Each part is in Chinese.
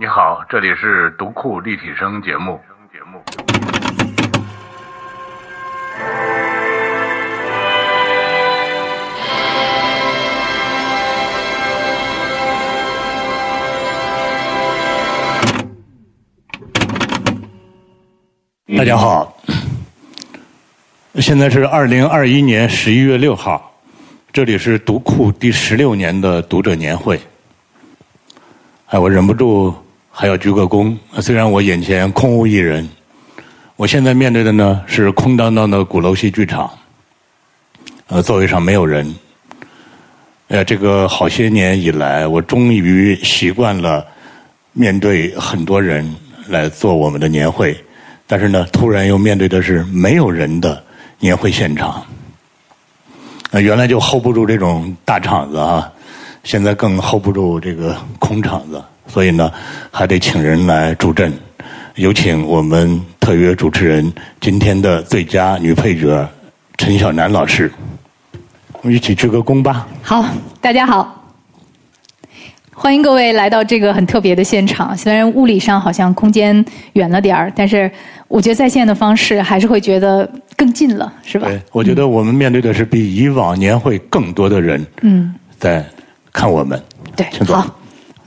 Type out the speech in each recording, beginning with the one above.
你好，这里是读库立体声节目。节目。大家好，现在是二零二一年十一月六号，这里是读库第十六年的读者年会。哎，我忍不住还要鞠个躬，虽然我眼前空无一人，我现在面对的呢是空荡荡的鼓楼西剧场，呃，座位上没有人。呃，这个好些年以来，我终于习惯了面对很多人来做我们的年会。但是呢，突然又面对的是没有人的年会现场，呃，原来就 hold 不住这种大场子啊，现在更 hold 不住这个空场子，所以呢，还得请人来助阵。有请我们特约主持人今天的最佳女配角陈晓楠老师，我们一起鞠个躬吧。好，大家好。欢迎各位来到这个很特别的现场。虽然物理上好像空间远了点儿，但是我觉得在线的方式还是会觉得更近了，是吧？对，我觉得我们面对的是比以往年会更多的人，嗯，在看我们。对，好，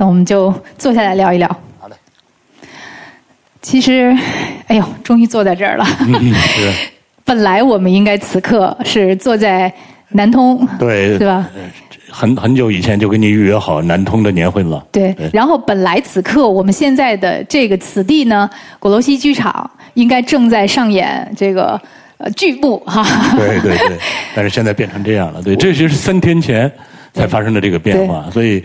那我们就坐下来聊一聊。好嘞。其实，哎呦，终于坐在这儿了。嗯，是。本来我们应该此刻是坐在南通，对，对吧？很很久以前就跟你预约好南通的年会了。对，然后本来此刻我们现在的这个此地呢，鼓楼西剧场应该正在上演这个呃剧目哈。对对对，但是现在变成这样了。对，这就是三天前才发生了这个变化，所以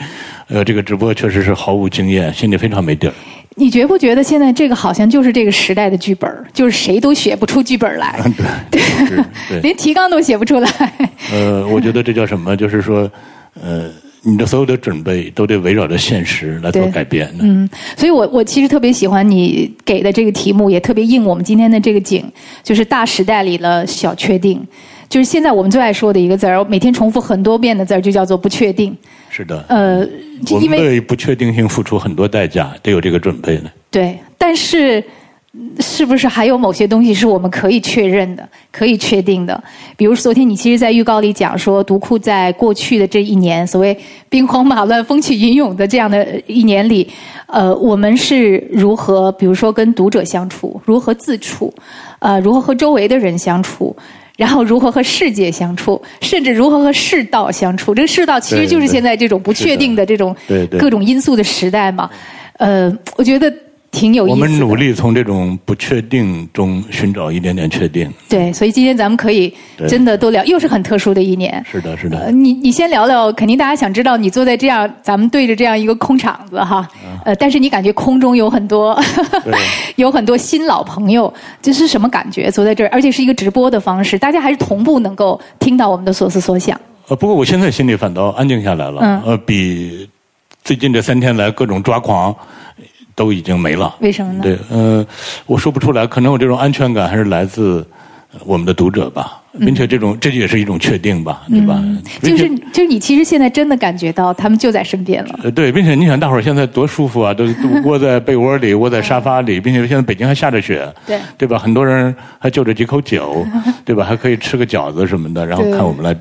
呃这个直播确实是毫无经验，心里非常没底儿。你觉不觉得现在这个好像就是这个时代的剧本就是谁都写不出剧本来，对，对，连提纲都写不出来。呃，我觉得这叫什么？就是说。呃，你的所有的准备都得围绕着现实来做改变。嗯，所以我我其实特别喜欢你给的这个题目，也特别应我们今天的这个景，就是大时代里的小确定。就是现在我们最爱说的一个字儿，每天重复很多遍的字儿，就叫做不确定。是的。呃，我们对不确定性付出很多代价，得有这个准备呢。对，但是。是不是还有某些东西是我们可以确认的、可以确定的？比如昨天你其实，在预告里讲说，读库在过去的这一年，所谓兵荒马乱、风起云涌的这样的一年里，呃，我们是如何，比如说跟读者相处，如何自处，呃，如何和周围的人相处，然后如何和世界相处，甚至如何和世道相处。这个世道其实就是现在这种不确定的这种各种因素的时代嘛。呃，我觉得。挺有意思。我们努力从这种不确定中寻找一点点确定。对，所以今天咱们可以真的都聊，又是很特殊的一年。是的，是的。你你先聊聊，肯定大家想知道你坐在这样，咱们对着这样一个空场子哈。呃，但是你感觉空中有很多，有很多新老朋友，这是什么感觉？坐在这儿，而且是一个直播的方式，大家还是同步能够听到我们的所思所想。呃，不过我现在心里反倒安静下来了。嗯。呃，比最近这三天来各种抓狂。都已经没了，为什么呢？对，嗯，我说不出来，可能我这种安全感还是来自我们的读者吧，并且这种这也是一种确定吧，对吧？就是就是你其实现在真的感觉到他们就在身边了。呃，对，并且你想，大伙儿现在多舒服啊，都 窝在被窝里，窝在沙发里，并且现在北京还下着雪，对对吧？很多人还就着几口酒，对吧？还可以吃个饺子什么的，然后看我们来。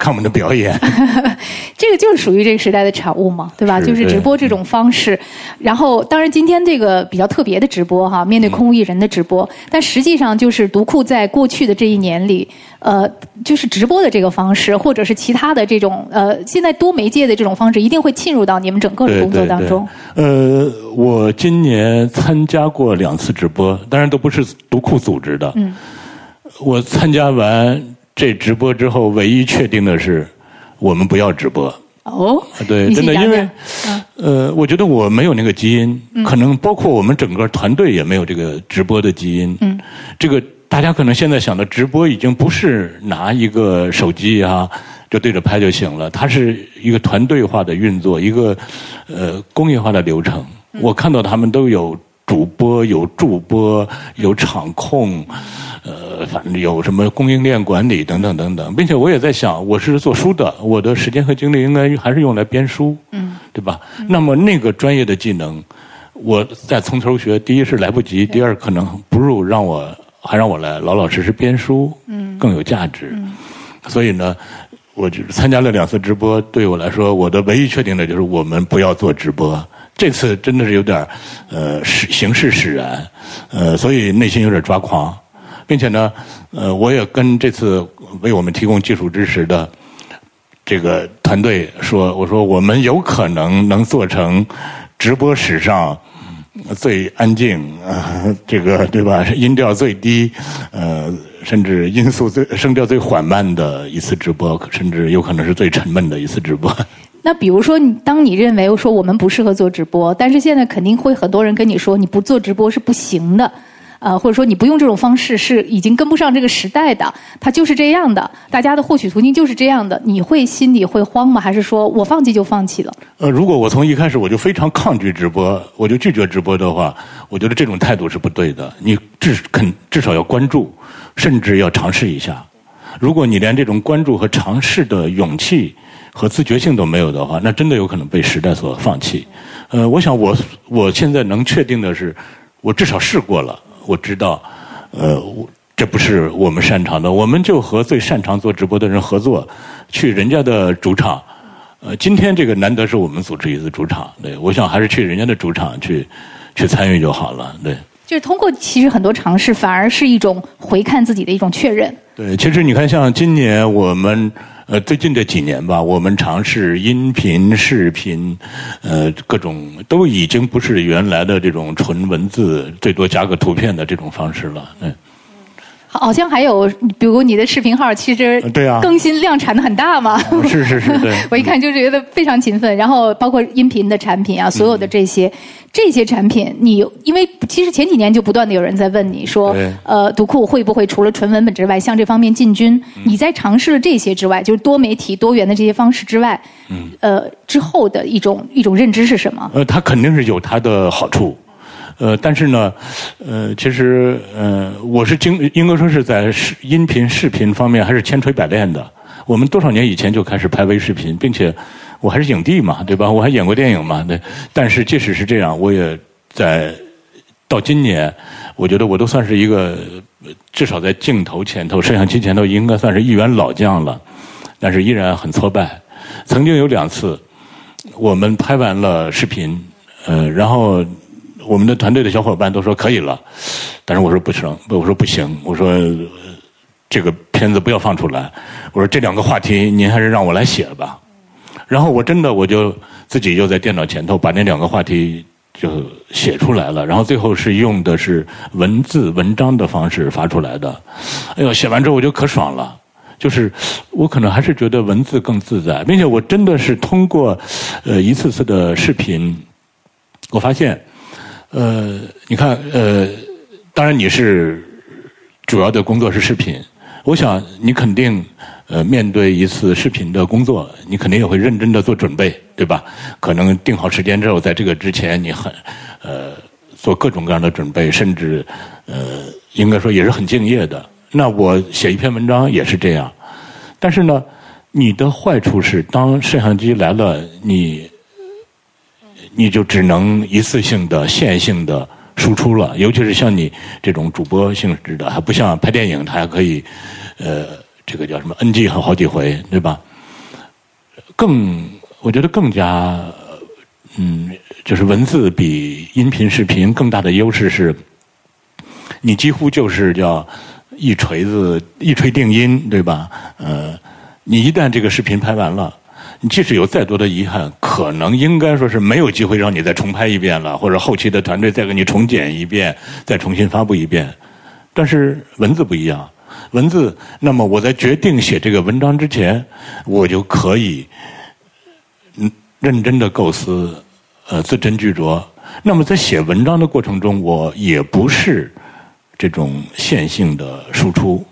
看我们的表演，这个就是属于这个时代的产物嘛，对吧？就是直播这种方式。然后，当然今天这个比较特别的直播哈，面对空无一人的直播，但实际上就是独库在过去的这一年里，呃，就是直播的这个方式，或者是其他的这种呃，现在多媒介的这种方式，一定会浸入到你们整个的工作当中。呃，我今年参加过两次直播，当然都不是独库组织的。嗯，我参加完。这直播之后，唯一确定的是，我们不要直播。哦，对，真的，因为，呃，我觉得我没有那个基因，可能包括我们整个团队也没有这个直播的基因。嗯，这个大家可能现在想的直播已经不是拿一个手机啊就对着拍就行了，它是一个团队化的运作，一个呃工业化的流程。我看到他们都有主播、有助播、有场控。呃，反正有什么供应链管理等等等等，并且我也在想，我是做书的，我的时间和精力应该还是用来编书，嗯，对吧？那么那个专业的技能，我再从头学，第一是来不及，第二可能不如让我还让我来老老实实编书，嗯，更有价值。所以呢，我就参加了两次直播，对我来说，我的唯一确定的就是我们不要做直播。这次真的是有点呃使形势使然，呃，所以内心有点抓狂，并且呢，呃，我也跟这次为我们提供技术支持的这个团队说，我说我们有可能能做成直播史上最安静，呃，这个对吧？音调最低，呃，甚至音速最声调最缓慢的一次直播，甚至有可能是最沉闷的一次直播。那比如说，当你认为说我们不适合做直播，但是现在肯定会很多人跟你说你不做直播是不行的，呃，或者说你不用这种方式是已经跟不上这个时代的，它就是这样的，大家的获取途径就是这样的，你会心里会慌吗？还是说我放弃就放弃了？呃，如果我从一开始我就非常抗拒直播，我就拒绝直播的话，我觉得这种态度是不对的。你至肯至少要关注，甚至要尝试一下。如果你连这种关注和尝试的勇气，和自觉性都没有的话，那真的有可能被时代所放弃。呃，我想我我现在能确定的是，我至少试过了，我知道，呃，这不是我们擅长的，我们就和最擅长做直播的人合作，去人家的主场。呃，今天这个难得是我们组织一次主场，对，我想还是去人家的主场去去参与就好了，对。就是通过其实很多尝试，反而是一种回看自己的一种确认。对，其实你看，像今年我们。呃，最近这几年吧，我们尝试音频、视频，呃，各种都已经不是原来的这种纯文字，最多加个图片的这种方式了，嗯。好像还有，比如你的视频号，其实对啊，更新量产的很大嘛。是是是，对。我一看就觉得非常勤奋，然后包括音频的产品啊，所有的这些这些产品，你因为其实前几年就不断的有人在问你说，呃，读库会不会除了纯文本之外，向这方面进军？你在尝试了这些之外，就是多媒体多元的这些方式之外，嗯，呃，之后的一种一种认知是什么？呃，它肯定是有它的好处。呃，但是呢，呃，其实，呃，我是经应该说是在视音频、视频方面还是千锤百炼的。我们多少年以前就开始拍微视频，并且我还是影帝嘛，对吧？我还演过电影嘛，对。但是即使是这样，我也在到今年，我觉得我都算是一个至少在镜头前头、摄像机前头应该算是一员老将了，但是依然很挫败。曾经有两次，我们拍完了视频，呃，然后。我们的团队的小伙伴都说可以了，但是我说不成，我说不行，我说这个片子不要放出来。我说这两个话题您还是让我来写吧。然后我真的我就自己又在电脑前头把那两个话题就写出来了。然后最后是用的是文字文章的方式发出来的。哎呦，写完之后我就可爽了，就是我可能还是觉得文字更自在，并且我真的是通过呃一次次的视频，我发现。呃，你看，呃，当然你是主要的工作是视频，我想你肯定呃面对一次视频的工作，你肯定也会认真的做准备，对吧？可能定好时间之后，在这个之前你很呃做各种各样的准备，甚至呃应该说也是很敬业的。那我写一篇文章也是这样，但是呢，你的坏处是当摄像机来了，你。你就只能一次性的线性的输出了，尤其是像你这种主播性质的，还不像拍电影，它还可以，呃，这个叫什么 NG 好好几回，对吧？更，我觉得更加，嗯，就是文字比音频、视频更大的优势是，你几乎就是叫一锤子一锤定音，对吧？呃，你一旦这个视频拍完了。你即使有再多的遗憾，可能应该说是没有机会让你再重拍一遍了，或者后期的团队再给你重剪一遍，再重新发布一遍。但是文字不一样，文字，那么我在决定写这个文章之前，我就可以嗯认真的构思，呃字斟句酌。那么在写文章的过程中，我也不是这种线性的输出。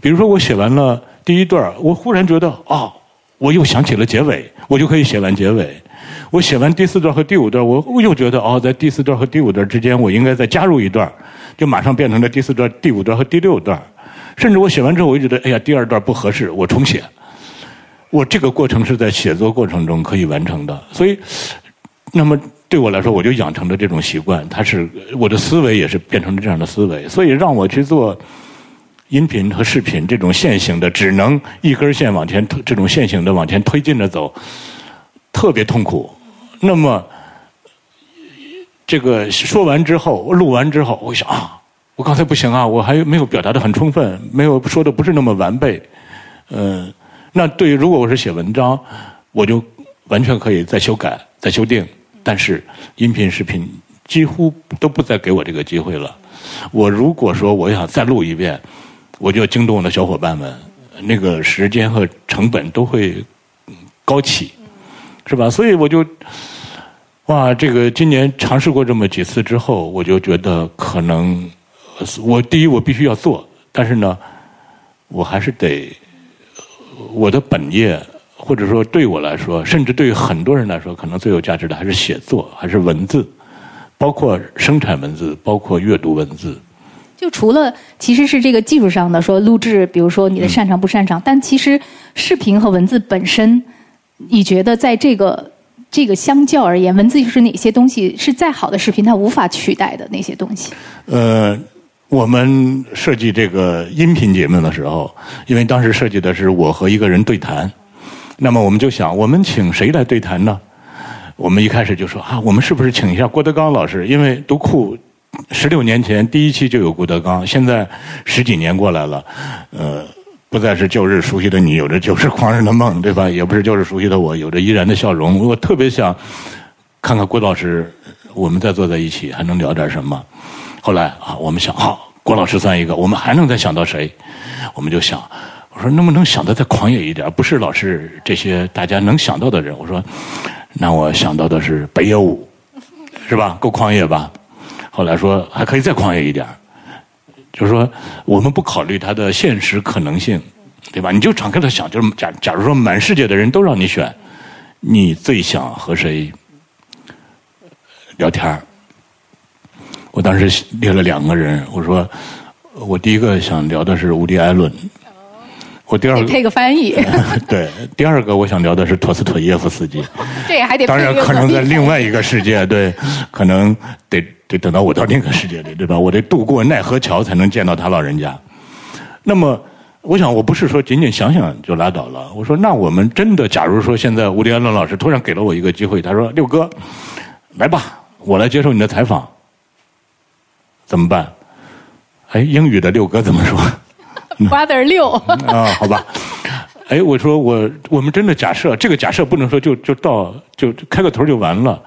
比如说我写完了第一段，我忽然觉得啊。我又想起了结尾，我就可以写完结尾。我写完第四段和第五段，我又觉得哦，在第四段和第五段之间，我应该再加入一段，就马上变成了第四段、第五段和第六段。甚至我写完之后，我就觉得哎呀，第二段不合适，我重写。我这个过程是在写作过程中可以完成的。所以，那么对我来说，我就养成了这种习惯，它是我的思维也是变成了这样的思维，所以让我去做音频和视频这种线性的，只能一根线往前推，这种线性的往前推进着走，特别痛苦。那么这个说完之后，录完之后，我想啊，我刚才不行啊，我还没有表达的很充分，没有说的不是那么完备。嗯，那对于如果我是写文章，我就完全可以再修改、再修订。但是音频、视频几乎都不再给我这个机会了。我如果说我想再录一遍，我就要惊动我的小伙伴们，那个时间和成本都会高起，是吧？所以我就。哇，这个今年尝试过这么几次之后，我就觉得可能，我第一我必须要做，但是呢，我还是得我的本业，或者说对我来说，甚至对很多人来说，可能最有价值的还是写作，还是文字，包括生产文字，包括阅读文字。就除了其实是这个技术上的说录制，比如说你的擅长不擅长，但其实视频和文字本身，你觉得在这个。这个相较而言，文字是哪些东西是再好的视频它无法取代的那些东西？呃，我们设计这个音频节目的时候，因为当时设计的是我和一个人对谈，那么我们就想，我们请谁来对谈呢？我们一开始就说啊，我们是不是请一下郭德纲老师？因为读库 十六年前第一期就有郭德纲，现在十几年过来了，呃。不再是旧日熟悉的你，有着旧日狂人的梦，对吧？也不是旧日熟悉的我，有着依然的笑容。我特别想看看郭老师，我们再坐在一起还能聊点什么。后来啊，我们想，好，郭老师算一个，我们还能再想到谁？我们就想，我说能不能想的再狂野一点？不是老是这些大家能想到的人。我说，那我想到的是北野武，是吧？够狂野吧？后来说还可以再狂野一点。就是说，我们不考虑它的现实可能性，对吧？你就敞开了想，就是假假如说满世界的人都让你选，你最想和谁聊天我当时列了两个人，我说我第一个想聊的是伍迪·艾伦，我第二个配个翻译，对，第二个我想聊的是托斯托耶夫斯基，这还得当然可能在另外一个世界，对，可能得。得等到我到另一个世界里，对吧？我得渡过奈何桥才能见到他老人家。那么，我想我不是说仅仅想想就拉倒了。我说，那我们真的，假如说现在吴迪安伦老师突然给了我一个机会，他说：“六哥，来吧，我来接受你的采访，怎么办？”哎，英语的六哥怎么说？Brother 六啊，好吧。哎，我说我我们真的假设，这个假设不能说就就到就开个头就完了。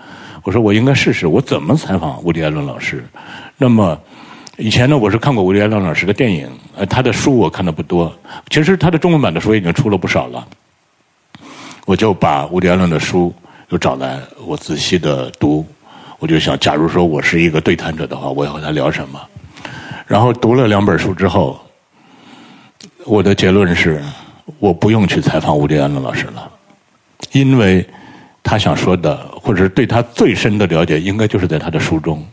我说我应该试试，我怎么采访伍迪·艾伦老师？那么以前呢，我是看过伍迪·艾伦老师的电影，呃，他的书我看的不多。其实他的中文版的书已经出了不少了。我就把伍迪·艾伦的书又找来，我仔细的读。我就想，假如说我是一个对谈者的话，我要和他聊什么？然后读了两本书之后，我的结论是，我不用去采访伍迪·艾伦老师了，因为。他想说的，或者是对他最深的了解，应该就是在他的书中。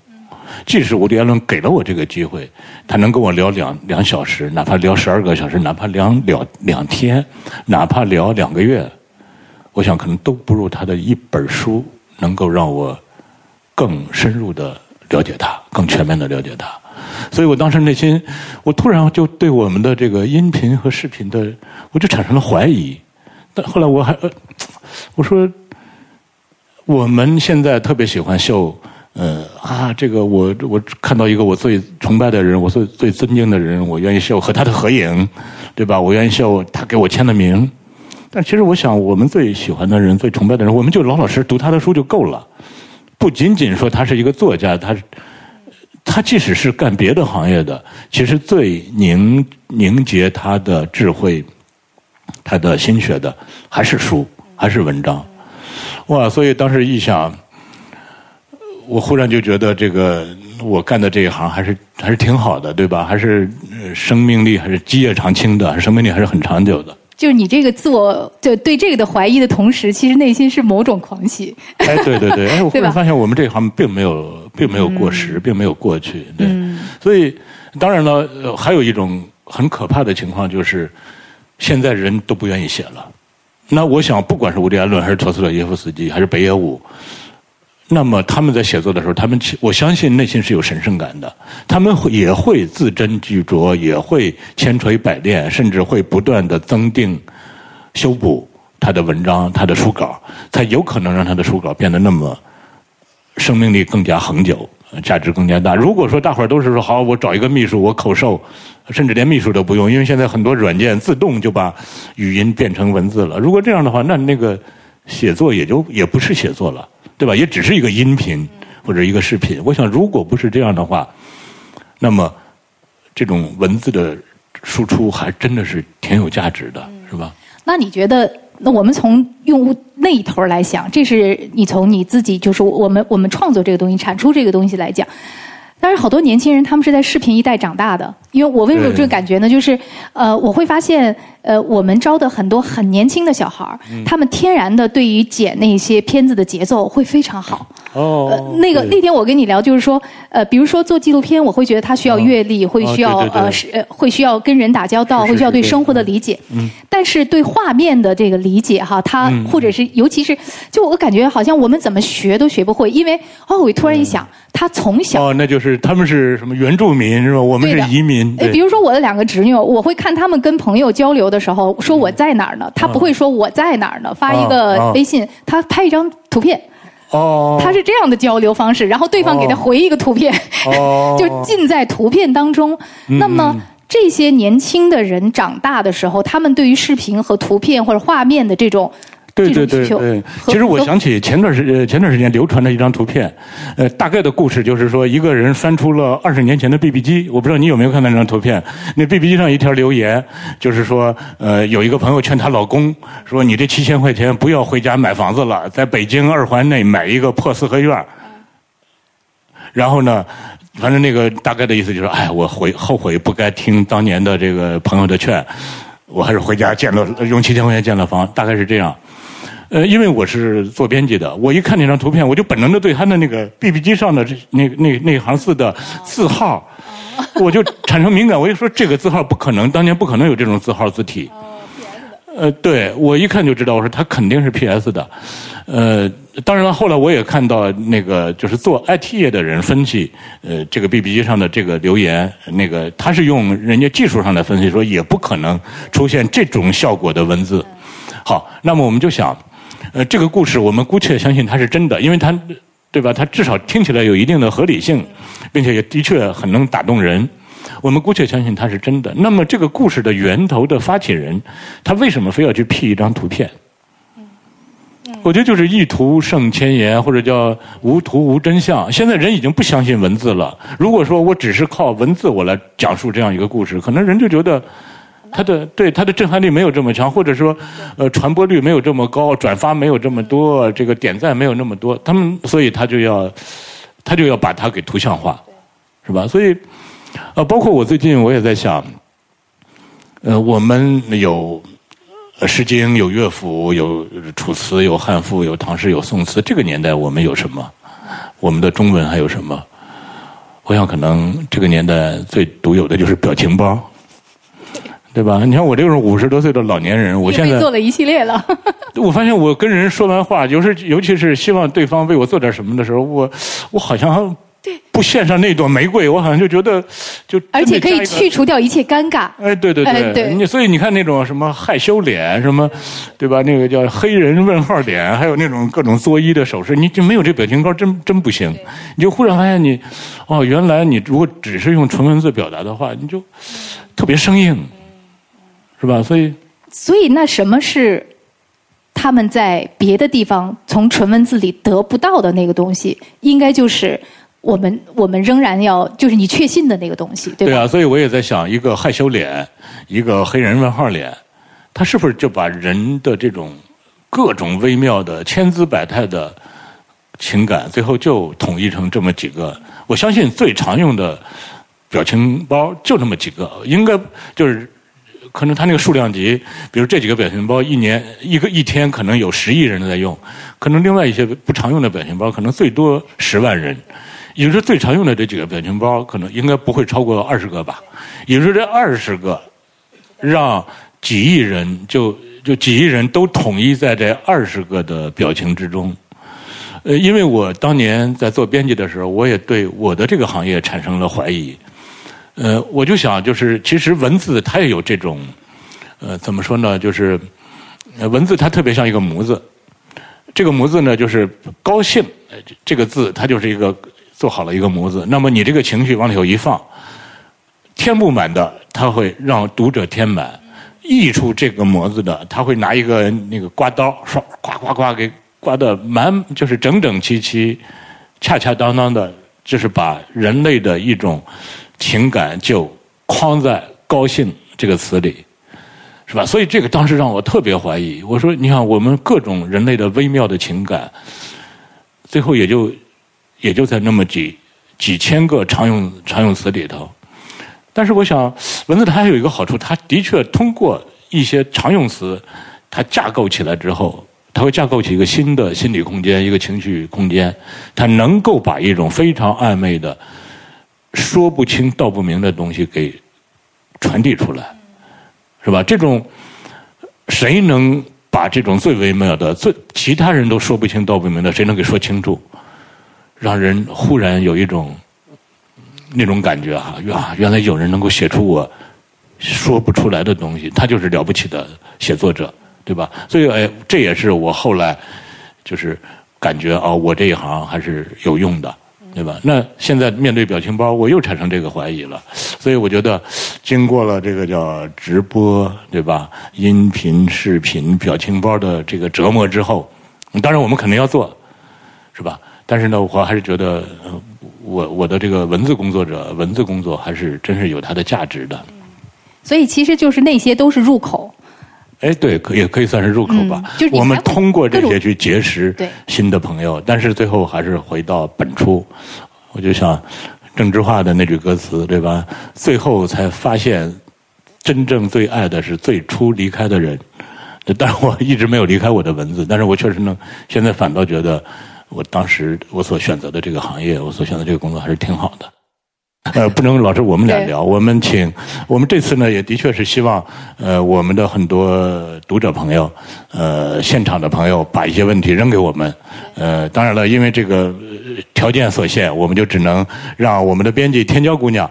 即使伍迪·艾伦给了我这个机会，他能跟我聊两两小时，哪怕聊十二个小时，哪怕聊两两天，哪怕聊两个月，我想可能都不如他的一本书能够让我更深入的了解他，更全面的了解他。所以我当时内心，我突然就对我们的这个音频和视频的，我就产生了怀疑。但后来我还，我说。我们现在特别喜欢秀，呃啊，这个我我看到一个我最崇拜的人，我最最尊敬的人，我愿意秀和他的合影，对吧？我愿意秀他给我签的名。但其实我想，我们最喜欢的人、最崇拜的人，我们就老老实实读他的书就够了。不仅仅说他是一个作家，他他即使是干别的行业的，其实最凝凝结他的智慧、他的心血的，还是书，还是文章。哇！所以当时一想，我忽然就觉得这个我干的这一行还是还是挺好的，对吧？还是生命力还是基业长青的，生命力还是很长久的。就是你这个自我就对这个的怀疑的同时，其实内心是某种狂喜。哎，对对对！哎，我忽然发现我们这一行并没有并没有过时，并没有过去。对，所以当然了，还有一种很可怕的情况就是，现在人都不愿意写了。那我想，不管是伍迪·艾伦，还是托斯托耶夫斯基，还是北野武，那么他们在写作的时候，他们我相信内心是有神圣感的，他们会也会字斟句酌，也会千锤百炼，甚至会不断的增订、修补他的文章、他的书稿，才有可能让他的书稿变得那么生命力更加恒久，价值更加大。如果说大伙儿都是说好，我找一个秘书，我口授，甚至连秘书都不用，因为现在很多软件自动就把语音变成文字了。如果这样的话，那那个写作也就也不是写作了，对吧？也只是一个音频或者一个视频。我想，如果不是这样的话，那么这种文字的输出还真的是挺有价值的，是吧？那你觉得，那我们从用户那一头来想，这是你从你自己就是我们我们创作这个东西、产出这个东西来讲。但是好多年轻人他们是在视频一代长大的，因为我为什么有这个感觉呢？就是呃，我会发现呃，我们招的很多很年轻的小孩儿，他们天然的对于剪那些片子的节奏会非常好。哦呃，那个那天我跟你聊，就是说，呃，比如说做纪录片，我会觉得他需要阅历，会需要呃是呃会需要跟人打交道，是是会需要对生活的理解。嗯。但是对画面的这个理解哈，他嗯或者是尤其是，就我感觉好像我们怎么学都学不会，因为哦，我突然一想，他从小。哦，那就是他们是什么原住民是吧？我们是移民。哎，比如说我的两个侄女，我会看他们跟朋友交流的时候，说我在哪儿呢？他不会说我在哪儿呢，发一哦个哦微信，他拍一张图片，哦，他是这样的交流方式，然后对方给他回一个图片，哦。就尽在图片当中。那么这些年轻的人长大的时候，他们对于视频和图片或者画面的这种对对对对，其实我想起前段时呃前段时间流传的一张图片，呃，大概的故事就是说，一个人翻出了二十年前的 BB 机，我不知道你有没有看到那张图片。那 BB 机上一条留言，就是说，呃，有一个朋友劝她老公说：“你这七千块钱不要回家买房子了，在北京二环内买一个破四合院儿。”然后呢，反正那个大概的意思就是，哎，我悔后悔不该听当年的这个朋友的劝，我还是回家建了用七千块钱建了房，大概是这样。呃，因为我是做编辑的，我一看那张图片，我就本能的对他的那个 BB 机上的这那那那行字的字号，我就产生敏感。我就说这个字号不可能，当年不可能有这种字号字体。呃，对我一看就知道，我说他肯定是 PS 的。呃，当然了，后来我也看到那个就是做 IT 业的人分析，呃，这个 BB 机上的这个留言，那个他是用人家技术上来分析，说也不可能出现这种效果的文字。好，那么我们就想，呃，这个故事我们姑且相信它是真的，因为它，对吧？它至少听起来有一定的合理性，并且也的确很能打动人。我们姑且相信它是真的。那么这个故事的源头的发起人，他为什么非要去 P 一张图片？我觉得就是一图胜千言，或者叫无图无真相。现在人已经不相信文字了。如果说我只是靠文字我来讲述这样一个故事，可能人就觉得它的对它的震撼力没有这么强，或者说呃传播率没有这么高，转发没有这么多，这个点赞没有那么多。他们所以他就要他就要把它给图像化，是吧？所以呃，包括我最近我也在想，呃，我们有。呃《诗经》有乐府，有楚辞，有汉赋，有唐诗，有宋词。这个年代我们有什么？我们的中文还有什么？我想可能这个年代最独有的就是表情包，对吧？你看我这种五十多岁的老年人，我现在做了一系列了。我发现我跟人说完话，有时尤其是希望对方为我做点什么的时候，我我好像不献上那朵玫瑰，我好像就觉得就而且可以去除掉一切尴尬。哎，对对对，哎对你所以你看那种什么害羞脸，什么，对吧？那个叫黑人问号脸，还有那种各种作揖的手势，你就没有这表情包，真真不行。你就忽然发现你，哦，原来你如果只是用纯文字表达的话，你就特别生硬，是吧？所以，所以，那什么是他们在别的地方从纯文字里得不到的那个东西？应该就是我们我们仍然要，就是你确信的那个东西，对吧？对啊，所以我也在想，一个害羞脸，一个黑人问号脸，他是不是就把人的这种各种微妙的、千姿百态的情感，最后就统一成这么几个？我相信最常用的表情包就那么几个，应该就是。可能他那个数量级，比如这几个表情包，一年一个一天可能有十亿人在用，可能另外一些不常用的表情包，可能最多十万人。也就是最常用的这几个表情包，可能应该不会超过二十个吧。也就是这二十个，让几亿人就就几亿人都统一在这二十个的表情之中。呃，因为我当年在做编辑的时候，我也对我的这个行业产生了怀疑。呃，我就想，就是其实文字它也有这种，呃，怎么说呢？就是文字它特别像一个模子，这个模子呢，就是高兴这个字，它就是一个做好了一个模子。那么你这个情绪往里头一放，填不满的，它会让读者填满；溢出这个模子的，他会拿一个那个刮刀，刷刮刮刮给刮的满，就是整整齐齐、恰恰当当的，就是把人类的一种。情感就框在“高兴”这个词里，是吧？所以这个当时让我特别怀疑。我说：“你看，我们各种人类的微妙的情感，最后也就也就在那么几几千个常用常用词里头。但是，我想文字它还有一个好处，它的确通过一些常用词，它架构起来之后，它会架构起一个新的心理空间，一个情绪空间，它能够把一种非常暧昧的。”说不清道不明的东西给传递出来，是吧？这种谁能把这种最微妙的、最其他人都说不清道不明的，谁能给说清楚？让人忽然有一种那种感觉啊！呀，原来有人能够写出我说不出来的东西，他就是了不起的写作者，对吧？所以，哎，这也是我后来就是感觉啊，我这一行还是有用的。对吧？那现在面对表情包，我又产生这个怀疑了。所以我觉得，经过了这个叫直播，对吧？音频、视频、表情包的这个折磨之后，当然我们肯定要做，是吧？但是呢，我还是觉得，我我的这个文字工作者，文字工作还是真是有它的价值的。所以其实就是那些都是入口。哎，对，可也可以算是入口吧。我们通过这些去结识新的朋友，但是最后还是回到本初。我就想，郑智化的那句歌词，对吧？最后才发现，真正最爱的是最初离开的人。但是我一直没有离开我的文字，但是我确实呢，现在反倒觉得，我当时我所选择的这个行业，我所选择这个工作还是挺好的。呃，不能老是我们俩聊。我们请，我们这次呢也的确是希望，呃，我们的很多读者朋友，呃，现场的朋友把一些问题扔给我们。呃，当然了，因为这个条件所限，我们就只能让我们的编辑天骄姑娘。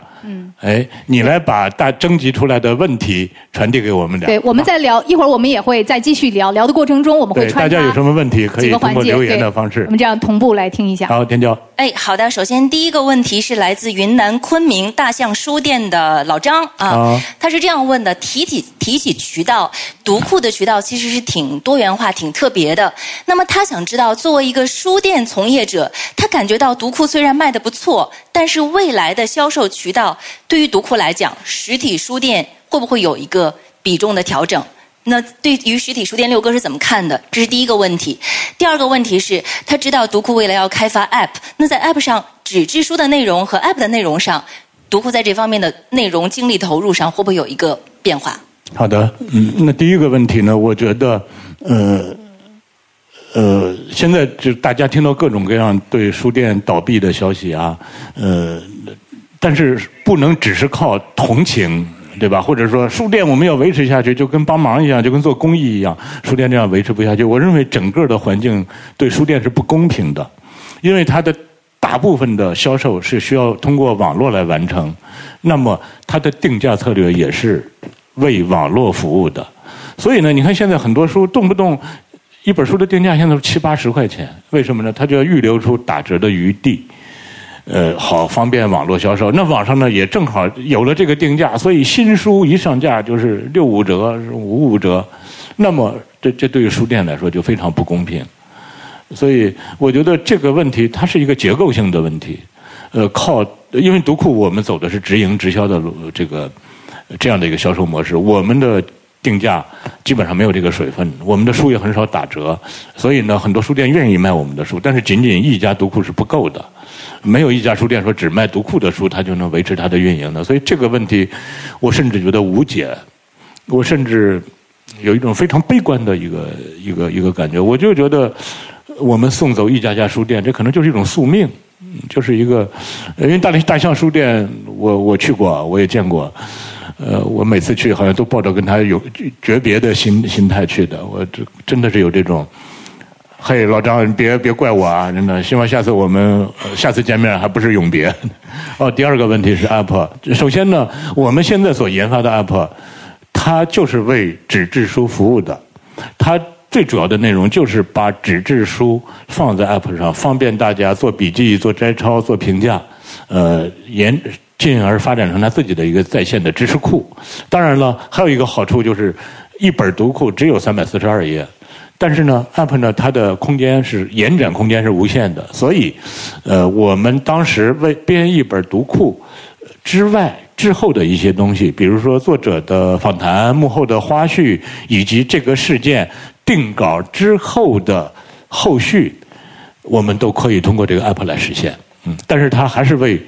哎，你来把大征集出来的问题传递给我们俩。对，我们在聊一会儿，我们也会再继续聊。聊的过程中，我们会穿插大家有什么问题可以通过留言的方式。我们这样同步来听一下。好，天骄。哎，好的。首先，第一个问题是来自云南昆明大象书店的老张啊，他是这样问的：提起提起渠道，读库的渠道其实是挺多元化、挺特别的。那么他想知道，作为一个书店从业者，他感觉到读库虽然卖的不错，但是未来的销售渠道。对于读库来讲，实体书店会不会有一个比重的调整？那对于实体书店，六哥是怎么看的？这是第一个问题。第二个问题是，他知道读库未来要开发 App，那在 App 上纸质书的内容和 App 的内容上，读库在这方面的内容精力投入上会不会有一个变化？好的，嗯，那第一个问题呢，我觉得，呃，呃，现在就大家听到各种各样对书店倒闭的消息啊，呃。但是不能只是靠同情，对吧？或者说书店我们要维持下去，就跟帮忙一样，就跟做公益一样。书店这样维持不下去，我认为整个的环境对书店是不公平的，因为它的大部分的销售是需要通过网络来完成，那么它的定价策略也是为网络服务的。所以呢，你看现在很多书动不动一本书的定价现在是七八十块钱，为什么呢？它就要预留出打折的余地。呃，好方便网络销售。那网上呢也正好有了这个定价，所以新书一上架就是六五折、五五折。那么这这对于书店来说就非常不公平。所以我觉得这个问题它是一个结构性的问题。呃，靠，因为读库我们走的是直营直销的路这个这样的一个销售模式，我们的定价基本上没有这个水分，我们的书也很少打折。所以呢，很多书店愿意卖我们的书，但是仅仅一家读库是不够的。没有一家书店说只卖读库的书，它就能维持它的运营的。所以这个问题，我甚至觉得无解。我甚至有一种非常悲观的一个一个一个感觉。我就觉得，我们送走一家家书店，这可能就是一种宿命，就是一个。因为大大象书店，我我去过，我也见过。呃，我每次去好像都抱着跟他有诀别的心心态去的。我这真的是有这种。嘿，老张，你别别怪我啊！真的，希望下次我们下次见面还不是永别。哦，第二个问题是 App。首先呢，我们现在所研发的 App，它就是为纸质书服务的。它最主要的内容就是把纸质书放在 App 上，方便大家做笔记、做摘抄、做评价。呃，研进而发展成他自己的一个在线的知识库。当然了，还有一个好处就是，一本读库只有三百四十二页，但是呢，App 呢它的空间是延展空间是无限的，所以，呃，我们当时为编一本读库之外之后的一些东西，比如说作者的访谈、幕后的花絮，以及这个事件定稿之后的后续，我们都可以通过这个 App 来实现。嗯，但是它还是为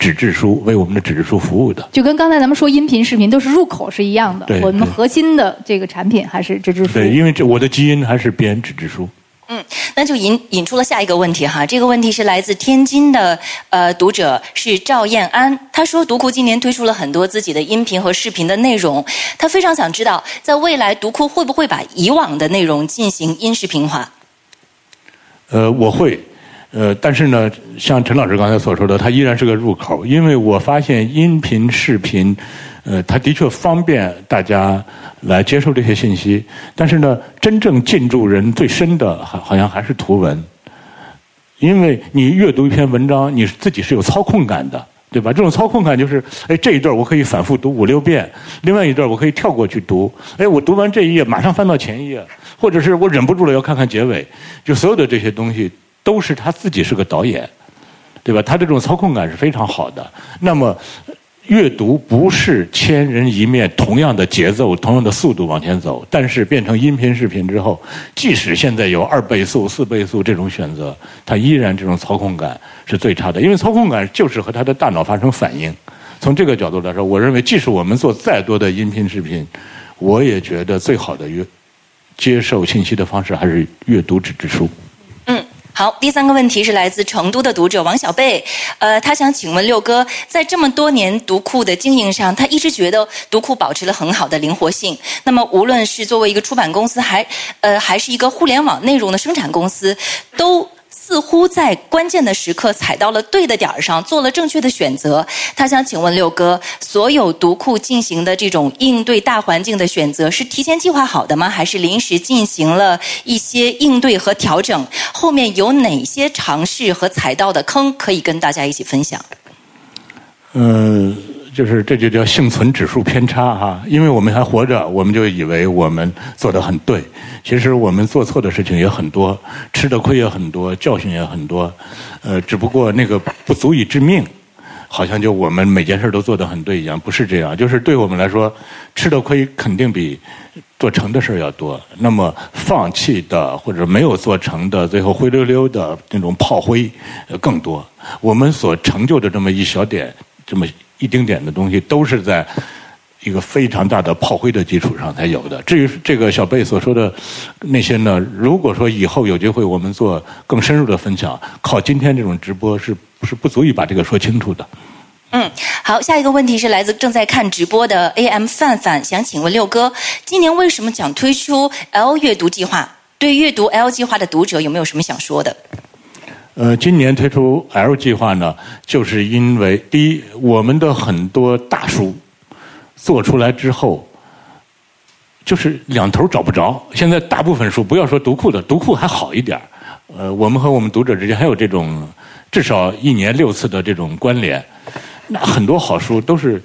纸质书为我们的纸质书服务的。就跟刚才咱们说音频、视频都是入口是一样的。我们核心的这个产品还是纸质书。对，因为这我的基因还是编纸质书。嗯，那就引引出了下一个问题哈。这个问题是来自天津的呃读者是赵燕安，他说读库今年推出了很多自己的音频和视频的内容，他非常想知道在未来读库会不会把以往的内容进行音视频化？呃，我会。呃，但是呢，像陈老师刚才所说的，它依然是个入口，因为我发现音频、视频，呃，它的确方便大家来接受这些信息。但是呢，真正进入人最深的，好好像还是图文，因为你阅读一篇文章，你自己是有操控感的，对吧？这种操控感就是，哎，这一段我可以反复读五六遍，另外一段我可以跳过去读，哎，我读完这一页马上翻到前一页，或者是我忍不住了要看看结尾，就所有的这些东西。都是他自己是个导演，对吧？他这种操控感是非常好的。那么，阅读不是千人一面，同样的节奏、同样的速度往前走。但是变成音频、视频之后，即使现在有二倍速、四倍速这种选择，它依然这种操控感是最差的。因为操控感就是和他的大脑发生反应。从这个角度来说，我认为即使我们做再多的音频、视频，我也觉得最好的阅接受信息的方式还是阅读纸质书。好，第三个问题是来自成都的读者王小贝，呃，他想请问六哥，在这么多年读库的经营上，他一直觉得读库保持了很好的灵活性。那么，无论是作为一个出版公司，还呃，还是一个互联网内容的生产公司，都。似乎在关键的时刻踩到了对的点儿上，做了正确的选择。他想请问六哥，所有读库进行的这种应对大环境的选择，是提前计划好的吗？还是临时进行了一些应对和调整？后面有哪些尝试和踩到的坑可以跟大家一起分享？嗯。就是这就叫幸存指数偏差哈，因为我们还活着，我们就以为我们做的很对。其实我们做错的事情也很多，吃的亏也很多，教训也很多。呃，只不过那个不足以致命，好像就我们每件事都做得很对一样，不是这样。就是对我们来说，吃的亏肯定比做成的事要多。那么放弃的或者没有做成的，最后灰溜溜的那种炮灰更多。我们所成就的这么一小点，这么。一丁点的东西都是在一个非常大的炮灰的基础上才有的。至于这个小贝所说的那些呢，如果说以后有机会我们做更深入的分享，靠今天这种直播是是不足以把这个说清楚的？嗯，好，下一个问题是来自正在看直播的 AM 范范，想请问六哥，今年为什么想推出 L 阅读计划？对阅读 L 计划的读者有没有什么想说的？呃，今年推出 L 计划呢，就是因为第一，我们的很多大书做出来之后，就是两头找不着。现在大部分书，不要说读库的，读库还好一点呃，我们和我们读者之间还有这种至少一年六次的这种关联。那很多好书都是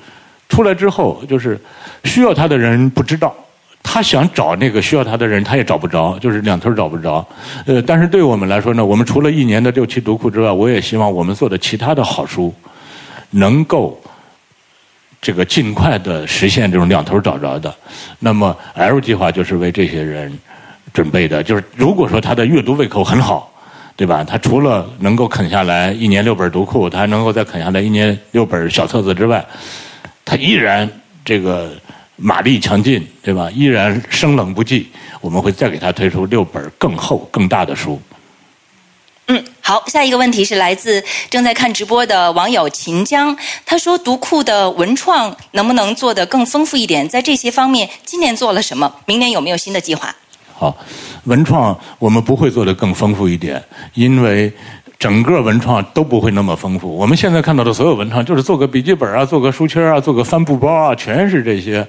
出来之后，就是需要它的人不知道。他想找那个需要他的人，他也找不着，就是两头找不着。呃，但是对我们来说呢，我们除了一年的六期读库之外，我也希望我们做的其他的好书，能够这个尽快的实现这种两头找着的。那么 L 计划就是为这些人准备的，就是如果说他的阅读胃口很好，对吧？他除了能够啃下来一年六本读库，他还能够再啃下来一年六本小册子之外，他依然这个。马力强劲，对吧？依然生冷不忌。我们会再给他推出六本更厚、更大的书。嗯，好。下一个问题是来自正在看直播的网友秦江，他说：“读库的文创能不能做得更丰富一点？在这些方面，今年做了什么？明年有没有新的计划？”好，文创我们不会做得更丰富一点，因为整个文创都不会那么丰富。我们现在看到的所有文创，就是做个笔记本啊，做个书签啊，做个帆布包啊，全是这些。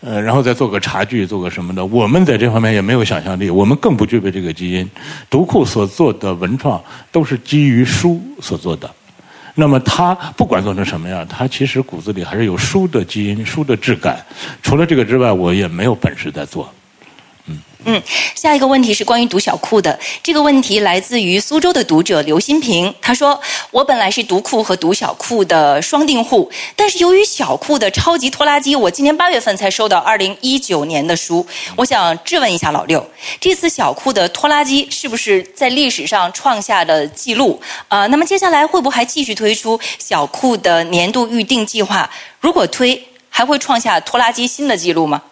呃，然后再做个茶具，做个什么的。我们在这方面也没有想象力，我们更不具备这个基因。读库所做的文创都是基于书所做的。那么它不管做成什么样，它其实骨子里还是有书的基因、书的质感。除了这个之外，我也没有本事在做。嗯，下一个问题是关于读小库的。这个问题来自于苏州的读者刘新平，他说：“我本来是读库和读小库的双订户，但是由于小库的超级拖拉机，我今年八月份才收到二零一九年的书。我想质问一下老六，这次小库的拖拉机是不是在历史上创下了记录？啊，那么接下来会不会还继续推出小库的年度预定计划？如果推，还会创下拖拉机新的记录吗？”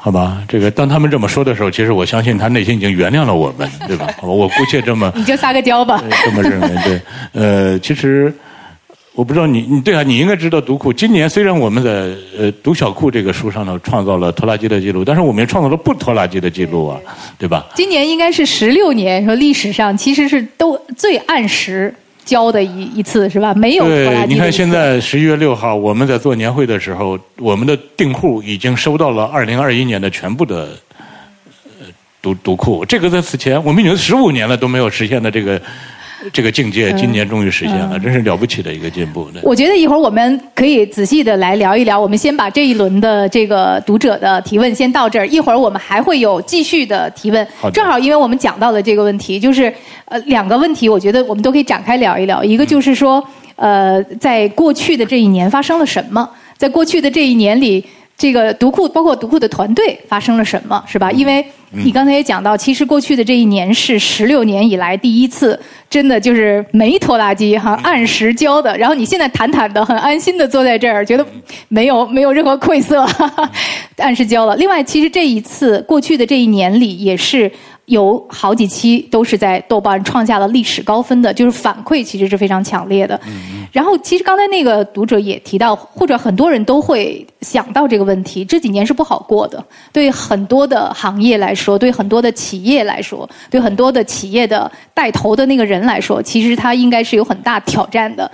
好吧，这个当他们这么说的时候，其实我相信他内心已经原谅了我们，对吧？我姑且这么 你就撒个娇吧，这么认为对。呃，其实我不知道你，你对啊，你应该知道读库今年虽然我们在呃读小库这个书上呢创造了拖拉机的记录，但是我们也创造了不拖拉机的记录啊，对吧？今年应该是十六年，说历史上其实是都最按时。交的一一次是吧？没有对，你看现在十一月六号，我们在做年会的时候，我们的订户已经收到了二零二一年的全部的呃读读库。这个在此前我们已经十五年了都没有实现的这个。这个境界今年终于实现了，真是了不起的一个进步。我觉得一会儿我们可以仔细的来聊一聊。我们先把这一轮的这个读者的提问先到这儿，一会儿我们还会有继续的提问。正好因为我们讲到了这个问题，就是呃两个问题，我觉得我们都可以展开聊一聊。一个就是说，呃，在过去的这一年发生了什么？在过去的这一年里。这个读库包括读库的团队发生了什么，是吧？因为你刚才也讲到，其实过去的这一年是十六年以来第一次，真的就是没拖拉机哈，按时交的。然后你现在坦坦的、很安心的坐在这儿，觉得没有没有任何愧色，按时交了。另外，其实这一次过去的这一年里也是。有好几期都是在豆瓣创下了历史高分的，就是反馈其实是非常强烈的。然后，其实刚才那个读者也提到，或者很多人都会想到这个问题：这几年是不好过的，对很多的行业来说，对很多的企业来说，对很多的企业的带头的那个人来说，其实他应该是有很大挑战的。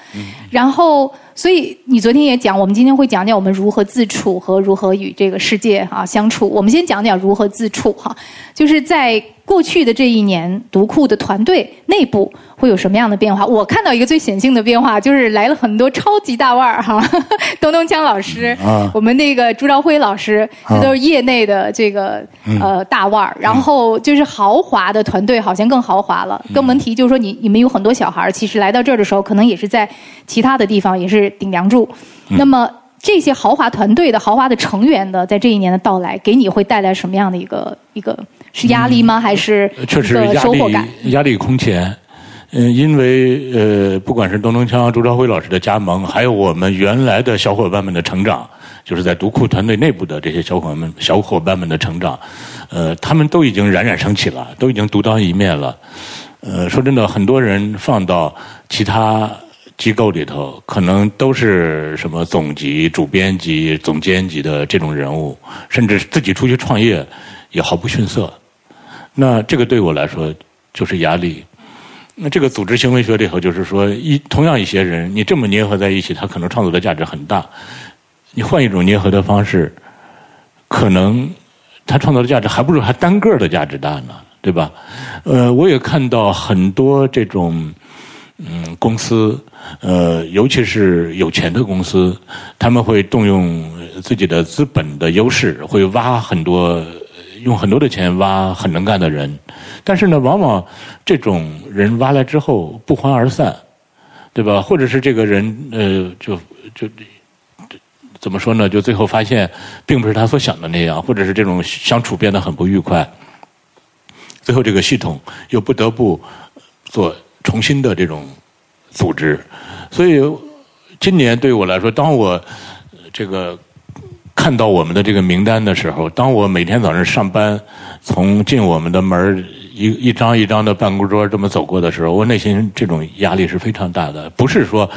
然后。所以你昨天也讲，我们今天会讲讲我们如何自处和如何与这个世界啊相处。我们先讲讲如何自处哈，就是在过去的这一年，读库的团队内部。会有什么样的变化？我看到一个最显性的变化，就是来了很多超级大腕儿哈，东东锵老师，我们那个朱朝辉老师，这都是业内的这个呃大腕儿。然后就是豪华的团队，好像更豪华了。更甭提就是说，你你们有很多小孩儿，其实来到这儿的时候，可能也是在其他的地方也是顶梁柱。那么这些豪华团队的豪华的成员的，在这一年的到来，给你会带来什么样的一个一个是压力吗？还是确实压力？压力空前。嗯，因为呃，不管是东东锵、朱朝辉老师的加盟，还有我们原来的小伙伴们的成长，就是在读库团队内部的这些小伙伴们、小伙伴们的成长，呃，他们都已经冉冉升起了，都已经独当一面了。呃，说真的，很多人放到其他机构里头，可能都是什么总级、主编级、总监级的这种人物，甚至自己出去创业也毫不逊色。那这个对我来说就是压力。那这个组织行为学里头就是说，一同样一些人，你这么捏合在一起，他可能创造的价值很大。你换一种捏合的方式，可能他创造的价值还不如他单个的价值大呢，对吧？呃，我也看到很多这种嗯公司，呃，尤其是有钱的公司，他们会动用自己的资本的优势，会挖很多。用很多的钱挖很能干的人，但是呢，往往这种人挖来之后不欢而散，对吧？或者是这个人呃，就就怎么说呢？就最后发现并不是他所想的那样，或者是这种相处变得很不愉快，最后这个系统又不得不做重新的这种组织。所以今年对我来说，当我这个。看到我们的这个名单的时候，当我每天早上上班，从进我们的门一一张一张的办公桌这么走过的时候，我内心这种压力是非常大的。不是说，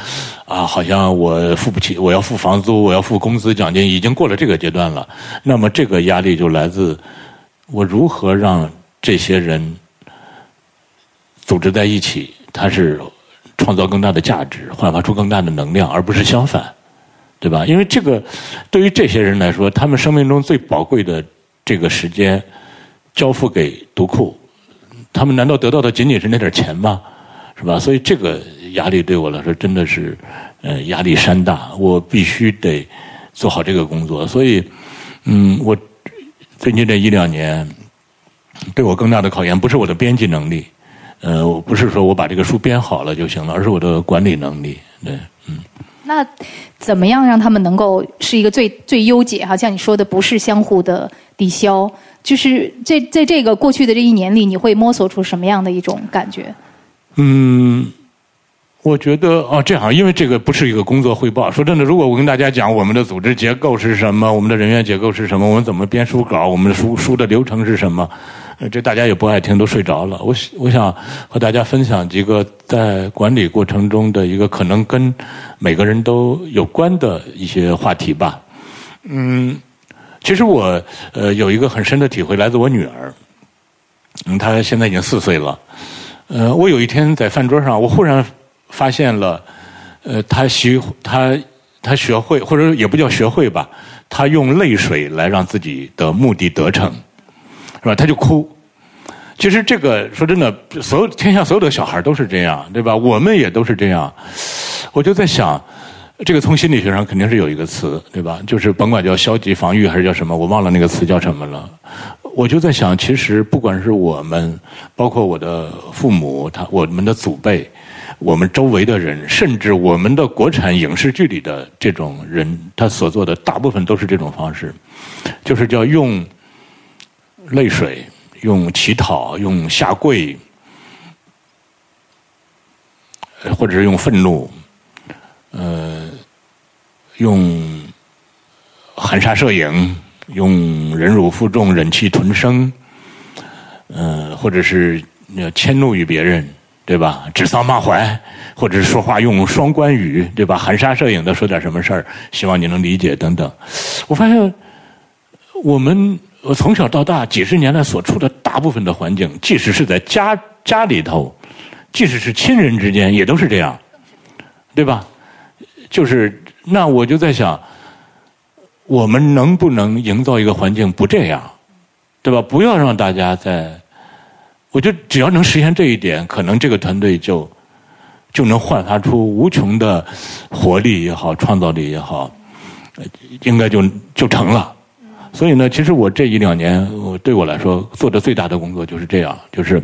啊，好像我付不起，我要付房租，我要付工资奖金，已经过了这个阶段了。那么这个压力就来自我如何让这些人组织在一起？它是创造更大的价值，焕发出更大的能量，而不是相反，对吧？因为这个对于这些人来说，他们生命中最宝贵的这个时间交付给读库，他们难道得到的仅仅是那点钱吗？是吧？所以这个压力对我来说真的是呃压力山大，我必须得做好这个工作。所以，嗯，我最近这一两年对我更大的考验，不是我的编辑能力。呃，我不是说我把这个书编好了就行了，而是我的管理能力。对，嗯。那怎么样让他们能够是一个最最优解？哈，像你说的，不是相互的抵消，就是在在这个过去的这一年里，你会摸索出什么样的一种感觉？嗯，我觉得哦，这样，因为这个不是一个工作汇报。说真的，如果我跟大家讲我们的组织结构是什么，我们的人员结构是什么，我们怎么编书稿，我们的书书的流程是什么。这大家也不爱听，都睡着了。我我想和大家分享几个在管理过程中的一个可能跟每个人都有关的一些话题吧。嗯，其实我呃有一个很深的体会，来自我女儿。嗯，她现在已经四岁了。呃，我有一天在饭桌上，我忽然发现了，呃，她学她她学会，或者也不叫学会吧，她用泪水来让自己的目的得逞。是吧？他就哭。其实这个说真的，所有天下所有的小孩都是这样，对吧？我们也都是这样。我就在想，这个从心理学上肯定是有一个词，对吧？就是甭管叫消极防御还是叫什么，我忘了那个词叫什么了。我就在想，其实不管是我们，包括我的父母，他我们的祖辈，我们周围的人，甚至我们的国产影视剧里的这种人，他所做的大部分都是这种方式，就是叫用。泪水，用乞讨，用下跪，或者是用愤怒，呃，用含沙射影，用忍辱负重、忍气吞声，呃，或者是迁怒于别人，对吧？指桑骂槐，或者是说话用双关语，对吧？含沙射影的说点什么事儿，希望你能理解等等。我发现我们。我从小到大几十年来所处的大部分的环境，即使是在家家里头，即使是亲人之间，也都是这样，对吧？就是那我就在想，我们能不能营造一个环境不这样，对吧？不要让大家在，我觉得只要能实现这一点，可能这个团队就就能焕发出无穷的活力也好，创造力也好，应该就就成了。所以呢，其实我这一两年，我对我来说做的最大的工作就是这样，就是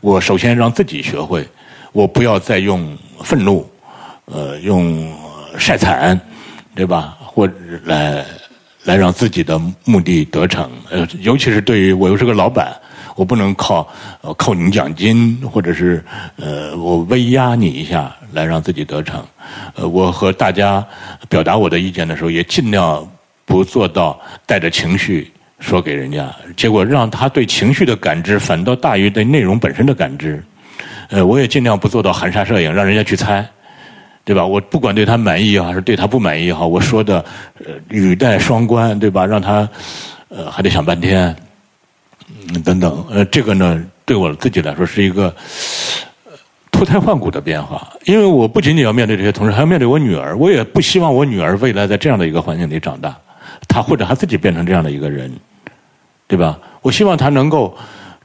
我首先让自己学会，我不要再用愤怒，呃，用晒惨，对吧？或者来来让自己的目的得逞。呃，尤其是对于我又是个老板，我不能靠呃扣你奖金，或者是呃我威压你一下来让自己得逞。呃，我和大家表达我的意见的时候，也尽量。不做到带着情绪说给人家，结果让他对情绪的感知反倒大于对内容本身的感知。呃，我也尽量不做到含沙射影，让人家去猜，对吧？我不管对他满意也好还是对他不满意也好，我说的呃语带双关，对吧？让他呃还得想半天，嗯等等。呃，这个呢，对我自己来说是一个脱胎换骨的变化，因为我不仅仅要面对这些同事，还要面对我女儿。我也不希望我女儿未来在这样的一个环境里长大。他或者他自己变成这样的一个人，对吧？我希望他能够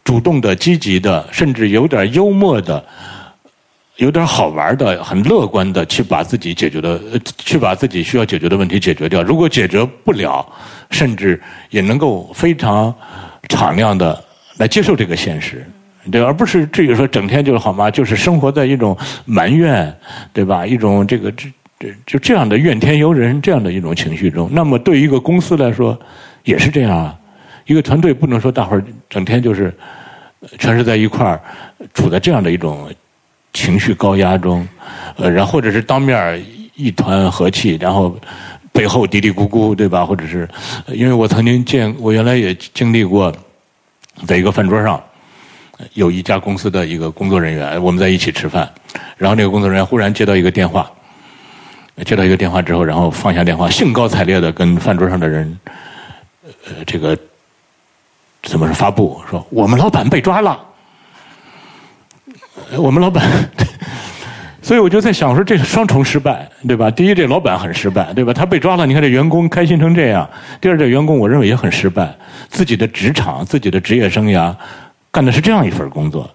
主动的、积极的，甚至有点幽默的、有点好玩的、很乐观的去把自己解决的、去把自己需要解决的问题解决掉。如果解决不了，甚至也能够非常敞亮的来接受这个现实，对，而不是至于说整天就是好吗？就是生活在一种埋怨，对吧？一种这个这。就这样的怨天尤人这样的一种情绪中，那么对于一个公司来说也是这样啊。一个团队不能说大伙儿整天就是全是在一块儿处在这样的一种情绪高压中，呃，然后或者是当面一团和气，然后背后嘀嘀咕咕，对吧？或者是因为我曾经见，我原来也经历过，在一个饭桌上有一家公司的一个工作人员，我们在一起吃饭，然后那个工作人员忽然接到一个电话。接到一个电话之后，然后放下电话，兴高采烈的跟饭桌上的人，呃，这个怎么是发布说我们老板被抓了，我们老板。所以我就在想说，这是双重失败，对吧？第一，这老板很失败，对吧？他被抓了，你看这员工开心成这样。第二，这员工我认为也很失败，自己的职场、自己的职业生涯，干的是这样一份工作，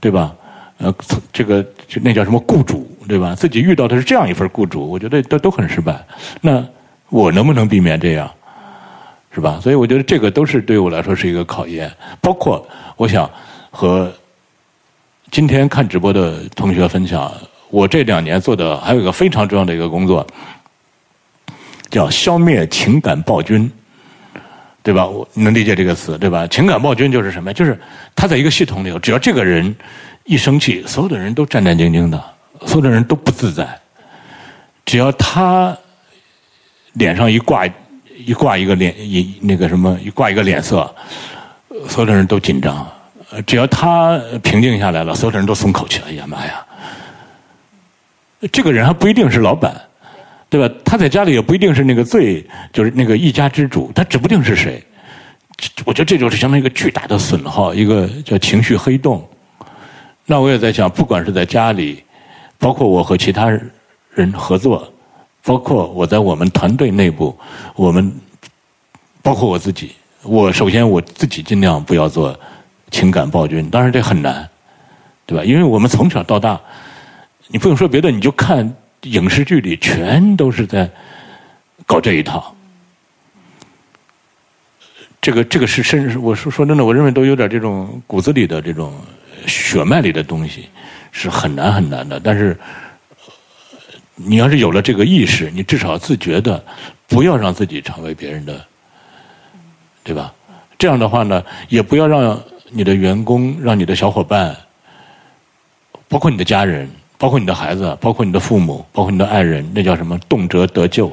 对吧？呃，这个就那叫什么雇主，对吧？自己遇到的是这样一份雇主，我觉得都都很失败。那我能不能避免这样，是吧？所以我觉得这个都是对我来说是一个考验。包括我想和今天看直播的同学分享。我这两年做的还有一个非常重要的一个工作，叫消灭情感暴君，对吧？我能理解这个词，对吧？情感暴君就是什么？就是他在一个系统里头，只要这个人一生气，所有的人都战战兢兢的，所有的人都不自在。只要他脸上一挂一挂一个脸一那个什么一挂一个脸色，所有的人都紧张。只要他平静下来了，所有的人都松口气了。哎呀妈呀！这个人还不一定是老板，对吧？他在家里也不一定是那个最就是那个一家之主，他指不定是谁。我觉得这就是相当于一个巨大的损耗，一个叫情绪黑洞。那我也在想，不管是在家里，包括我和其他人合作，包括我在我们团队内部，我们包括我自己，我首先我自己尽量不要做情感暴君。当然这很难，对吧？因为我们从小到大。你不用说别的，你就看影视剧里，全都是在搞这一套。这个这个是甚至我说说真的，我认为都有点这种骨子里的这种血脉里的东西，是很难很难的。但是你要是有了这个意识，你至少自觉的不要让自己成为别人的，对吧？这样的话呢，也不要让你的员工、让你的小伙伴，包括你的家人。包括你的孩子，包括你的父母，包括你的爱人，那叫什么？动辄得救，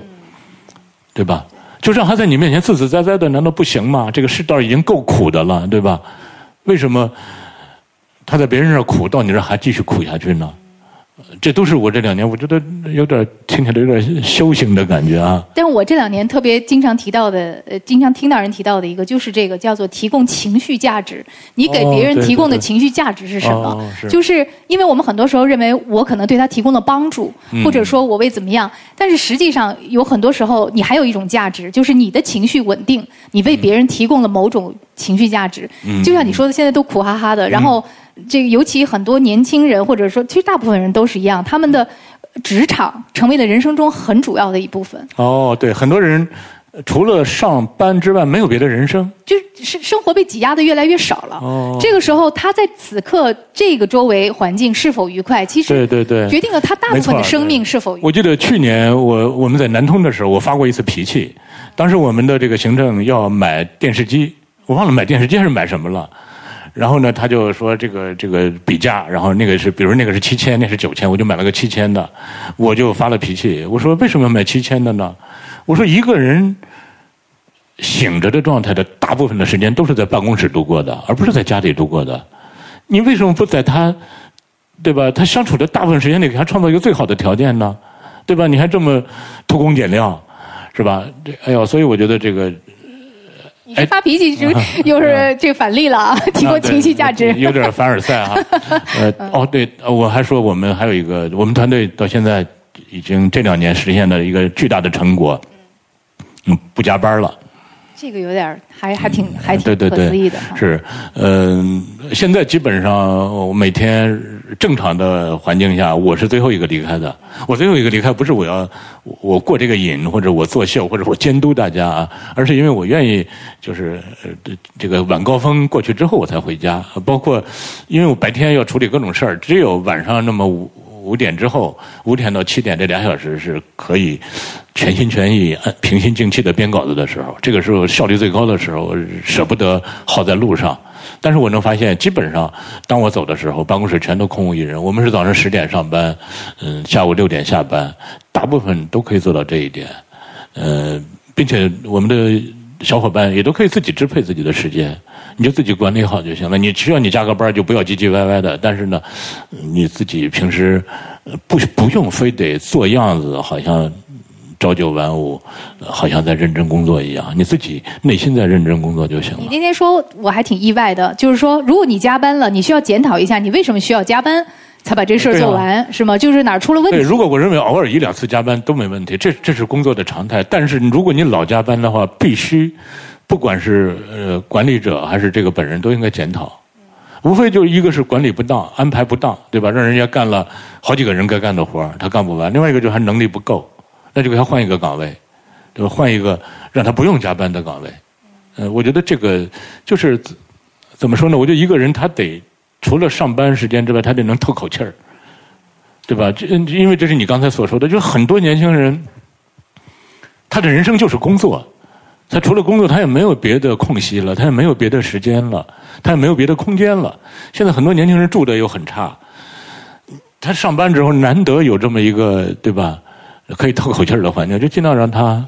对吧？就让他在你面前自自在在的，难道不行吗？这个世道已经够苦的了，对吧？为什么他在别人那儿苦，到你这儿还继续苦下去呢？这都是我这两年，我觉得有点听起来有点修行的感觉啊。但是我这两年特别经常提到的，呃，经常听到人提到的一个，就是这个叫做提供情绪价值。你给别人提供的情绪价值是什么？就是因为我们很多时候认为我可能对他提供了帮助，或者说我为怎么样，但是实际上有很多时候你还有一种价值，就是你的情绪稳定，你为别人提供了某种情绪价值。就像你说的，现在都苦哈哈的，然后。这个尤其很多年轻人，或者说其实大部分人都是一样，他们的职场成为了人生中很主要的一部分。哦，对，很多人除了上班之外，没有别的人生，就是生活被挤压的越来越少了。哦，这个时候他在此刻这个周围环境是否愉快，其实对对对，决定了他大部分的生命是否。我记得去年我我们在南通的时候，我发过一次脾气。当时我们的这个行政要买电视机，我忘了买电视机还是买什么了。然后呢，他就说这个这个比价，然后那个是，比如那个是七千，那是九千，我就买了个七千的，我就发了脾气，我说为什么要买七千的呢？我说一个人醒着的状态的大部分的时间都是在办公室度过的，而不是在家里度过的。你为什么不在他，对吧？他相处的大部分时间里给他创造一个最好的条件呢？对吧？你还这么偷工减料，是吧？这哎呦，所以我觉得这个。哎，发脾气就 又是这个反例了啊！提供情绪价值，有点凡尔赛啊。呃，哦，对，我还说我们还有一个，我们团队到现在已经这两年实现了一个巨大的成果，嗯，不加班了。这个有点还还挺还挺不可思议的。是，嗯，现在基本上我每天正常的环境下，我是最后一个离开的。我最后一个离开，不是我要我过这个瘾，或者我作秀，或者我监督大家啊，而是因为我愿意，就是这个晚高峰过去之后我才回家。包括因为我白天要处理各种事儿，只有晚上那么五。五点之后，五点到七点这俩小时是可以全心全意、平心静气的编稿子的时候。这个时候效率最高的时候，舍不得耗在路上。但是我能发现，基本上当我走的时候，办公室全都空无一人。我们是早上十点上班，嗯，下午六点下班，大部分都可以做到这一点。呃，并且我们的小伙伴也都可以自己支配自己的时间。你就自己管理好就行了。你需要你加个班，就不要唧唧歪歪的。但是呢，你自己平时不不用非得做样子，好像朝九晚五，好像在认真工作一样。你自己内心在认真工作就行了。你那天说我还挺意外的，就是说，如果你加班了，你需要检讨一下，你为什么需要加班才把这事儿做完，是吗？就是哪儿出了问题？对，如果我认为偶尔一两次加班都没问题，这这是工作的常态。但是如果你老加班的话，必须，不管是呃管理者还是这个本人，都应该检讨。无非就一个是管理不当、安排不当，对吧？让人家干了好几个人该干的活儿他干不完；另外一个就是他能力不够，那就给他换一个岗位，对吧？换一个让他不用加班的岗位。呃，我觉得这个就是怎么说呢？我觉得一个人他得除了上班时间之外，他得能透口气儿，对吧？这因为这是你刚才所说的，就是很多年轻人他的人生就是工作。他除了工作，他也没有别的空隙了，他也没有别的时间了，他也没有别的空间了。现在很多年轻人住的又很差，他上班之后难得有这么一个对吧，可以透口气儿的环境，就尽量让他。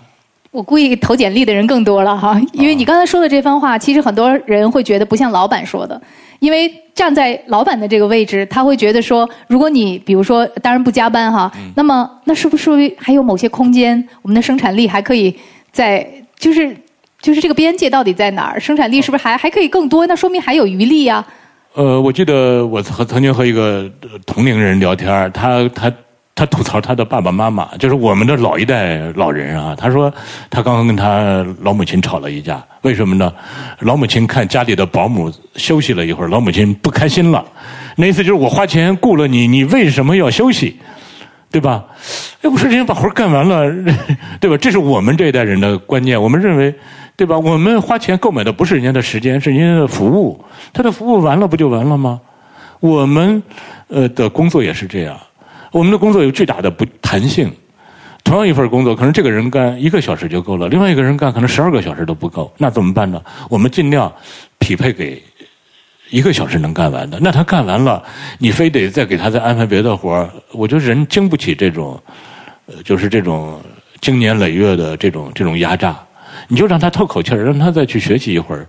我估计投简历的人更多了哈，因为你刚才说的这番话，其实很多人会觉得不像老板说的，因为站在老板的这个位置，他会觉得说，如果你比如说当然不加班哈，那么那是不是还有某些空间，我们的生产力还可以在。就是就是这个边界到底在哪儿？生产力是不是还还可以更多？那说明还有余力呀。呃，我记得我和曾经和一个同龄人聊天，他他他吐槽他的爸爸妈妈，就是我们的老一代老人啊。他说他刚刚跟他老母亲吵了一架，为什么呢？老母亲看家里的保姆休息了一会儿，老母亲不开心了。那意思就是我花钱雇了你，你为什么要休息？对吧？哎，我说人家把活干完了，对吧？这是我们这一代人的观念。我们认为，对吧？我们花钱购买的不是人家的时间，是人家的服务。他的服务完了不就完了吗？我们呃的工作也是这样。我们的工作有巨大的不弹性。同样一份工作，可能这个人干一个小时就够了，另外一个人干可能十二个小时都不够。那怎么办呢？我们尽量匹配给。一个小时能干完的，那他干完了，你非得再给他再安排别的活，我觉得人经不起这种，就是这种经年累月的这种这种压榨，你就让他透口气，让他再去学习一会儿，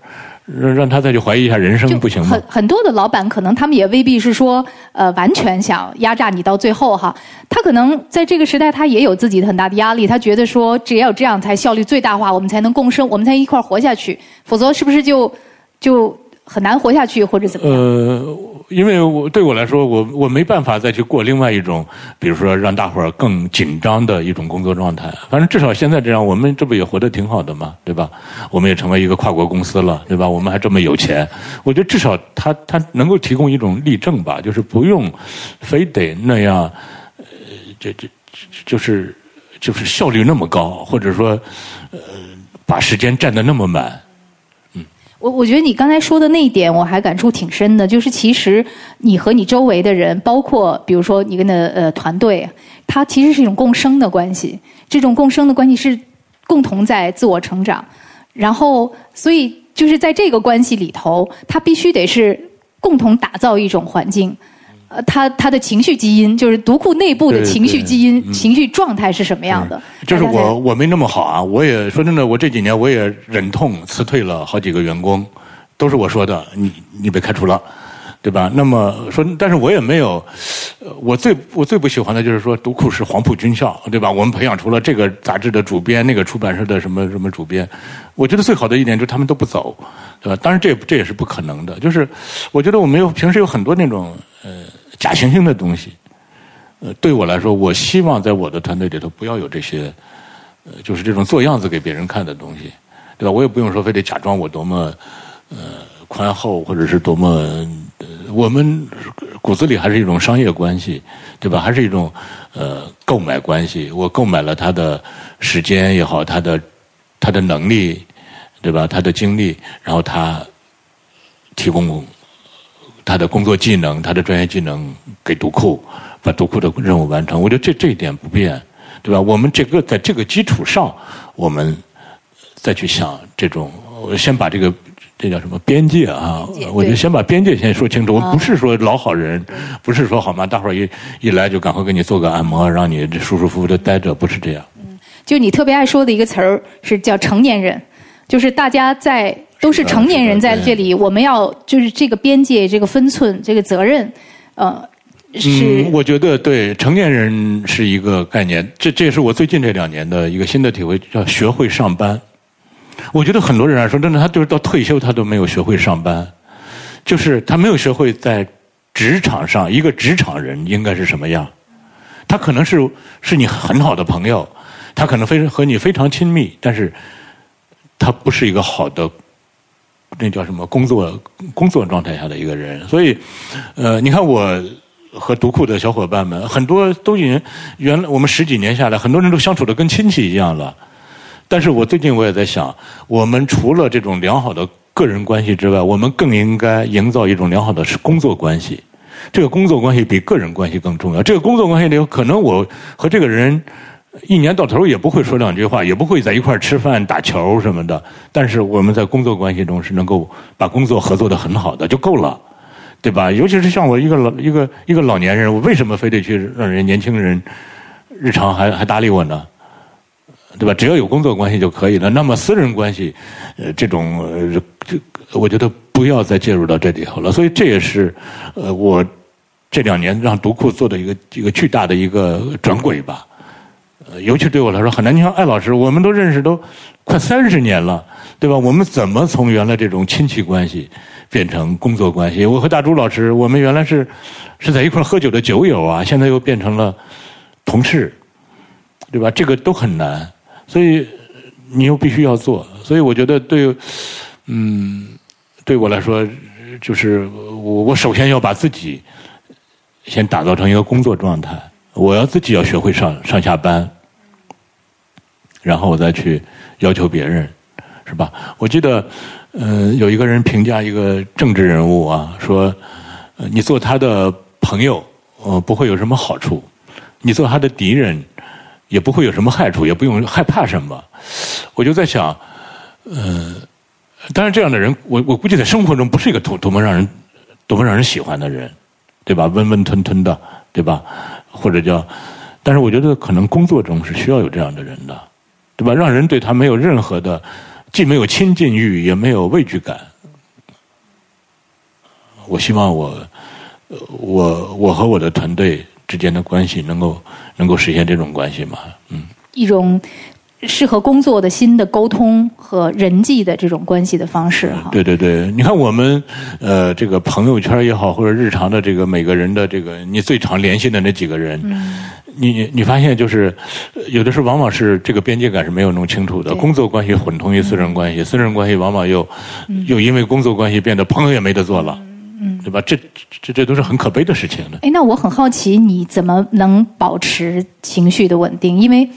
让让他再去怀疑一下人生，不行吗？很很多的老板可能他们也未必是说，呃，完全想压榨你到最后哈，他可能在这个时代他也有自己的很大的压力，他觉得说只有这样才效率最大化，我们才能共生，我们才一块儿活下去，否则是不是就就？很难活下去，或者怎么样？呃，因为我对我来说，我我没办法再去过另外一种，比如说让大伙儿更紧张的一种工作状态。反正至少现在这样，我们这不也活得挺好的嘛，对吧？我们也成为一个跨国公司了，对吧？我们还这么有钱，我觉得至少他他能够提供一种例证吧，就是不用非得那样，呃，这这就是就是效率那么高，或者说呃把时间占得那么满。我我觉得你刚才说的那一点，我还感触挺深的。就是其实你和你周围的人，包括比如说你跟的呃团队，它其实是一种共生的关系。这种共生的关系是共同在自我成长，然后所以就是在这个关系里头，它必须得是共同打造一种环境。呃，他他的情绪基因就是独库内部的情绪基因、情绪状态是什么样的？就是我我没那么好啊！我也说真的，我这几年我也忍痛辞退了好几个员工，都是我说的，你你被开除了，对吧？那么说，但是我也没有，我最我最不喜欢的就是说读库是黄埔军校，对吧？我们培养出了这个杂志的主编，那个出版社的什么什么主编，我觉得最好的一点就是他们都不走，对吧？当然这这也是不可能的，就是我觉得我们有平时有很多那种呃。假惺惺的东西，呃，对我来说，我希望在我的团队里头不要有这些，呃，就是这种做样子给别人看的东西，对吧？我也不用说非得假装我多么呃宽厚，或者是多么，我们骨子里还是一种商业关系，对吧？还是一种呃购买关系。我购买了他的时间也好，他的他的能力，对吧？他的精力，然后他提供。他的工作技能，他的专业技能给读库，把读库的任务完成。我觉得这这一点不变，对吧？我们这个在这个基础上，我们再去想这种，先把这个这叫什么边界啊？我觉得先把边界先说清楚。我不是说老好人，不是说好吗？大伙儿一一来就赶快给你做个按摩，让你舒舒服服的待着，不是这样。嗯，就你特别爱说的一个词儿是叫成年人，就是大家在。都是成年人在这里，我们要就是这个边界、这个分寸、这个责任，呃，是，我觉得对成年人是一个概念，这这也是我最近这两年的一个新的体会，叫学会上班。我觉得很多人来说，真的，他就是到退休，他都没有学会上班，就是他没有学会在职场上，一个职场人应该是什么样。他可能是是你很好的朋友，他可能非和你非常亲密，但是他不是一个好的。那叫什么工作工作状态下的一个人，所以，呃，你看我和读库的小伙伴们，很多都已经原来我们十几年下来，很多人都相处的跟亲戚一样了。但是我最近我也在想，我们除了这种良好的个人关系之外，我们更应该营造一种良好的工作关系。这个工作关系比个人关系更重要。这个工作关系里，可能我和这个人。一年到头也不会说两句话，也不会在一块儿吃饭、打球什么的。但是我们在工作关系中是能够把工作合作的很好的，就够了，对吧？尤其是像我一个老一个一个老年人，我为什么非得去让人年轻人日常还还搭理我呢？对吧？只要有工作关系就可以了。那么私人关系，呃，这种呃，这我觉得不要再介入到这里头了。所以这也是呃，我这两年让读库做的一个一个巨大的一个转轨吧。呃尤其对我来说很难。你像艾老师，我们都认识都快三十年了，对吧？我们怎么从原来这种亲戚关系变成工作关系？我和大朱老师，我们原来是是在一块喝酒的酒友啊，现在又变成了同事，对吧？这个都很难，所以你又必须要做。所以我觉得，对，嗯，对我来说，就是我我首先要把自己先打造成一个工作状态，我要自己要学会上上下班。然后我再去要求别人，是吧？我记得，呃，有一个人评价一个政治人物啊，说，你做他的朋友，呃，不会有什么好处；你做他的敌人，也不会有什么害处，也不用害怕什么。我就在想，呃，当然这样的人，我我估计在生活中不是一个多多么让人多么让人喜欢的人，对吧？温温吞吞的，对吧？或者叫，但是我觉得可能工作中是需要有这样的人的。对吧？让人对他没有任何的，既没有亲近欲，也没有畏惧感。我希望我，我我和我的团队之间的关系能够能够实现这种关系吗？嗯，一种适合工作的新的沟通和人际的这种关系的方式哈。对对对，你看我们呃，这个朋友圈也好，或者日常的这个每个人的这个你最常联系的那几个人。你你发现就是，有的时候往往是这个边界感是没有弄清楚的，工作关系混同于私人关系，私人关系往往又又因为工作关系变得朋友也没得做了，对吧？这这这都是很可悲的事情的。哎，那我很好奇，你怎么能保持情绪的稳定？因为。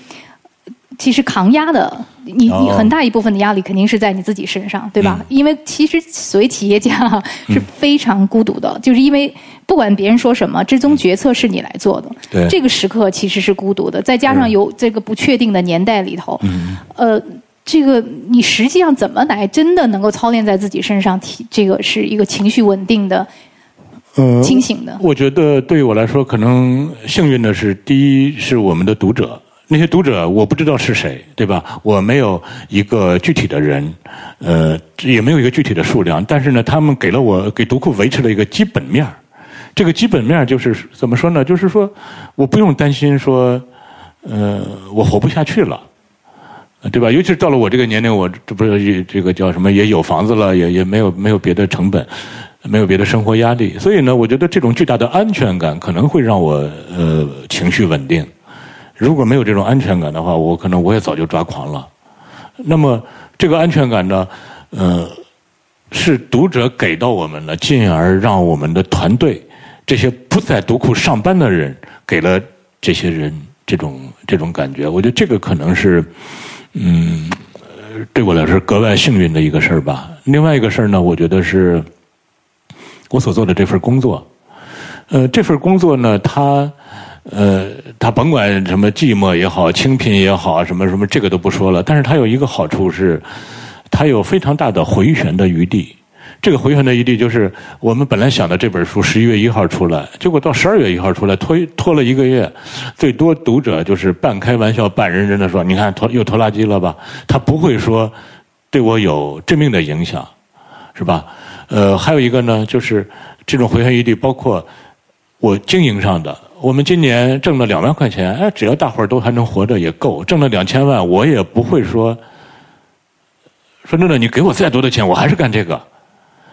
其实扛压的，你你很大一部分的压力肯定是在你自己身上，对吧？因为其实所谓企业家是非常孤独的，就是因为不管别人说什么，最终决策是你来做的。对，这个时刻其实是孤独的，再加上有这个不确定的年代里头，呃，这个你实际上怎么来真的能够操练在自己身上？提这个是一个情绪稳定的、清醒的。我觉得对于我来说，可能幸运的是，第一是我们的读者。那些读者我不知道是谁，对吧？我没有一个具体的人，呃，也没有一个具体的数量。但是呢，他们给了我给读库维持了一个基本面这个基本面就是怎么说呢？就是说，我不用担心说，呃，我活不下去了，对吧？尤其是到了我这个年龄，我这不是也这个叫什么？也有房子了，也也没有没有别的成本，没有别的生活压力。所以呢，我觉得这种巨大的安全感可能会让我呃情绪稳定。如果没有这种安全感的话，我可能我也早就抓狂了。那么这个安全感呢，呃，是读者给到我们的，进而让我们的团队这些不在读库上班的人给了这些人这种这种感觉。我觉得这个可能是，嗯，对我来说格外幸运的一个事儿吧。另外一个事儿呢，我觉得是我所做的这份工作，呃，这份工作呢，它。呃，他甭管什么寂寞也好，清贫也好，什么什么，这个都不说了。但是他有一个好处是，他有非常大的回旋的余地。这个回旋的余地就是，我们本来想的这本书十一月一号出来，结果到十二月一号出来，拖拖了一个月。最多读者就是半开玩笑半认真的说：“你看拖又拖拉机了吧？”他不会说对我有致命的影响，是吧？呃，还有一个呢，就是这种回旋余地包括。我经营上的。我们今年挣了两万块钱，哎，只要大伙儿都还能活着也够。挣了两千万，我也不会说说真的，你给我再多的钱，我还是干这个，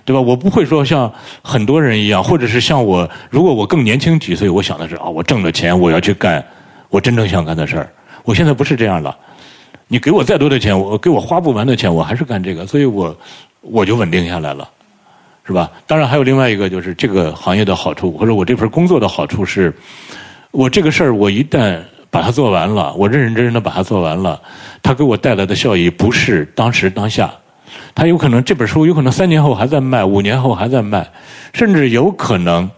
对吧？我不会说像很多人一样，或者是像我，如果我更年轻几岁，我想的是啊，我挣了钱，我要去干我真正想干的事儿。我现在不是这样了，你给我再多的钱，我给我花不完的钱，我还是干这个，所以我我就稳定下来了。是吧？当然还有另外一个，就是这个行业的好处，或者我这份工作的好处是，我这个事儿我一旦把它做完了，我认认真真的把它做完了，它给我带来的效益不是当时当下，他有可能这本书有可能三年后还在卖，五年后还在卖，甚至有可能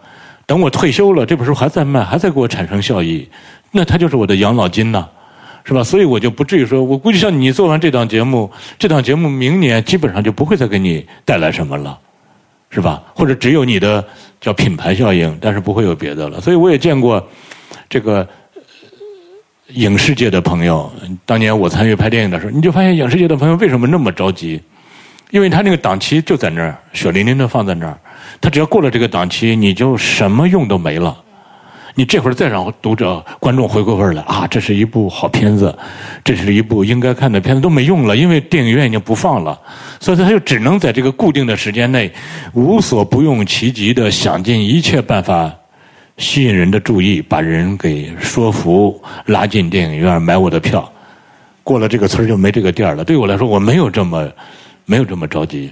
等我退休了，这本书还在卖，还在给我产生效益，那它就是我的养老金呐，是吧？所以我就不至于说，我估计像你做完这档节目，这档节目明年基本上就不会再给你带来什么了。是吧？或者只有你的叫品牌效应，但是不会有别的了。所以我也见过这个影视界的朋友。当年我参与拍电影的时候，你就发现影视界的朋友为什么那么着急？因为他那个档期就在那儿，血淋淋的放在那儿。他只要过了这个档期，你就什么用都没了。你这会儿再让读者、观众回过味儿来啊，这是一部好片子，这是一部应该看的片子，都没用了，因为电影院已经不放了，所以他就只能在这个固定的时间内，无所不用其极的想尽一切办法吸引人的注意，把人给说服，拉进电影院买我的票。过了这个村就没这个店了。对我来说，我没有这么没有这么着急。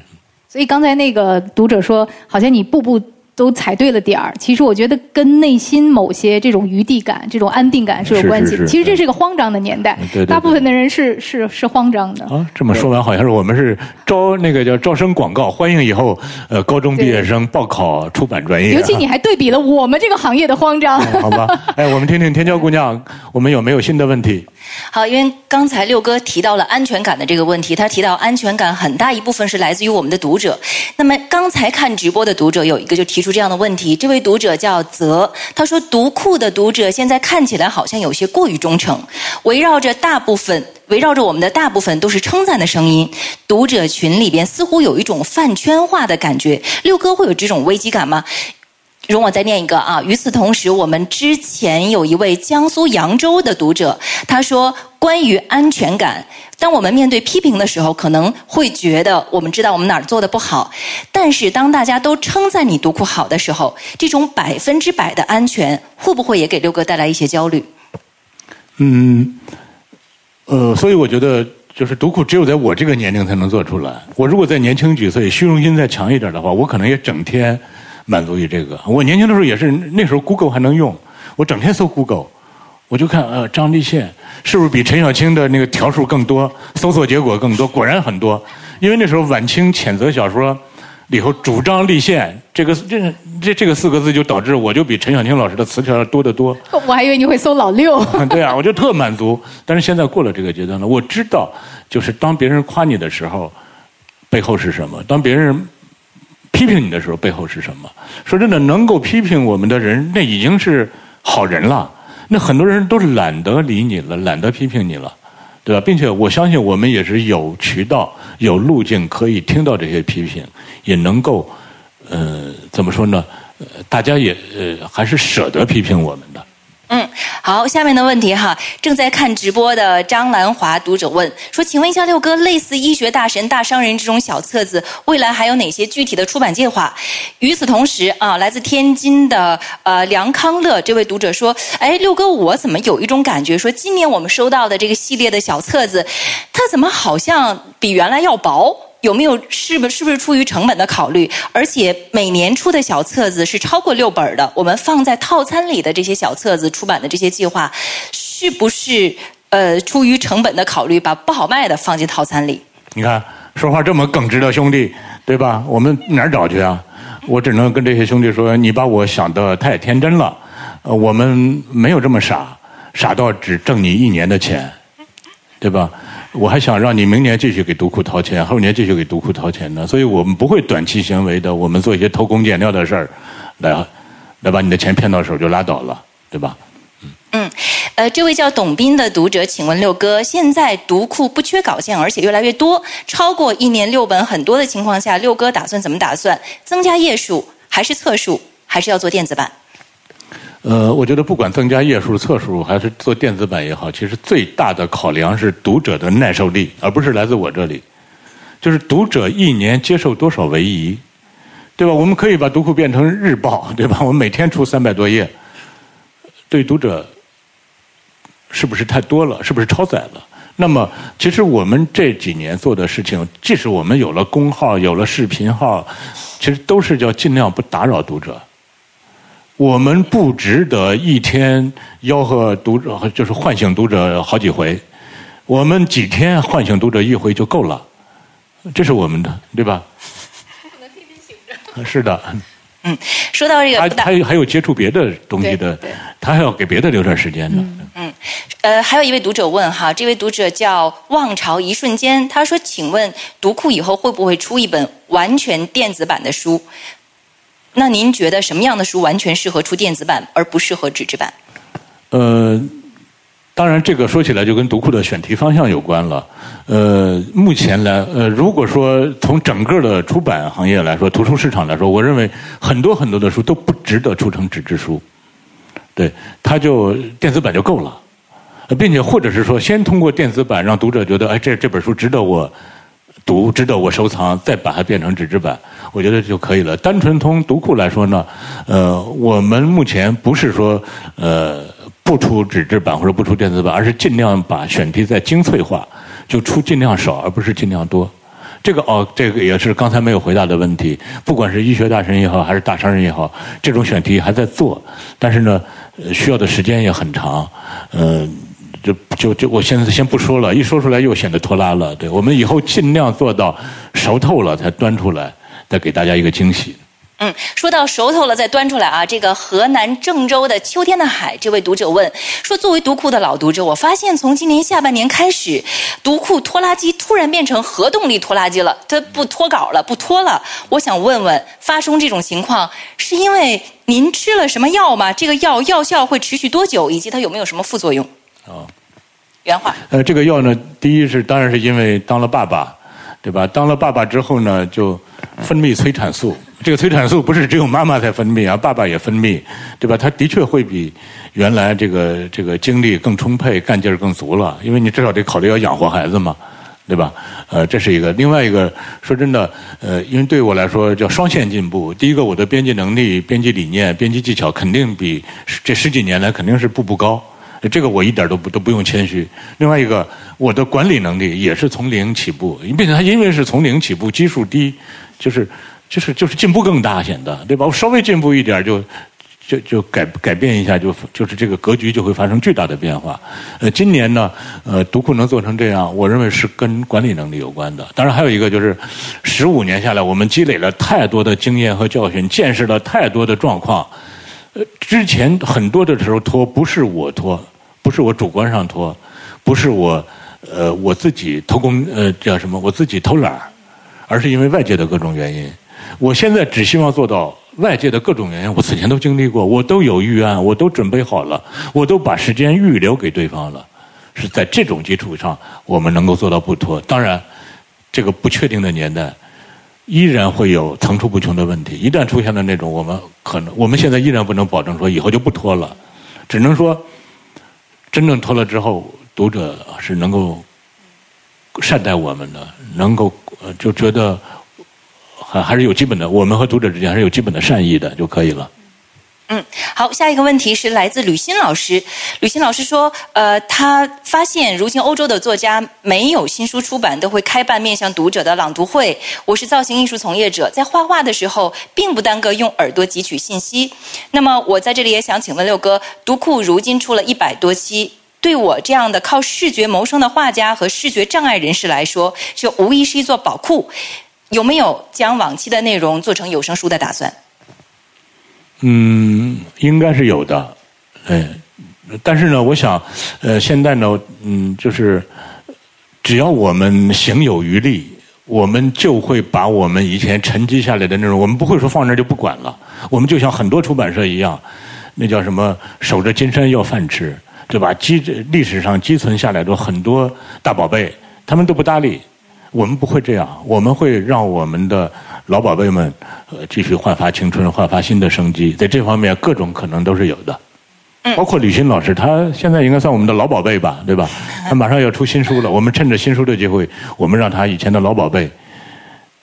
所以刚才那个读者说，好像你步步。都踩对了点儿，其实我觉得跟内心某些这种余地感、这种安定感是有关系。其实这是个慌张的年代，大部分的人是是是慌张的。啊，这么说完，好像是我们是招那个叫招生广告，欢迎以后呃高中毕业生报考出版专业。尤其你还对比了我们这个行业的慌张。好吧，哎，我们听听天骄姑娘，我们有没有新的问题？好，因为刚才六哥提到了安全感的这个问题，他提到安全感很大一部分是来自于我们的读者。那么刚才看直播的读者有一个就提出这样的问题，这位读者叫泽，他说读库的读者现在看起来好像有些过于忠诚，围绕着大部分围绕着我们的大部分都是称赞的声音，读者群里边似乎有一种饭圈化的感觉。六哥会有这种危机感吗？容我再念一个啊！与此同时，我们之前有一位江苏扬州的读者，他说：“关于安全感，当我们面对批评的时候，可能会觉得我们知道我们哪儿做的不好，但是当大家都称赞你读库好的时候，这种百分之百的安全，会不会也给六哥带来一些焦虑？”嗯，呃，所以我觉得，就是读库只有在我这个年龄才能做出来。我如果再年轻几岁，虚荣心再强一点的话，我可能也整天。满足于这个，我年轻的时候也是，那时候 Google 还能用，我整天搜 Google，我就看呃张立宪是不是比陈小青的那个条数更多，搜索结果更多，果然很多，因为那时候晚清谴责小说里头主张立宪这个这这这个四个字就导致我就比陈小青老师的词条要多得多。我还以为你会搜老六。对啊，我就特满足，但是现在过了这个阶段了，我知道就是当别人夸你的时候，背后是什么，当别人。批评你的时候，背后是什么？说真的，能够批评我们的人，那已经是好人了。那很多人都是懒得理你了，懒得批评你了，对吧？并且我相信，我们也是有渠道、有路径可以听到这些批评，也能够，呃，怎么说呢？大家也呃，还是舍得批评我们的。好，下面的问题哈，正在看直播的张兰华读者问说：“请问一下六哥，类似医学大神、大商人这种小册子，未来还有哪些具体的出版计划？”与此同时啊，来自天津的呃梁康乐这位读者说：“哎，六哥，我怎么有一种感觉，说今年我们收到的这个系列的小册子，它怎么好像比原来要薄？”有没有是不是不是出于成本的考虑？而且每年出的小册子是超过六本的，我们放在套餐里的这些小册子出版的这些计划，是不是呃出于成本的考虑，把不好卖的放进套餐里？你看说话这么耿直的兄弟，对吧？我们哪儿找去啊？我只能跟这些兄弟说，你把我想的太天真了，呃，我们没有这么傻，傻到只挣你一年的钱，对吧？我还想让你明年继续给读库掏钱，后年继续给读库掏钱呢，所以我们不会短期行为的，我们做一些偷工减料的事儿，来，来把你的钱骗到手就拉倒了，对吧？嗯，呃，这位叫董斌的读者，请问六哥，现在读库不缺稿件，而且越来越多，超过一年六本很多的情况下，六哥打算怎么打算？增加页数，还是册数，还是要做电子版？呃，我觉得不管增加页数、册数，还是做电子版也好，其实最大的考量是读者的耐受力，而不是来自我这里。就是读者一年接受多少为宜，对吧？我们可以把读库变成日报，对吧？我们每天出三百多页，对读者是不是太多了？是不是超载了？那么，其实我们这几年做的事情，即使我们有了公号、有了视频号，其实都是叫尽量不打扰读者。我们不值得一天吆喝读者，就是唤醒读者好几回。我们几天唤醒读者一回就够了，这是我们的，对吧？不能天天醒着。是的。嗯，说到这个，他还有接触别的东西的，他还要给别的留点时间呢。嗯，呃，还有一位读者问哈，这位读者叫望潮一瞬间，他说：“请问读库以后会不会出一本完全电子版的书？那您觉得什么样的书完全适合出电子版，而不适合纸质版？”呃。当然，这个说起来就跟读库的选题方向有关了。呃，目前来，呃，如果说从整个的出版行业来说，图书市场来说，我认为很多很多的书都不值得出成纸质书，对，它就电子版就够了，并且或者是说，先通过电子版让读者觉得，哎，这这本书值得我读，值得我收藏，再把它变成纸质版，我觉得就可以了。单纯从读库来说呢，呃，我们目前不是说，呃。不出纸质版或者不出电子版，而是尽量把选题再精粹化，就出尽量少，而不是尽量多。这个哦，这个也是刚才没有回答的问题。不管是医学大神也好，还是大商人也好，这种选题还在做，但是呢，需要的时间也很长。嗯，就就就我现在先不说了，一说出来又显得拖拉了。对我们以后尽量做到熟透了才端出来，再给大家一个惊喜。嗯，说到熟透了再端出来啊！这个河南郑州的秋天的海，这位读者问说：“作为读库的老读者，我发现从今年下半年开始，读库拖拉机突然变成核动力拖拉机了，它不拖稿了，不拖了。我想问问，发生这种情况是因为您吃了什么药吗？这个药药效会持续多久？以及它有没有什么副作用？”哦，原话。呃，这个药呢，第一是当然是因为当了爸爸，对吧？当了爸爸之后呢，就分泌催产素。这个催产素不是只有妈妈在分泌啊，爸爸也分泌，对吧？他的确会比原来这个这个精力更充沛，干劲儿更足了。因为你至少得考虑要养活孩子嘛，对吧？呃，这是一个。另外一个，说真的，呃，因为对我来说叫双线进步。第一个，我的编辑能力、编辑理念、编辑技巧肯定比这十几年来肯定是步步高，这个我一点都不都不用谦虚。另外一个，我的管理能力也是从零起步，并且他因为是从零起步，基数低，就是。就是就是进步更大显得，对吧？我稍微进步一点就就就改改变一下，就就是这个格局就会发生巨大的变化。呃，今年呢，呃，读库能做成这样，我认为是跟管理能力有关的。当然还有一个就是，十五年下来，我们积累了太多的经验和教训，见识了太多的状况。之前很多的时候拖不是我拖，不是我主观上拖，不是我呃我自己偷工呃叫什么，我自己偷懒而是因为外界的各种原因。我现在只希望做到外界的各种原因，我此前都经历过，我都有预案，我都准备好了，我都把时间预留给对方了。是在这种基础上，我们能够做到不拖。当然，这个不确定的年代，依然会有层出不穷的问题。一旦出现了那种，我们可能我们现在依然不能保证说以后就不拖了，只能说真正拖了之后，读者是能够善待我们的，能够就觉得。还还是有基本的，我们和读者之间还是有基本的善意的就可以了。嗯，好，下一个问题是来自吕欣老师。吕欣老师说，呃，他发现如今欧洲的作家没有新书出版，都会开办面向读者的朗读会。我是造型艺术从业者，在画画的时候并不耽搁用耳朵汲取信息。那么我在这里也想请问六哥，读库如今出了一百多期，对我这样的靠视觉谋生的画家和视觉障碍人士来说，这无疑是一座宝库。有没有将往期的内容做成有声书的打算？嗯，应该是有的，哎，但是呢，我想，呃，现在呢，嗯，就是只要我们行有余力，我们就会把我们以前沉积下来的内容，我们不会说放那就不管了。我们就像很多出版社一样，那叫什么“守着金山要饭吃”，对吧？积历史上积存下来的很多大宝贝，他们都不搭理。我们不会这样，我们会让我们的老宝贝们呃继续焕发青春，焕发新的生机。在这方面，各种可能都是有的。嗯包括李欣老师，他现在应该算我们的老宝贝吧，对吧？他马上要出新书了，我们趁着新书的机会，我们让他以前的老宝贝。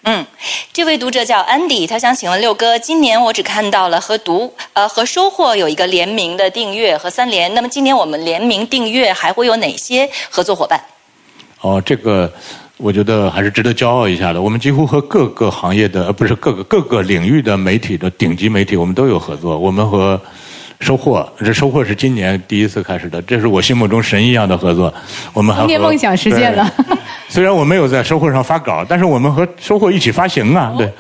嗯，这位读者叫 Andy，他想请问六哥，今年我只看到了和读呃和收获有一个联名的订阅和三联，那么今年我们联名订阅还会有哪些合作伙伴？哦，这个我觉得还是值得骄傲一下的。我们几乎和各个行业的，呃，不是各个各个领域的媒体的顶级媒体，我们都有合作。我们和收获，这收获是今年第一次开始的，这是我心目中神一样的合作。我们还今年梦想实现了。虽然我没有在收获上发稿，但是我们和收获一起发行啊，对。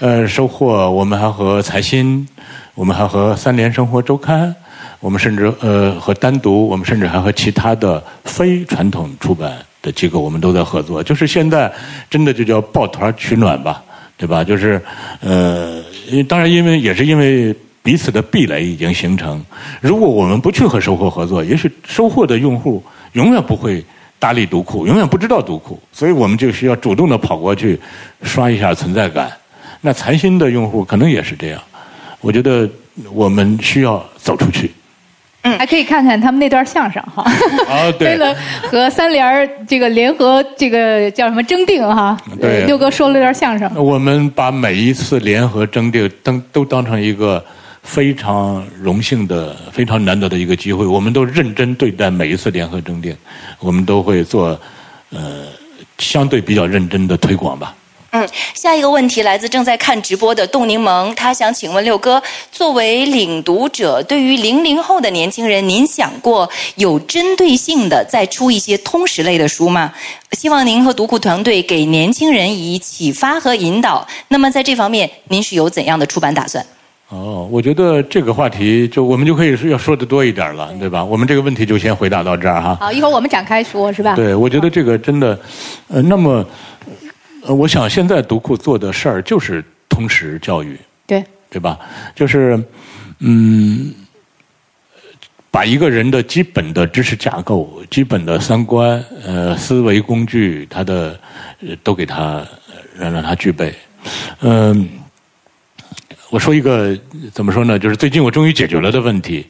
呃，收获我们还和财新，我们还和三联生活周刊，我们甚至呃和单独，我们甚至还和其他的非传统出版的机构，我们都在合作。就是现在真的就叫抱团取暖吧，对吧？就是呃，当然因为也是因为。彼此的壁垒已经形成。如果我们不去和收获合作，也许收获的用户永远不会搭理读库，永远不知道读库。所以我们就需要主动的跑过去刷一下存在感。那财新的用户可能也是这样。我觉得我们需要走出去。嗯，还可以看看他们那段相声哈。啊，对。为了和三联这个联合这个叫什么征订哈？对。六哥说了段相声。我们把每一次联合征订当都当成一个。非常荣幸的、非常难得的一个机会，我们都认真对待每一次联合征订，我们都会做呃相对比较认真的推广吧。嗯，下一个问题来自正在看直播的冻柠檬，他想请问六哥，作为领读者，对于零零后的年轻人，您想过有针对性的再出一些通识类的书吗？希望您和读库团队给年轻人以启发和引导。那么在这方面，您是有怎样的出版打算？哦，我觉得这个话题就我们就可以要说的多一点了，对吧？我们这个问题就先回答到这儿哈。好，一会儿我们展开说，是吧？对，我觉得这个真的，呃，那么，呃，我想现在读库做的事儿就是通识教育，对，对吧？就是，嗯，把一个人的基本的知识架构、基本的三观、呃，思维工具，他的都给他让让他具备，嗯。我说一个怎么说呢？就是最近我终于解决了的问题。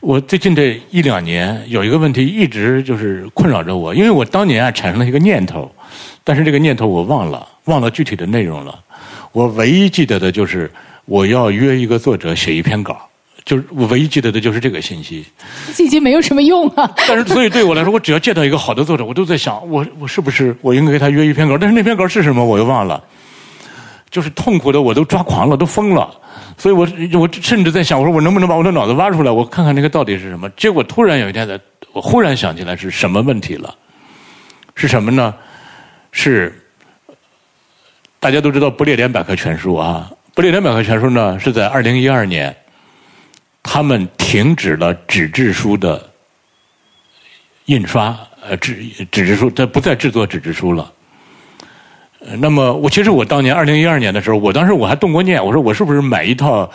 我最近这一两年有一个问题一直就是困扰着我，因为我当年啊产生了一个念头，但是这个念头我忘了，忘了具体的内容了。我唯一记得的就是我要约一个作者写一篇稿，就是我唯一记得的就是这个信息。信息没有什么用啊。但是所以对我来说，我只要见到一个好的作者，我都在想，我我是不是我应该给他约一篇稿？但是那篇稿是什么，我又忘了。就是痛苦的，我都抓狂了，都疯了。所以我我甚至在想，我说我能不能把我的脑子挖出来，我看看那个到底是什么？结果突然有一天，我忽然想起来是什么问题了？是什么呢？是大家都知道《不列颠百科全书》啊，《不列颠百科全书》呢是在二零一二年，他们停止了纸质书的印刷，呃，纸纸质书，它不再制作纸质书了。那么，我其实我当年二零一二年的时候，我当时我还动过念，我说我是不是买一套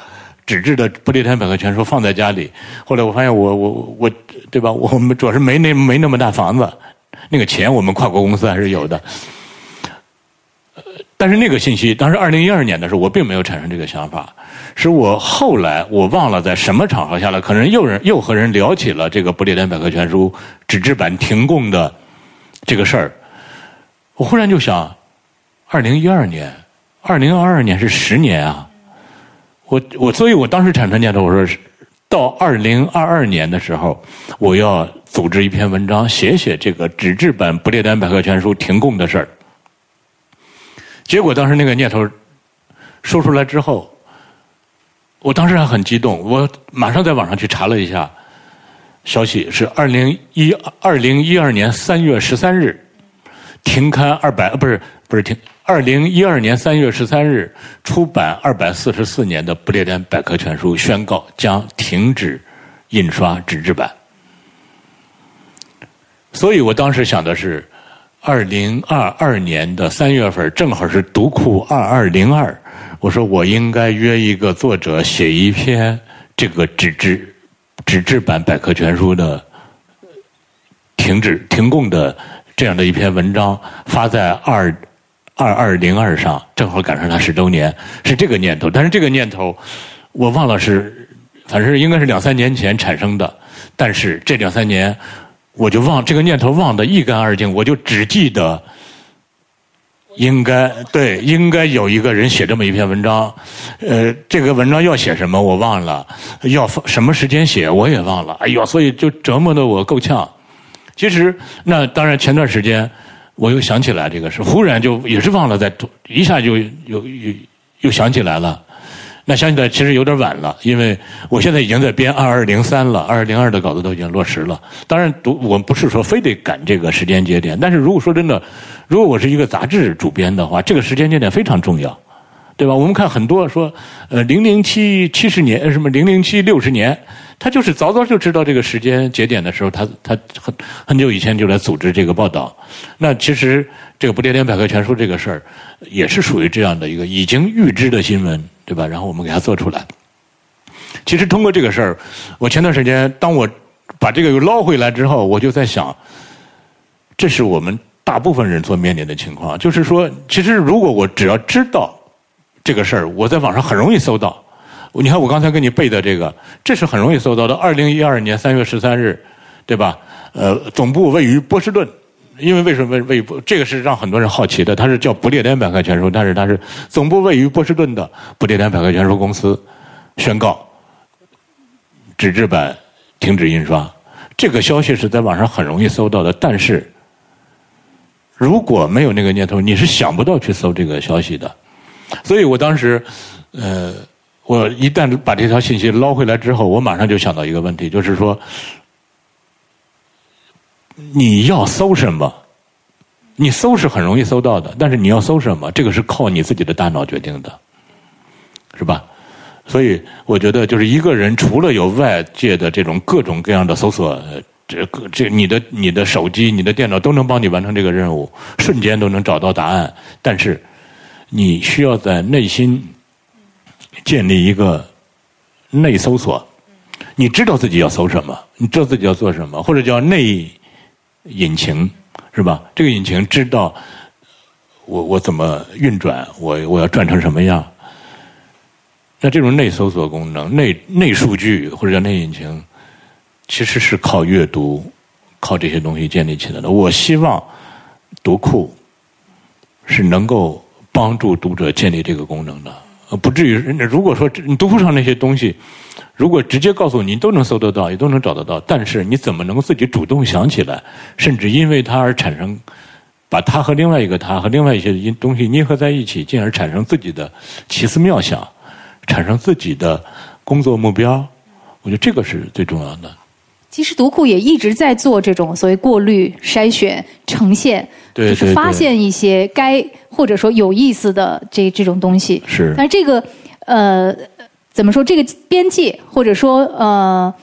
纸质的《不列颠百科全书》放在家里？后来我发现，我我我，对吧？我们主要是没那没那么大房子，那个钱我们跨国公司还是有的。但是那个信息，当时二零一二年的时候，我并没有产生这个想法，是我后来我忘了在什么场合下来，可能又人又和人聊起了这个《不列颠百科全书》纸质版停供的这个事儿，我忽然就想。二零一二年，二零二二年是十年啊！我我，所以我当时产生念头，我说到二零二二年的时候，我要组织一篇文章，写写这个纸质版《不列颠百科全书》停供的事儿。结果当时那个念头说出来之后，我当时还很激动，我马上在网上去查了一下消息，是二零一二零一二年三月十三日停刊二百，不是不是停。二零一二年三月十三日出版二百四十四年的《不列颠百科全书》宣告将停止印刷纸质版，所以我当时想的是，二零二二年的三月份正好是读库二二零二，我说我应该约一个作者写一篇这个纸质纸质版百科全书的停止停供的这样的一篇文章，发在二。二二零二上正好赶上他十周年，是这个念头。但是这个念头，我忘了是反正应该是两三年前产生的。但是这两三年，我就忘这个念头忘得一干二净，我就只记得。应该对，应该有一个人写这么一篇文章，呃，这个文章要写什么我忘了，要什么时间写我也忘了，哎呦，所以就折磨得我够呛。其实那当然前段时间我又想起来这个事，忽然就也是忘了，在一下就又又又想起来了。那想起来其实有点晚了，因为我现在已经在编二二零三了，二二零二的稿子都已经落实了。当然，读我不是说非得赶这个时间节点，但是如果说真的，如果我是一个杂志主编的话，这个时间节点非常重要，对吧？我们看很多说，呃，零零七七十年，什么零零七六十年。他就是早早就知道这个时间节点的时候，他他很很久以前就来组织这个报道。那其实这个不列颠百科全书这个事儿，也是属于这样的一个已经预知的新闻，对吧？然后我们给它做出来。其实通过这个事儿，我前段时间当我把这个又捞回来之后，我就在想，这是我们大部分人所面临的情况。就是说，其实如果我只要知道这个事儿，我在网上很容易搜到。你看，我刚才给你背的这个，这是很容易搜到的。二零一二年三月十三日，对吧？呃，总部位于波士顿，因为为什么位于这个是让很多人好奇的。它是叫不列颠百科全书，但是它是总部位于波士顿的不列颠百科全书公司宣告纸质版停止印刷。这个消息是在网上很容易搜到的，但是如果没有那个念头，你是想不到去搜这个消息的。所以我当时，呃。我一旦把这条信息捞回来之后，我马上就想到一个问题，就是说，你要搜什么？你搜是很容易搜到的，但是你要搜什么，这个是靠你自己的大脑决定的，是吧？所以我觉得，就是一个人除了有外界的这种各种各样的搜索，这个这你的你的手机、你的电脑都能帮你完成这个任务，瞬间都能找到答案，但是你需要在内心。建立一个内搜索，你知道自己要搜什么，你知道自己要做什么，或者叫内引擎，是吧？这个引擎知道我我怎么运转，我我要转成什么样。那这种内搜索功能、内内数据或者叫内引擎，其实是靠阅读、靠这些东西建立起来的。我希望读库是能够帮助读者建立这个功能的。不至于。如果说你读库上那些东西，如果直接告诉你，都能搜得到，也都能找得到。但是你怎么能够自己主动想起来，甚至因为它而产生，把它和另外一个它和另外一些因东西捏合在一起，进而产生自己的奇思妙想，产生自己的工作目标？我觉得这个是最重要的。其实读库也一直在做这种所谓过滤、筛选、呈现，就是发现一些该或者说有意思的这这种东西。是。但是这个呃，怎么说？这个边界或者说呃，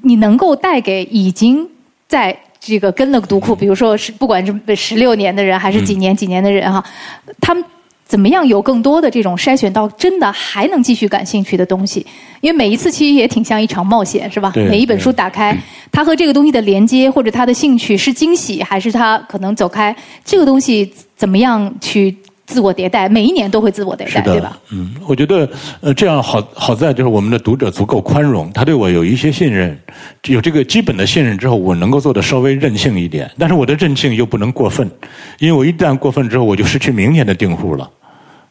你能够带给已经在这个跟了读库，比如说是不管是十六年的人还是几年几年的人哈，他们。怎么样有更多的这种筛选到真的还能继续感兴趣的东西？因为每一次其实也挺像一场冒险，是吧？每一本书打开，它和这个东西的连接或者它的兴趣是惊喜，还是它可能走开？这个东西怎么样去自我迭代？每一年都会自我迭代，对吧？嗯，我觉得呃这样好好在就是我们的读者足够宽容，他对我有一些信任，有这个基本的信任之后，我能够做的稍微任性一点，但是我的任性又不能过分，因为我一旦过分之后，我就失去明年的订户了。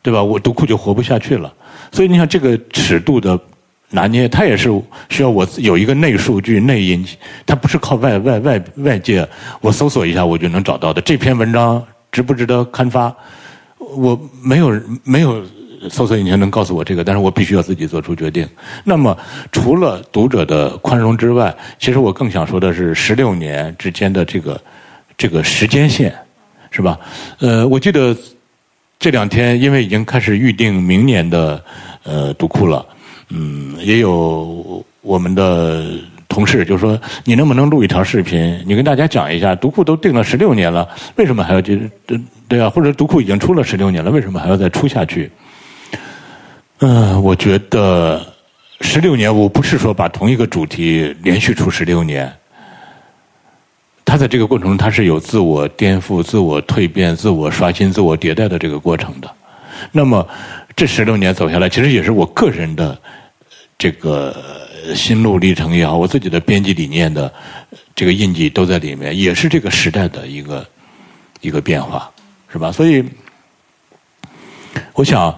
对吧？我读库就活不下去了，所以你想这个尺度的拿捏，它也是需要我有一个内数据、内因，它不是靠外外外外界我搜索一下我就能找到的。这篇文章值不值得刊发？我没有没有搜索引擎能告诉我这个，但是我必须要自己做出决定。那么除了读者的宽容之外，其实我更想说的是十六年之间的这个这个时间线，是吧？呃，我记得。这两天，因为已经开始预定明年的呃读库了，嗯，也有我们的同事就说：“你能不能录一条视频？你跟大家讲一下，读库都定了十六年了，为什么还要这这对啊？或者读库已经出了十六年了，为什么还要再出下去？”嗯，我觉得十六年，我不是说把同一个主题连续出十六年。他在这个过程中，他是有自我颠覆、自我蜕变、自我刷新、自我迭代的这个过程的。那么，这十六年走下来，其实也是我个人的这个心路历程也好，我自己的编辑理念的这个印记都在里面，也是这个时代的一个一个变化，是吧？所以，我想，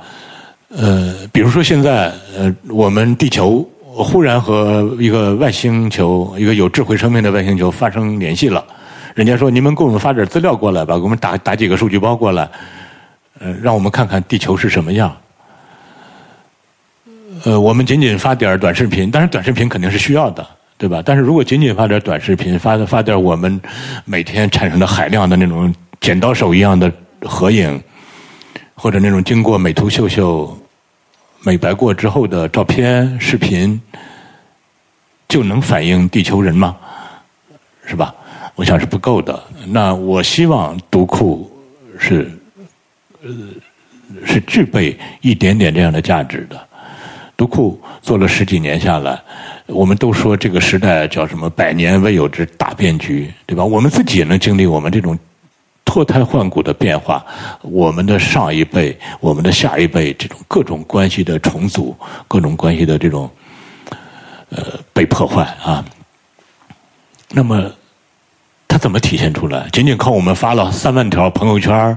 呃，比如说现在，呃，我们地球忽然和一个外星球，一个有智慧生命的外星球发生联系了，人家说你们给我们发点资料过来吧，给我们打打几个数据包过来，呃，让我们看看地球是什么样。呃，我们仅仅发点短视频，但是短视频肯定是需要的，对吧？但是如果仅仅发点短视频，发发点我们每天产生的海量的那种剪刀手一样的合影，或者那种经过美图秀秀美白过之后的照片、视频，就能反映地球人吗？是吧？我想是不够的。那我希望读库是呃是具备一点点这样的价值的。读库做了十几年下来，我们都说这个时代叫什么“百年未有之大变局”，对吧？我们自己也能经历我们这种脱胎换骨的变化，我们的上一辈、我们的下一辈这种各种关系的重组、各种关系的这种呃被破坏啊。那么，它怎么体现出来？仅仅靠我们发了三万条朋友圈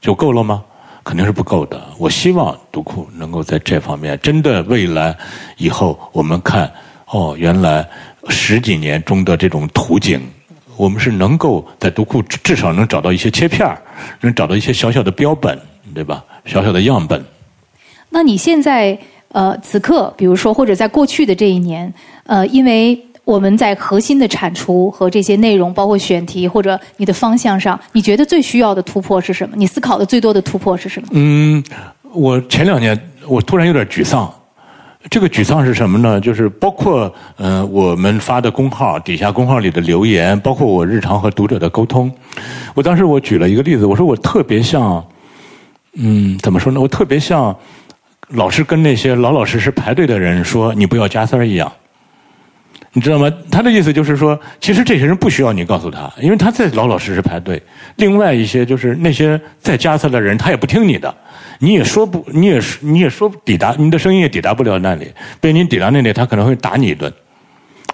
就够了吗？肯定是不够的。我希望读库能够在这方面，真的未来以后，我们看哦，原来十几年中的这种图景，我们是能够在读库至少能找到一些切片能找到一些小小的标本，对吧？小小的样本。那你现在呃，此刻，比如说或者在过去的这一年，呃，因为。我们在核心的产出和这些内容，包括选题或者你的方向上，你觉得最需要的突破是什么？你思考的最多的突破是什么？嗯，我前两年我突然有点沮丧。这个沮丧是什么呢？就是包括嗯，我们发的公号底下公号里的留言，包括我日常和读者的沟通。我当时我举了一个例子，我说我特别像，嗯，怎么说呢？我特别像老是跟那些老老实实排队的人说：“你不要加塞儿”一样。你知道吗？他的意思就是说，其实这些人不需要你告诉他，因为他在老老实实排队。另外一些就是那些在加塞的人，他也不听你的，你也说不，你也你也说抵达，你的声音也抵达不了那里。被你抵达那里，他可能会打你一顿。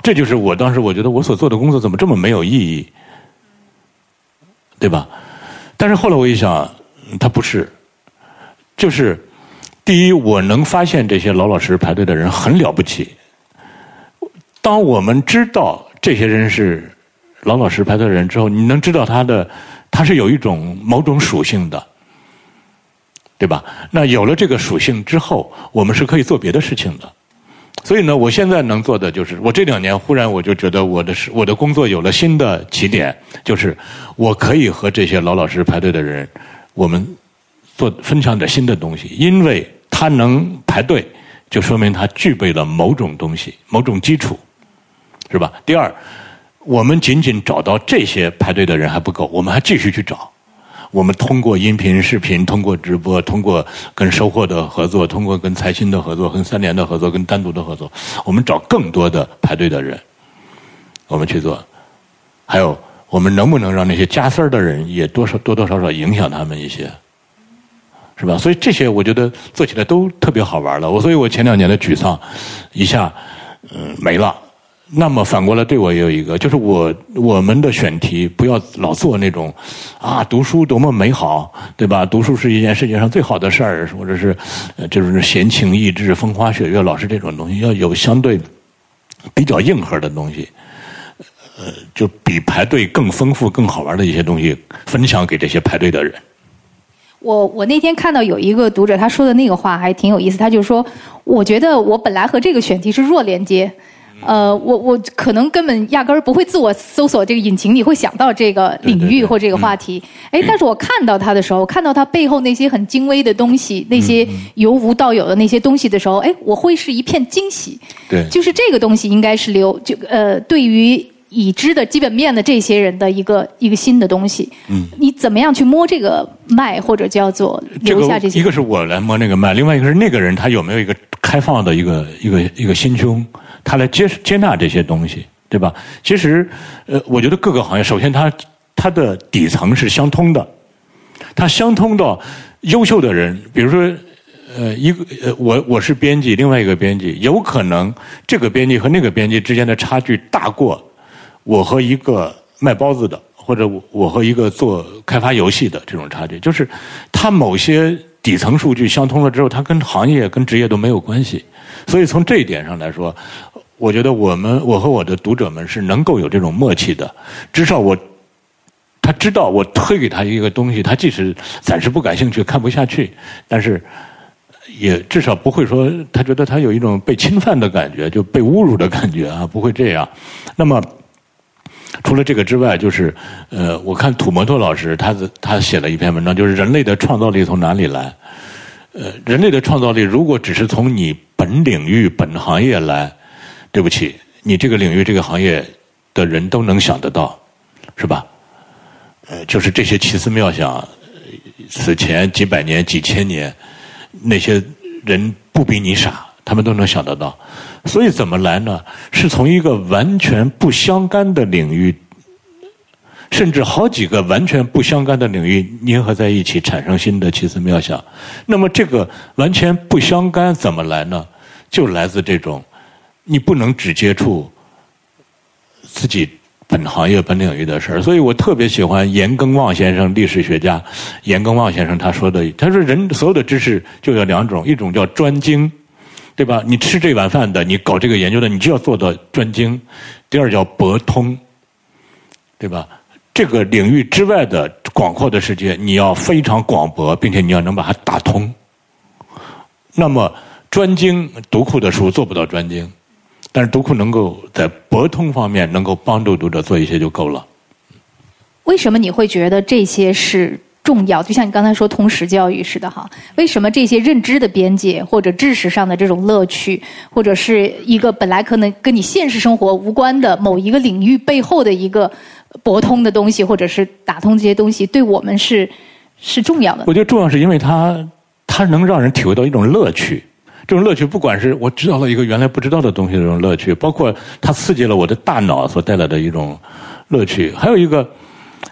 这就是我当时我觉得我所做的工作怎么这么没有意义，对吧？但是后来我一想，他不是，就是第一，我能发现这些老老实实排队的人很了不起。当我们知道这些人是老老实排队的人之后，你能知道他的他是有一种某种属性的，对吧？那有了这个属性之后，我们是可以做别的事情的。所以呢，我现在能做的就是，我这两年忽然我就觉得我的是我的工作有了新的起点，就是我可以和这些老老实实排队的人，我们做分享点新的东西，因为他能排队，就说明他具备了某种东西，某种基础。是吧？第二，我们仅仅找到这些排队的人还不够，我们还继续去找。我们通过音频、视频，通过直播，通过跟收获的合作，通过跟财新的合作，跟三联的合作，跟单独的合作，我们找更多的排队的人，我们去做。还有，我们能不能让那些加塞儿的人也多少多多少少影响他们一些？是吧？所以这些我觉得做起来都特别好玩了。我所以我前两年的沮丧一下嗯没了。那么反过来对我也有一个，就是我我们的选题不要老做那种，啊，读书多么美好，对吧？读书是一件世界上最好的事儿，或者是，就是闲情逸致、风花雪月，老是这种东西，要有相对比较硬核的东西，呃，就比排队更丰富、更好玩的一些东西分享给这些排队的人。我我那天看到有一个读者他说的那个话还挺有意思，他就说，我觉得我本来和这个选题是弱连接。呃，我我可能根本压根儿不会自我搜索这个引擎，你会想到这个领域或这个话题。哎，但是我看到它的时候，看到它背后那些很精微的东西，那些由无到有的那些东西的时候，哎，我会是一片惊喜。对，就是这个东西应该是留就呃，对于已知的基本面的这些人的一个一个新的东西。嗯，你怎么样去摸这个脉，或者叫做留下这些？一个是我来摸那个脉，另外一个是那个人他有没有一个开放的一个一个一个心胸。他来接接纳这些东西，对吧？其实，呃，我觉得各个行业，首先它它的底层是相通的，它相通到优秀的人，比如说，呃，一个呃，我我是编辑，另外一个编辑，有可能这个编辑和那个编辑之间的差距大过我和一个卖包子的，或者我我和一个做开发游戏的这种差距，就是他某些底层数据相通了之后，它跟行业跟职业都没有关系。所以从这一点上来说，我觉得我们我和我的读者们是能够有这种默契的，至少我。他知道我推给他一个东西，他即使暂时不感兴趣、看不下去，但是也至少不会说他觉得他有一种被侵犯的感觉，就被侮辱的感觉啊，不会这样。那么除了这个之外，就是呃，我看土摩托老师他的他写了一篇文章，就是人类的创造力从哪里来？呃，人类的创造力如果只是从你本领域、本行业来，对不起，你这个领域、这个行业的人都能想得到，是吧？呃，就是这些奇思妙想，此前几百年、几千年，那些人不比你傻，他们都能想得到。所以怎么来呢？是从一个完全不相干的领域，甚至好几个完全不相干的领域粘合在一起，产生新的奇思妙想。那么这个完全不相干怎么来呢？就来自这种，你不能只接触自己。本行业、本领域的事儿，所以我特别喜欢严耕望先生，历史学家严耕望先生他说的，他说人所有的知识就有两种，一种叫专精，对吧？你吃这碗饭的，你搞这个研究的，你就要做到专精；第二叫博通，对吧？这个领域之外的广阔的世界，你要非常广博，并且你要能把它打通。那么专精读库的书做不到专精。但是读库能够在博通方面能够帮助读者做一些就够了。为什么你会觉得这些是重要？就像你刚才说通识教育似的哈，为什么这些认知的边界或者知识上的这种乐趣，或者是一个本来可能跟你现实生活无关的某一个领域背后的一个博通的东西，或者是打通这些东西，对我们是是重要的？我觉得重要是因为它它能让人体会到一种乐趣。这种乐趣，不管是我知道了一个原来不知道的东西的这种乐趣，包括它刺激了我的大脑所带来的一种乐趣，还有一个，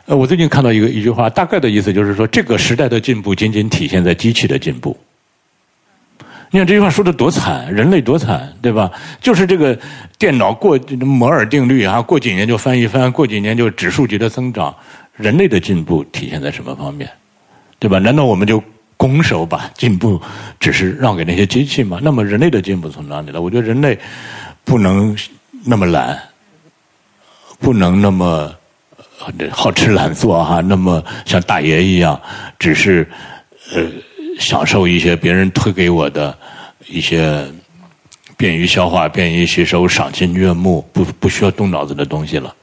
呃，我最近看到一个一句话，大概的意思就是说，这个时代的进步仅仅体现在机器的进步。你看这句话说的多惨，人类多惨，对吧？就是这个电脑过摩尔定律啊，过几年就翻一番，过几年就指数级的增长，人类的进步体现在什么方面？对吧？难道我们就？拱手把进步只是让给那些机器吗？那么人类的进步从哪里来？我觉得人类不能那么懒，不能那么好吃懒做哈，那么像大爷一样，只是呃享受一些别人推给我的一些便于消化、便于吸收、赏心悦目、不不需要动脑子的东西了。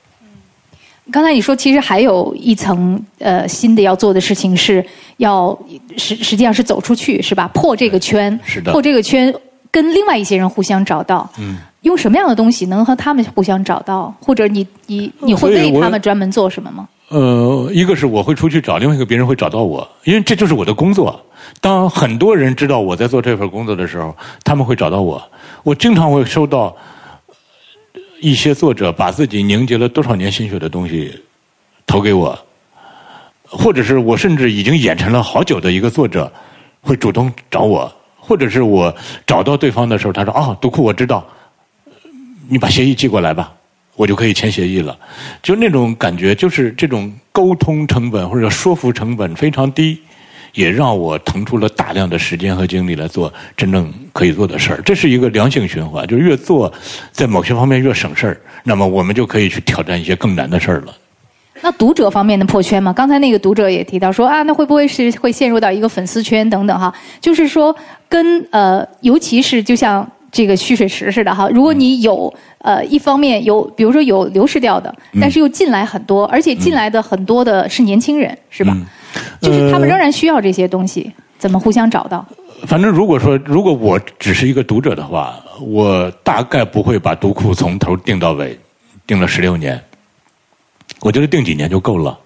刚才你说，其实还有一层呃新的要做的事情，是要实实际上是走出去，是吧？破这个圈，是的，破这个圈，跟另外一些人互相找到。嗯。用什么样的东西能和他们互相找到？或者你你你会为他们专门做什么吗？呃，一个是我会出去找，另外一个别人会找到我，因为这就是我的工作。当很多人知道我在做这份工作的时候，他们会找到我。我经常会收到。一些作者把自己凝结了多少年心血的东西投给我，或者是我甚至已经演成了好久的一个作者，会主动找我，或者是我找到对方的时候，他说：“啊，读库我知道，你把协议寄过来吧，我就可以签协议了。”就那种感觉，就是这种沟通成本或者说服成本非常低。也让我腾出了大量的时间和精力来做真正可以做的事儿，这是一个良性循环，就是越做，在某些方面越省事儿，那么我们就可以去挑战一些更难的事儿了。那读者方面的破圈吗？刚才那个读者也提到说啊，那会不会是会陷入到一个粉丝圈等等哈？就是说，跟呃，尤其是就像这个蓄水池似的哈，如果你有呃一方面有，比如说有流失掉的，但是又进来很多，而且进来的很多的是年轻人，是吧？就是他们仍然需要这些东西，怎么互相找到？反正如果说，如果我只是一个读者的话，我大概不会把读库从头定到尾，定了十六年。我觉得定几年就够了。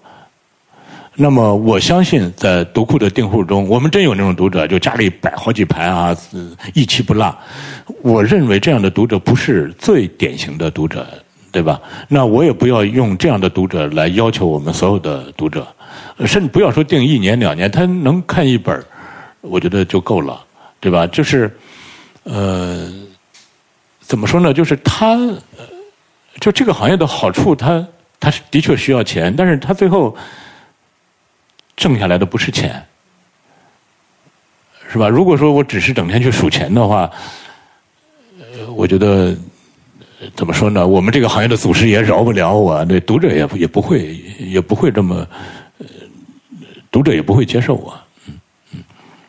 那么我相信，在读库的订户中，我们真有那种读者，就家里摆好几排啊，一期不落。我认为这样的读者不是最典型的读者，对吧？那我也不要用这样的读者来要求我们所有的读者。甚至不要说定一年两年，他能看一本我觉得就够了。对吧？就是呃，怎么说呢？就是他，就这个行业的好处，他他是的确需要钱，但是他最后挣下来的不是钱，是吧？如果说我只是整天去数钱的话，呃，我觉得。怎么说呢？我们这个行业的祖师爷饶不了我，那读者也也不会也不会这么，读者也不会接受我。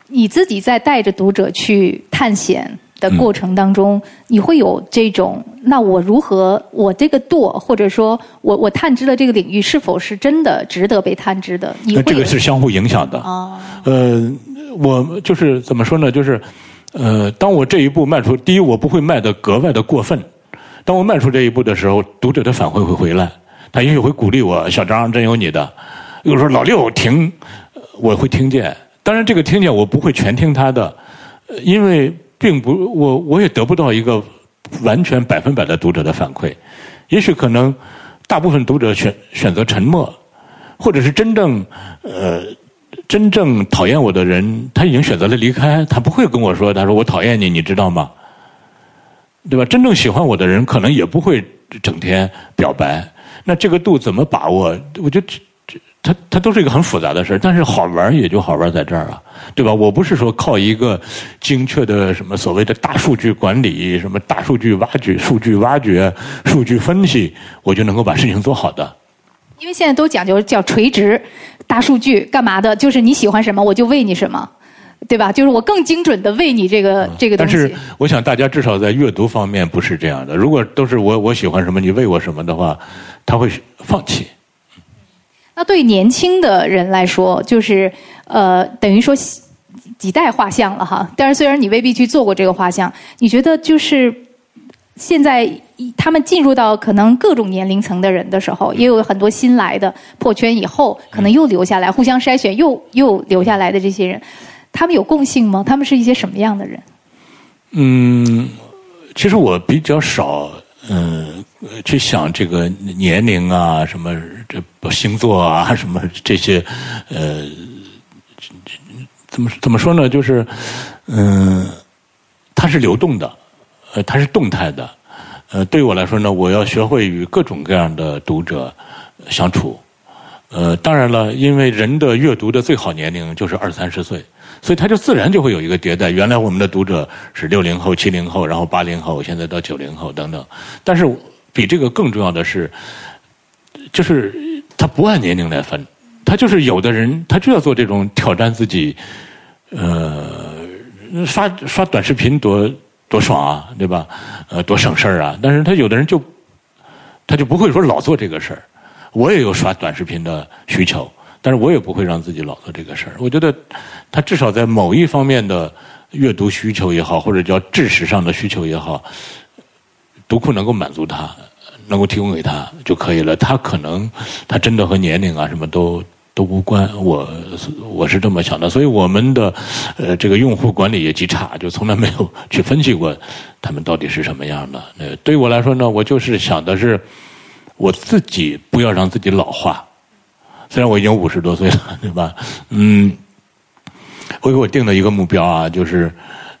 你自己在带着读者去探险的过程当中，你会有这种？那我如何？我这个舵，或者说我我探知的这个领域是否是真的值得被探知的？那这个是相互影响的。啊，呃，我就是怎么说呢？就是呃，当我这一步迈出，第一，我不会迈得格外的过分。当我迈出这一步的时候，读者的反馈会回来，他也许会鼓励我：“小张，真有你的。”又说：“老六，停！”我会听见。当然，这个听见我不会全听他的，因为并不，我我也得不到一个完全百分百的读者的反馈。也许可能大部分读者选选择沉默，或者是真正呃真正讨厌我的人，他已经选择了离开，他不会跟我说：“他说我讨厌你，你知道吗？”对吧？真正喜欢我的人，可能也不会整天表白。那这个度怎么把握？我觉得，它它都是一个很复杂的事儿。但是好玩也就好玩在这儿啊，对吧？我不是说靠一个精确的什么所谓的大数据管理、什么大数据挖掘、数据挖掘、数据分析，我就能够把事情做好的。因为现在都讲究叫垂直大数据，干嘛的？就是你喜欢什么，我就喂你什么。对吧？就是我更精准的喂你这个这个东西。但是，我想大家至少在阅读方面不是这样的。如果都是我我喜欢什么，你喂我什么的话，他会放弃。那对年轻的人来说，就是呃，等于说几代画像了哈。但是虽然你未必去做过这个画像，你觉得就是现在他们进入到可能各种年龄层的人的时候，也有很多新来的破圈以后，可能又留下来，互相筛选又又留下来的这些人。他们有共性吗？他们是一些什么样的人？嗯，其实我比较少嗯去想这个年龄啊，什么这星座啊，什么这些呃，怎么怎么说呢？就是嗯，它是流动的，呃，它是动态的。呃，对于我来说呢，我要学会与各种各样的读者相处。呃，当然了，因为人的阅读的最好年龄就是二三十岁。所以它就自然就会有一个迭代。原来我们的读者是六零后、七零后，然后八零后，现在到九零后等等。但是比这个更重要的是，就是他不按年龄来分，他就是有的人他就要做这种挑战自己，呃，刷刷短视频多多爽啊，对吧？呃，多省事儿啊。但是他有的人就他就不会说老做这个事儿。我也有刷短视频的需求。但是我也不会让自己老做这个事儿。我觉得，他至少在某一方面的阅读需求也好，或者叫知识上的需求也好，读库能够满足他，能够提供给他就可以了。他可能他真的和年龄啊什么都都无关。我我是这么想的。所以我们的呃这个用户管理也极差，就从来没有去分析过他们到底是什么样的。呃，对于我来说呢，我就是想的是我自己不要让自己老化。虽然我已经五十多岁了，对吧？嗯，我给我定的一个目标啊，就是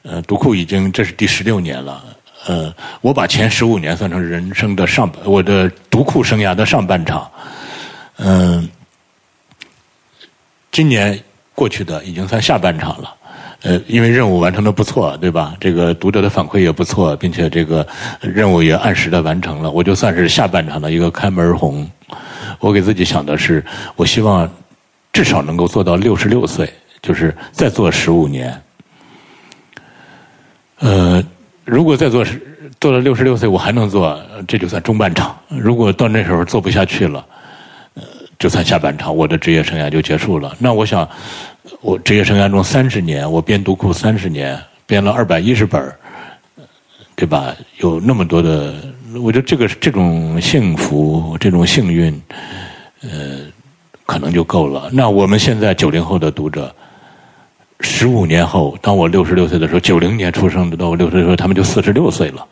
呃，读库已经这是第十六年了。呃，我把前十五年算成人生的上半，我的读库生涯的上半场。嗯，今年过去的已经算下半场了。呃，因为任务完成的不错，对吧？这个读者的反馈也不错，并且这个任务也按时的完成了，我就算是下半场的一个开门红。我给自己想的是，我希望至少能够做到六十六岁，就是再做十五年。呃，如果再做做到六十六岁，我还能做，这就算中半场。如果到那时候做不下去了，呃，就算下半场，我的职业生涯就结束了。那我想，我职业生涯中三十年，我编读库三十年，编了二百一十本对吧？有那么多的。我觉得这个这种幸福，这种幸运，呃，可能就够了。那我们现在九零后的读者，十五年后，当我六十六岁的时候，九零年出生的，到我六十岁，他们就四十六岁了。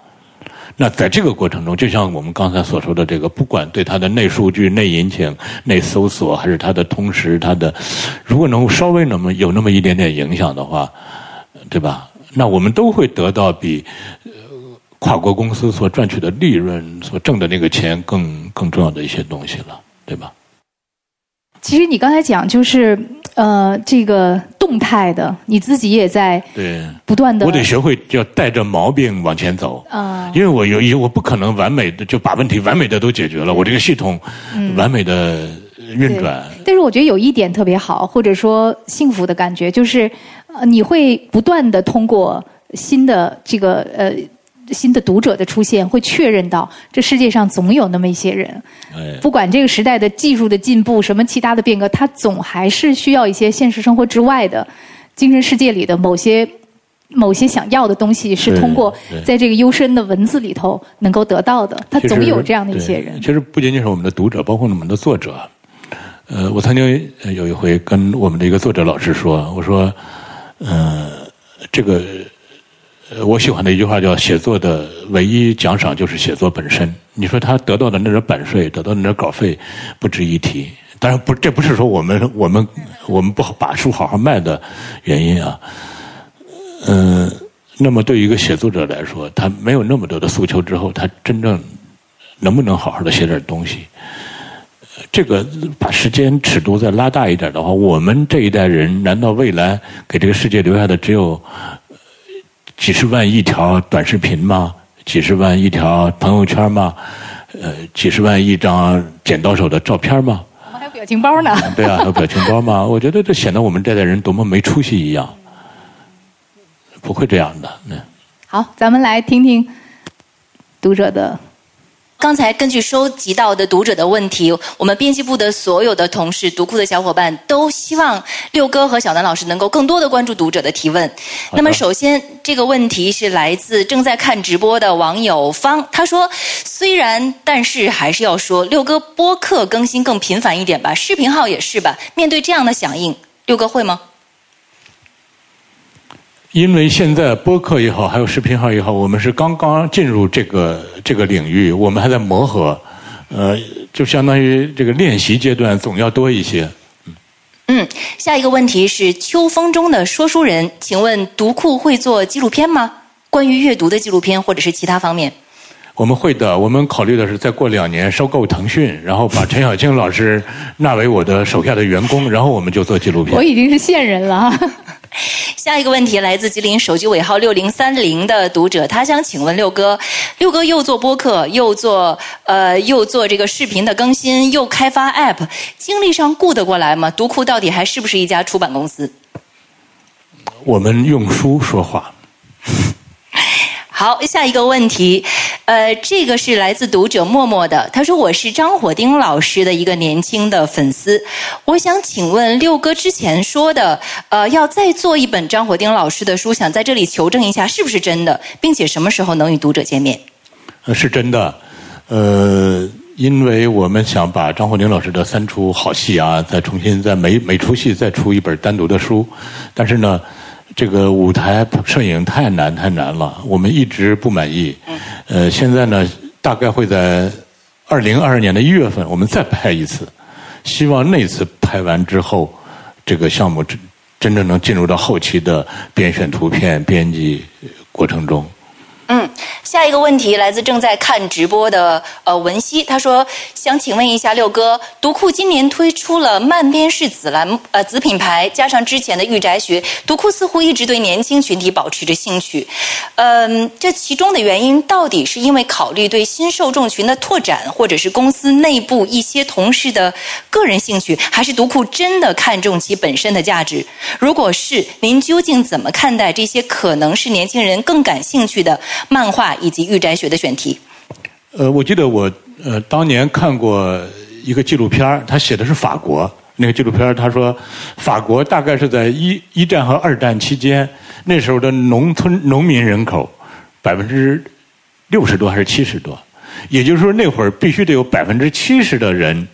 那在这个过程中，就像我们刚才所说的这个，不管对他的内数据、内引擎、内搜索，还是他的通识，他的如果能够稍微那么有那么一点点影响的话，对吧？那我们都会得到比跨国公司所赚取的利润、所挣的那个钱更更重要的一些东西了，对吧？其实你刚才讲就是呃，这个动态的，你自己也在对。不断的，我得学会要带着毛病往前走。啊，因为我有一我不可能完美的就把问题完美的都解决了，我这个系统完美的运转。但是我觉得有一点特别好，或者说幸福的感觉，就是呃，你会不断的通过新的这个呃。新的读者的出现，会确认到这世界上总有那么一些人，不管这个时代的技术的进步，什么其他的变革，他总还是需要一些现实生活之外的精神世界里的某些某些想要的东西，是通过在这个幽深的文字里头能够得到的。他总有这样的一些人。其实不仅仅是我们的读者，包括我们的作者。呃，我曾经有一回跟我们的一个作者老师说，我说，呃，这个。我喜欢的一句话叫“写作的唯一奖赏就是写作本身”。你说他得到的那点版税，得到那点稿费，不值一提。当然不，这不是说我们我们我们不好把书好好卖的原因啊。嗯，那么对于一个写作者来说，他没有那么多的诉求之后，他真正能不能好好的写点东西？这个把时间尺度再拉大一点的话，我们这一代人难道未来给这个世界留下的只有？几十万一条短视频吗？几十万一条朋友圈吗？呃，几十万一张剪刀手的照片吗？还有表情包呢？对啊，还有表情包吗？我觉得这显得我们这代人多么没出息一样。不会这样的。嗯。好，咱们来听听读者的。刚才根据收集到的读者的问题，我们编辑部的所有的同事、读库的小伙伴都希望六哥和小南老师能够更多的关注读者的提问。那么，首先这个问题是来自正在看直播的网友方，他说：“虽然，但是还是要说，六哥播客更新更频繁一点吧，视频号也是吧。面对这样的响应，六哥会吗？”因为现在播客也好，还有视频号也好，我们是刚刚进入这个这个领域，我们还在磨合，呃，就相当于这个练习阶段总要多一些。嗯，下一个问题是秋风中的说书人，请问读库会做纪录片吗？关于阅读的纪录片，或者是其他方面？我们会的，我们考虑的是再过两年收购腾讯，然后把陈小青老师纳为我的手下的员工，然后我们就做纪录片。我已经是线人了。下一个问题来自吉林手机尾号六零三零的读者，他想请问六哥，六哥又做播客，又做呃，又做这个视频的更新，又开发 App，精力上顾得过来吗？读库到底还是不是一家出版公司？我们用书说话。好，下一个问题，呃，这个是来自读者默默的，他说我是张火丁老师的一个年轻的粉丝，我想请问六哥之前说的，呃，要再做一本张火丁老师的书，想在这里求证一下是不是真的，并且什么时候能与读者见面？呃，是真的，呃，因为我们想把张火丁老师的三出好戏啊，再重新再每每出戏再出一本单独的书，但是呢。这个舞台摄影太难太难了，我们一直不满意。呃，现在呢，大概会在二零二二年的一月份，我们再拍一次。希望那次拍完之后，这个项目真真正能进入到后期的编选图片、编辑过程中。下一个问题来自正在看直播的呃文熙，他说想请问一下六哥，独库今年推出了漫编式子蓝呃子品牌，加上之前的御宅学，独库似乎一直对年轻群体保持着兴趣。嗯，这其中的原因到底是因为考虑对新受众群的拓展，或者是公司内部一些同事的个人兴趣，还是独库真的看重其本身的价值？如果是，您究竟怎么看待这些可能是年轻人更感兴趣的？漫画以及御宅学的选题。呃，我记得我呃当年看过一个纪录片他写的是法国那个纪录片他说法国大概是在一一战和二战期间，那时候的农村农民人口百分之六十多还是七十多，也就是说那会儿必须得有百分之七十的人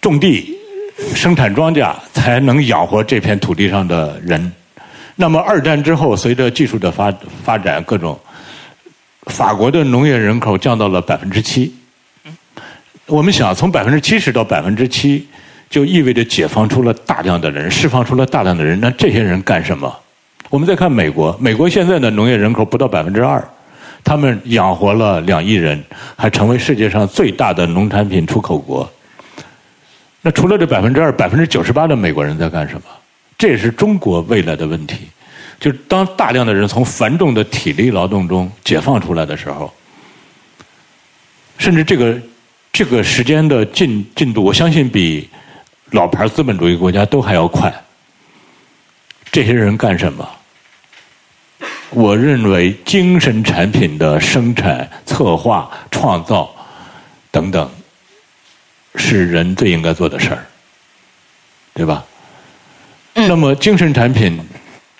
种地生产庄稼，才能养活这片土地上的人。那么二战之后，随着技术的发发展，各种。法国的农业人口降到了百分之七。我们想从百分之七十到百分之七，就意味着解放出了大量的人，释放出了大量的人。那这些人干什么？我们再看美国，美国现在的农业人口不到百分之二，他们养活了两亿人，还成为世界上最大的农产品出口国。那除了这百分之二，百分之九十八的美国人在干什么？这也是中国未来的问题。就是当大量的人从繁重的体力劳动中解放出来的时候，甚至这个这个时间的进进度，我相信比老牌资本主义国家都还要快。这些人干什么？我认为精神产品的生产、策划、创造等等。是人最应该做的事儿，对吧？那么精神产品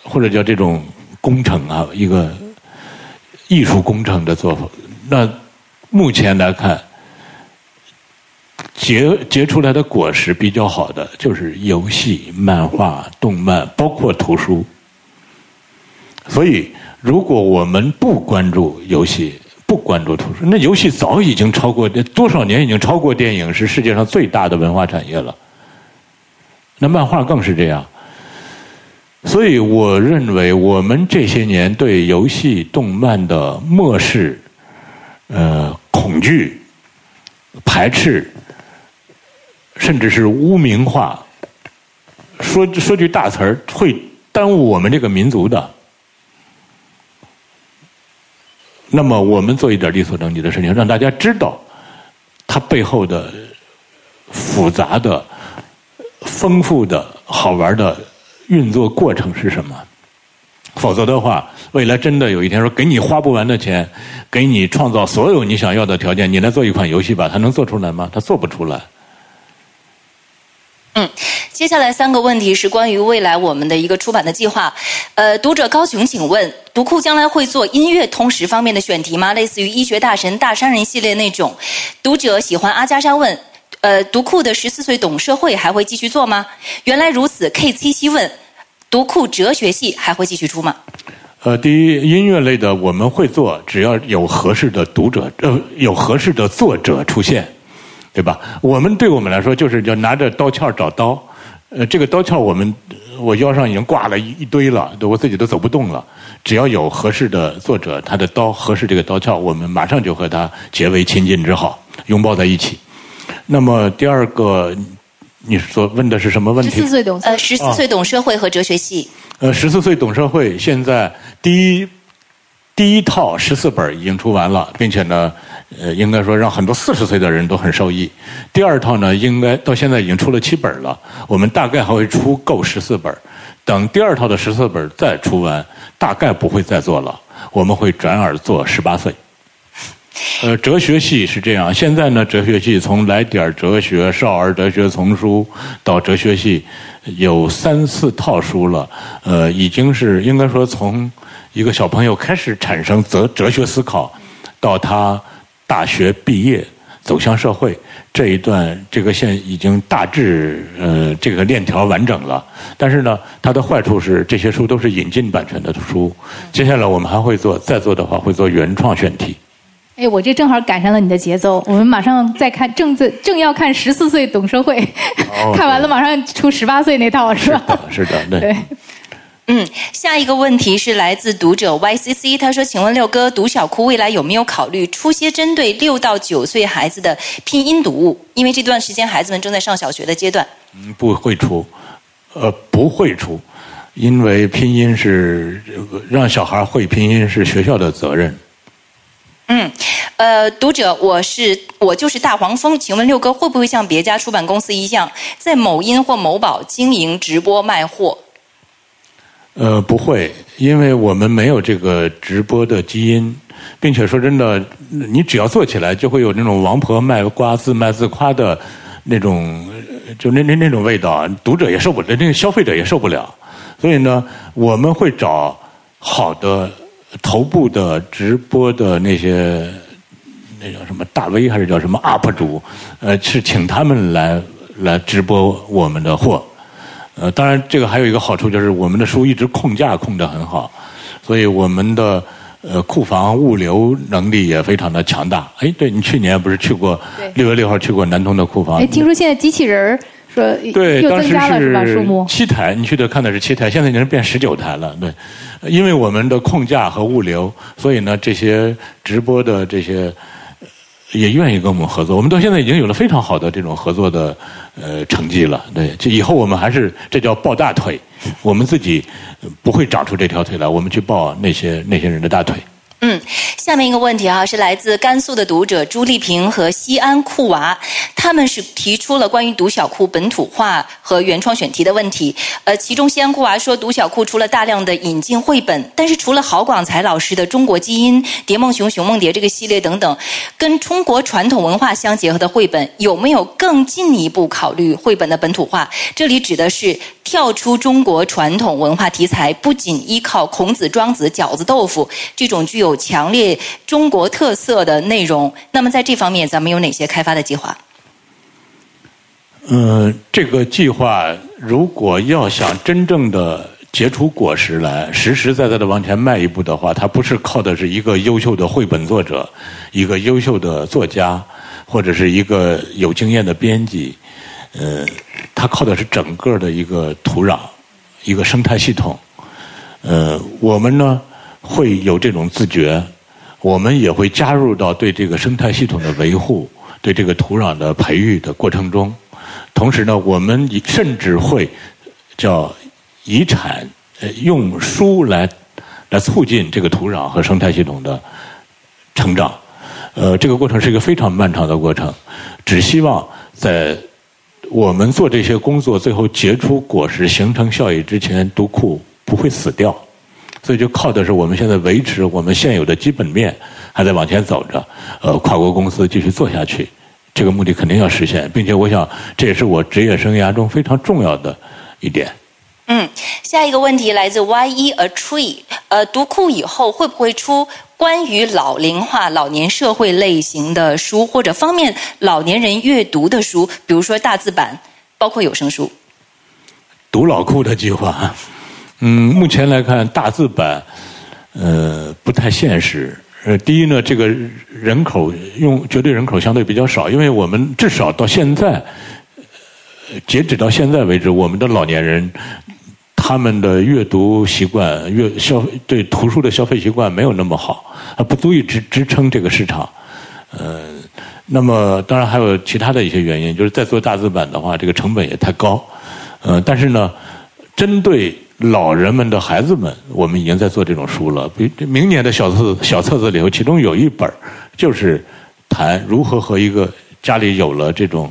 或者叫这种工程啊，一个艺术工程的做法，那目前来看，结结出来的果实比较好的就是游戏、漫画、动漫，包括图书。所以，如果我们不关注游戏，不关注图书，那游戏早已经超过多少年，已经超过电影，是世界上最大的文化产业了。那漫画更是这样。所以，我认为我们这些年对游戏、动漫的漠视、呃恐惧、排斥，甚至是污名化，说说句大词儿，会耽误我们这个民族的。那么，我们做一点力所能及的事情，让大家知道它背后的复杂的、丰富的、好玩的运作过程是什么。否则的话，未来真的有一天说给你花不完的钱，给你创造所有你想要的条件，你来做一款游戏吧，它能做出来吗？它做不出来。嗯，接下来三个问题是关于未来我们的一个出版的计划。呃，读者高雄，请问读库将来会做音乐通识方面的选题吗？类似于医学大神、大商人系列那种？读者喜欢阿加莎问，呃，读库的十四岁懂社会还会继续做吗？原来如此，K 七七问，读库哲学系还会继续出吗？呃，第一，音乐类的我们会做，只要有合适的读者，呃，有合适的作者出现。对吧？我们对我们来说，就是要拿着刀鞘找刀。呃，这个刀鞘我们我腰上已经挂了一一堆了，我自己都走不动了。只要有合适的作者，他的刀合适这个刀鞘，我们马上就和他结为亲近之好，拥抱在一起。那么第二个，你所问的是什么问题？十四岁懂呃，十四岁懂社会和哲学系。呃，十四岁懂社会，现在第一第一套十四本已经出完了，并且呢。呃，应该说让很多四十岁的人都很受益。第二套呢，应该到现在已经出了七本了，我们大概还会出够十四本。等第二套的十四本再出完，大概不会再做了，我们会转而做十八岁。呃，哲学系是这样，现在呢，哲学系从来点哲学、少儿哲学丛书到哲学系，有三四套书了。呃，已经是应该说从一个小朋友开始产生哲哲学思考，到他。大学毕业走向社会这一段，这个线已经大致呃这个链条完整了。但是呢，它的坏处是这些书都是引进版权的书。接下来我们还会做，再做的话会做原创选题。哎，我这正好赶上了你的节奏，我们马上再看正在正要看十四岁懂社会，看完了马上出十八岁那套是吧？是的，是的，对。嗯，下一个问题是来自读者 YCC，他说：“请问六哥，读小库未来有没有考虑出些针对六到九岁孩子的拼音读物？因为这段时间孩子们正在上小学的阶段。”嗯，不会出，呃，不会出，因为拼音是让小孩会拼音是学校的责任。嗯，呃，读者，我是我就是大黄蜂，请问六哥会不会像别家出版公司一样，在某音或某宝经营直播卖货？呃，不会，因为我们没有这个直播的基因，并且说真的，你只要做起来，就会有那种王婆卖瓜自卖自夸的那种，就那那那种味道，读者也受不了，那个消费者也受不了。所以呢，我们会找好的头部的直播的那些，那叫什么大 V 还是叫什么 UP 主，呃，是请他们来来直播我们的货。呃，当然，这个还有一个好处，就是我们的书一直控价控得很好，所以我们的呃库房物流能力也非常的强大。哎，对你去年不是去过六月六号去过南通的库房？哎，听说现在机器人说对，又增加了是吧？数目七台，你去的看的是七台，现在已经变十九台了。对，因为我们的控架和物流，所以呢，这些直播的这些也愿意跟我们合作。我们到现在已经有了非常好的这种合作的呃成绩了。对，就以后我们还是这叫抱大腿，我们自己不会长出这条腿来，我们去抱那些那些人的大腿。嗯，下面一个问题啊，是来自甘肃的读者朱丽萍和西安酷娃，他们是提出了关于读小库本土化和原创选题的问题。呃，其中西安酷娃说，读小库除了大量的引进绘本，但是除了郝广才老师的《中国基因》《蝶梦熊》《熊梦蝶》这个系列等等，跟中国传统文化相结合的绘本，有没有更进一步考虑绘本的本土化？这里指的是跳出中国传统文化题材，不仅依靠孔子、庄子、饺子、豆腐这种具有强烈中国特色的内容，那么在这方面，咱们有哪些开发的计划？嗯，这个计划如果要想真正的结出果实来，实实在在的往前迈一步的话，它不是靠的是一个优秀的绘本作者，一个优秀的作家，或者是一个有经验的编辑，呃，它靠的是整个的一个土壤，一个生态系统。呃，我们呢？会有这种自觉，我们也会加入到对这个生态系统的维护、对这个土壤的培育的过程中。同时呢，我们甚至会叫遗产，用书来来促进这个土壤和生态系统的成长。呃，这个过程是一个非常漫长的过程。只希望在我们做这些工作最后结出果实、形成效益之前，读库不会死掉。所以就靠的是我们现在维持我们现有的基本面，还在往前走着。呃，跨国公司继续做下去，这个目的肯定要实现，并且我想这也是我职业生涯中非常重要的一点。嗯，下一个问题来自 Y E A Tree，呃，读库以后会不会出关于老龄化、老年社会类型的书，或者方面老年人阅读的书，比如说大字版，包括有声书？读老库的计划。嗯，目前来看，大字版，呃，不太现实。呃，第一呢，这个人口用绝对人口相对比较少，因为我们至少到现在，截止到现在为止，我们的老年人他们的阅读习惯、阅消对图书的消费习惯没有那么好，还不足以支支撑这个市场。呃，那么当然还有其他的一些原因，就是在做大字版的话，这个成本也太高。呃，但是呢，针对老人们的孩子们，我们已经在做这种书了。比明年的小册小册子里头，其中有一本就是谈如何和一个家里有了这种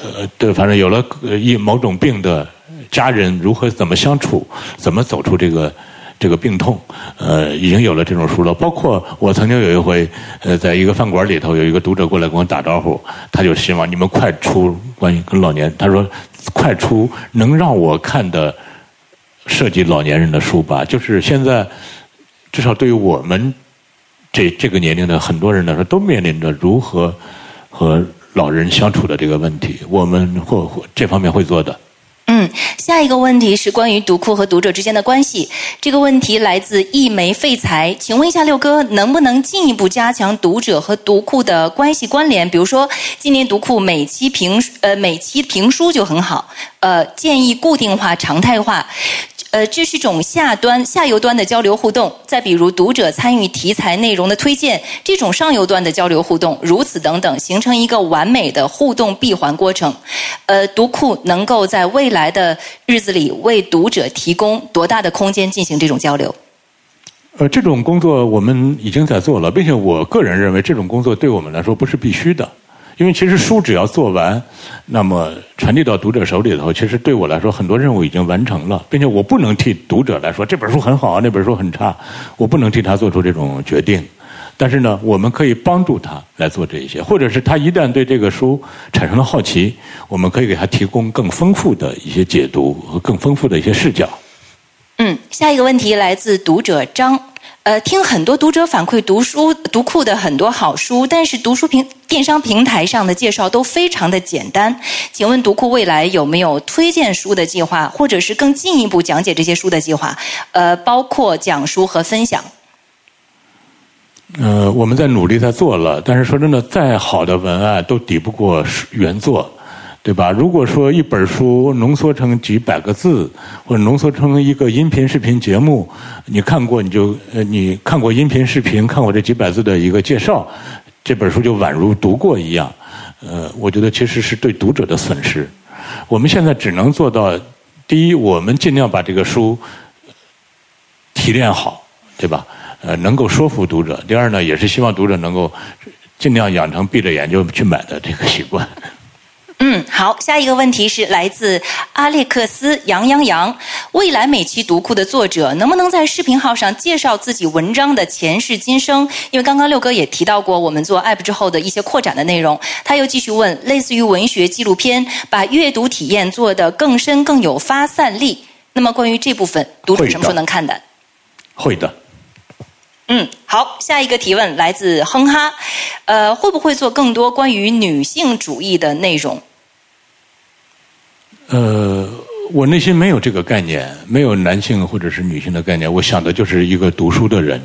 呃，对，反正有了一某种病的家人如何怎么相处，怎么走出这个这个病痛。呃，已经有了这种书了。包括我曾经有一回，呃，在一个饭馆里头，有一个读者过来跟我打招呼，他就希望你们快出关于跟老年，他说快出能让我看的。涉及老年人的书吧，就是现在，至少对于我们这这个年龄的很多人来说，都面临着如何和老人相处的这个问题。我们会这方面会做的。嗯，下一个问题是关于读库和读者之间的关系。这个问题来自一枚废材，请问一下六哥，能不能进一步加强读者和读库的关系关联？比如说，今年读库每期评呃每期评书就很好，呃，建议固定化、常态化。呃，这是种下端、下游端的交流互动。再比如，读者参与题材内容的推荐，这种上游端的交流互动，如此等等，形成一个完美的互动闭环过程。呃，读库能够在未来的日子里为读者提供多大的空间进行这种交流？呃，这种工作我们已经在做了，并且我个人认为，这种工作对我们来说不是必须的。因为其实书只要做完，那么传递到读者手里头，其实对我来说很多任务已经完成了，并且我不能替读者来说这本书很好，那本书很差，我不能替他做出这种决定。但是呢，我们可以帮助他来做这一些，或者是他一旦对这个书产生了好奇，我们可以给他提供更丰富的一些解读和更丰富的一些视角。嗯，下一个问题来自读者张。呃，听很多读者反馈，读书读库的很多好书，但是读书平电商平台上的介绍都非常的简单。请问读库未来有没有推荐书的计划，或者是更进一步讲解这些书的计划？呃，包括讲书和分享。呃，我们在努力在做了，但是说真的，再好的文案都抵不过原作。对吧？如果说一本书浓缩成几百个字，或者浓缩成一个音频视频节目，你看过你就呃，你看过音频视频，看过这几百字的一个介绍，这本书就宛如读过一样。呃，我觉得其实是对读者的损失。我们现在只能做到，第一，我们尽量把这个书提炼好，对吧？呃，能够说服读者。第二呢，也是希望读者能够尽量养成闭着眼就去买的这个习惯。嗯，好，下一个问题是来自阿列克斯杨洋洋，未来每期读库的作者能不能在视频号上介绍自己文章的前世今生？因为刚刚六哥也提到过我们做 app 之后的一些扩展的内容。他又继续问，类似于文学纪录片，把阅读体验做得更深更有发散力。那么关于这部分，读者什么时候能看的？会的。嗯，好，下一个提问来自哼哈，呃，会不会做更多关于女性主义的内容？呃，我内心没有这个概念，没有男性或者是女性的概念。我想的就是一个读书的人。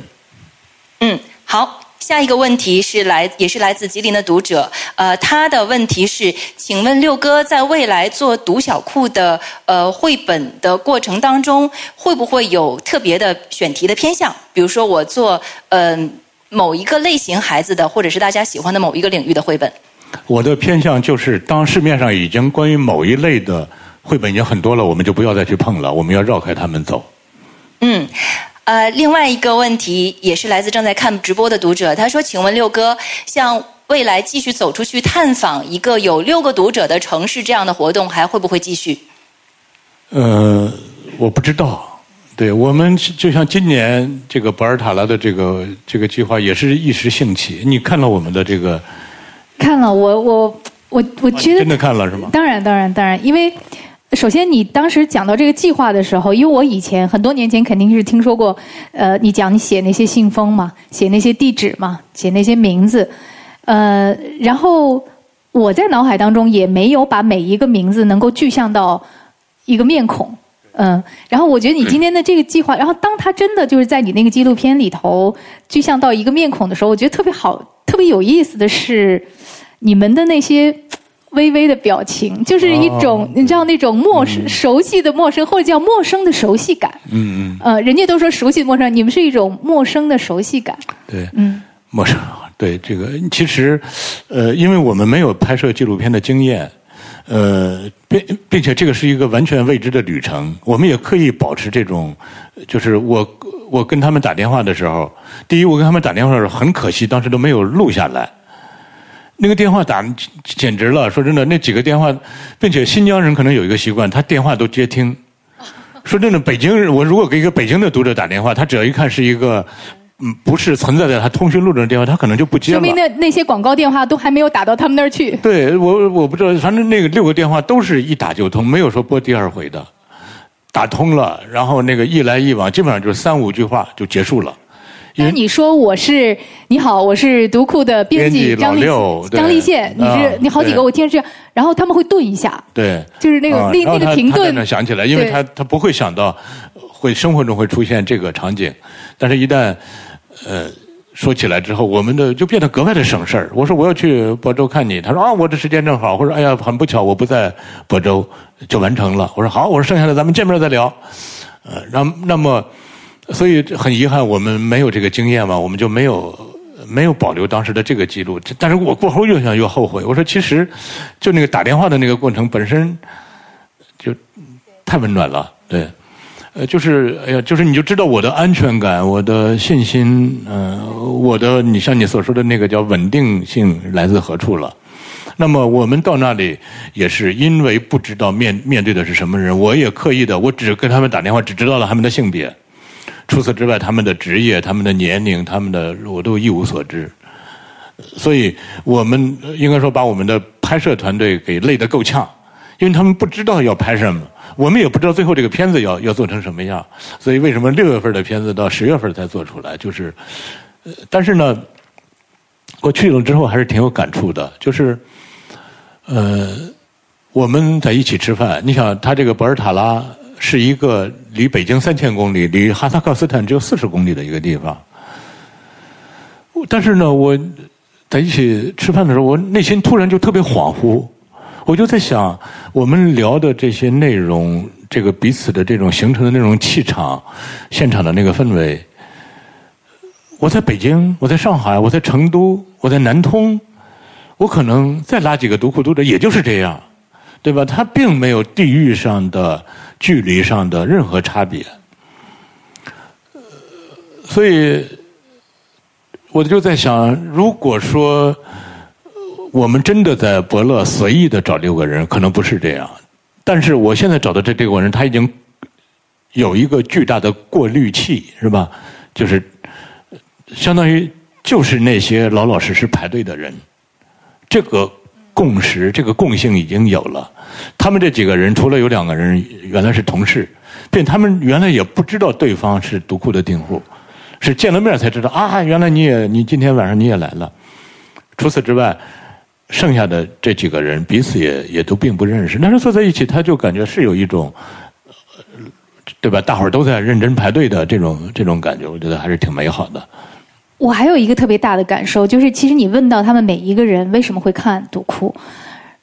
嗯，好，下一个问题是来，也是来自吉林的读者。呃，他的问题是，请问六哥在未来做读小库的呃绘本的过程当中，会不会有特别的选题的偏向？比如说，我做嗯某一个类型孩子的，或者是大家喜欢的某一个领域的绘本。我的偏向就是，当市面上已经关于某一类的绘本已经很多了，我们就不要再去碰了，我们要绕开他们走。嗯，呃，另外一个问题也是来自正在看直播的读者，他说：“请问六哥，像未来继续走出去探访一个有六个读者的城市这样的活动，还会不会继续？”呃，我不知道。对我们就像今年这个博尔塔拉的这个这个计划，也是一时兴起。你看到我们的这个？看了，我我我我觉得真的看了是吗？当然当然当然，因为首先你当时讲到这个计划的时候，因为我以前很多年前肯定是听说过，呃，你讲你写那些信封嘛，写那些地址嘛，写那些名字，呃，然后我在脑海当中也没有把每一个名字能够具象到一个面孔，嗯，然后我觉得你今天的这个计划，然后当他真的就是在你那个纪录片里头具象到一个面孔的时候，我觉得特别好，特别有意思的是。你们的那些微微的表情，就是一种你知道那种陌生、熟悉的陌生，或者叫陌生的熟悉感。嗯嗯。呃，人家都说熟悉陌生，你们是一种陌生的熟悉感。对。嗯。陌生，对这个其实，呃，因为我们没有拍摄纪录片的经验，呃，并并且这个是一个完全未知的旅程，我们也刻意保持这种，就是我我跟他们打电话的时候，第一，我跟他们打电话的时候很可惜，当时都没有录下来。那个电话打简直了，说真的，那几个电话，并且新疆人可能有一个习惯，他电话都接听。说真的，北京人，我如果给一个北京的读者打电话，他只要一看是一个嗯不是存在在他通讯录中的电话，他可能就不接了。说明那那些广告电话都还没有打到他们那儿去。对我我不知道，反正那个六个电话都是一打就通，没有说拨第二回的。打通了，然后那个一来一往，基本上就是三五句话就结束了。因为你说我是你好，我是读库的编辑张立张立宪，你是你好几个，我听着这样，然后他们会顿一下，对，就是那个那那个停顿，想起来，因为他他不会想到会生活中会出现这个场景，但是一旦呃说起来之后，我们的就变得格外的省事儿。我说我要去亳州看你，他说啊我这时间正好，或者哎呀很不巧我不在亳州，就完成了。我说好，我说剩下的咱们见面再聊，呃，那那么。所以很遗憾，我们没有这个经验嘛，我们就没有没有保留当时的这个记录。但是我过后越想越后悔。我说，其实就那个打电话的那个过程本身就太温暖了，对，呃，就是哎呀，就是你就知道我的安全感、我的信心，嗯，我的你像你所说的那个叫稳定性来自何处了。那么我们到那里也是因为不知道面面对的是什么人，我也刻意的，我只跟他们打电话，只知道了他们的性别。除此之外，他们的职业、他们的年龄、他们的我都一无所知，所以我们应该说把我们的拍摄团队给累得够呛，因为他们不知道要拍什么，我们也不知道最后这个片子要要做成什么样，所以为什么六月份的片子到十月份才做出来？就是，但是呢，我去了之后还是挺有感触的，就是，呃，我们在一起吃饭，你想他这个博尔塔拉。是一个离北京三千公里、离哈萨克斯坦只有四十公里的一个地方。但是呢，我在一起吃饭的时候，我内心突然就特别恍惚。我就在想，我们聊的这些内容，这个彼此的这种形成的那种气场，现场的那个氛围，我在北京，我在上海，我在成都，我在南通，我可能再拉几个读库读者，也就是这样，对吧？它并没有地域上的、距离上的任何差别，所以我就在想，如果说。我们真的在伯乐随意的找六个人，可能不是这样。但是我现在找的这六个人，他已经有一个巨大的过滤器，是吧？就是相当于就是那些老老实实排队的人，这个共识、这个共性已经有了。他们这几个人，除了有两个人原来是同事，并他们原来也不知道对方是独库的订户，是见了面才知道啊，原来你也你今天晚上你也来了。除此之外。剩下的这几个人彼此也也都并不认识，但是坐在一起，他就感觉是有一种，对吧？大伙儿都在认真排队的这种这种感觉，我觉得还是挺美好的。我还有一个特别大的感受，就是其实你问到他们每一个人为什么会看赌库，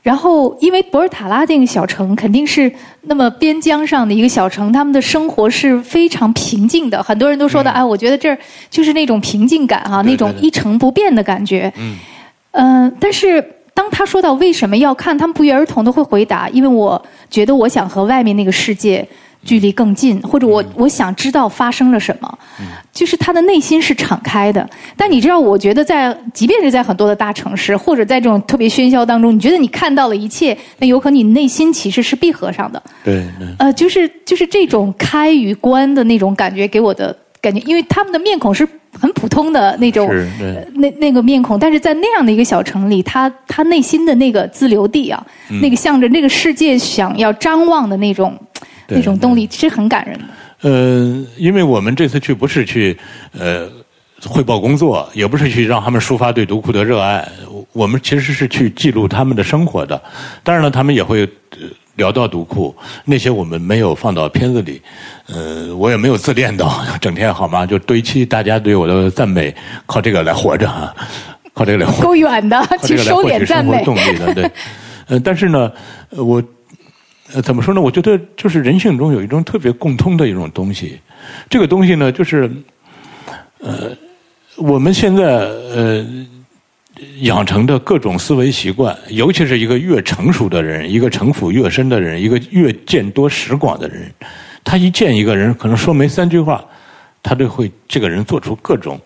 然后因为博尔塔拉这个小城肯定是那么边疆上的一个小城，他们的生活是非常平静的。很多人都说的，哎，我觉得这儿就是那种平静感哈，那种一成不变的感觉。嗯。嗯，但是当他说到为什么要看，他们不约而同的会回答：因为我觉得我想和外面那个世界距离更近，或者我我想知道发生了什么。就是他的内心是敞开的。但你知道，我觉得在即便是在很多的大城市，或者在这种特别喧嚣当中，你觉得你看到了一切，那有可能你内心其实是闭合上的。对。呃，就是就是这种开与关的那种感觉，给我的感觉，因为他们的面孔是。很普通的那种，那那个面孔，但是在那样的一个小城里，他他内心的那个自留地啊，那个向着那个世界想要张望的那种那种动力，是很感人的。呃，因为我们这次去不是去呃汇报工作，也不是去让他们抒发对独库的热爱，我们其实是去记录他们的生活的。当然了，他们也会。呃聊到独库，那些我们没有放到片子里，呃，我也没有自恋到 整天好吗？就堆砌大家对我的赞美，靠这个来活着啊，靠这个来活。够远的，去收点赞美。动力的对，呃，但是呢，我呃怎么说呢？我觉得就是人性中有一种特别共通的一种东西，这个东西呢，就是呃，我们现在呃。养成的各种思维习惯，尤其是一个越成熟的人，一个城府越深的人，一个越见多识广的人，他一见一个人，可能说没三句话，他都会这个人做出各种，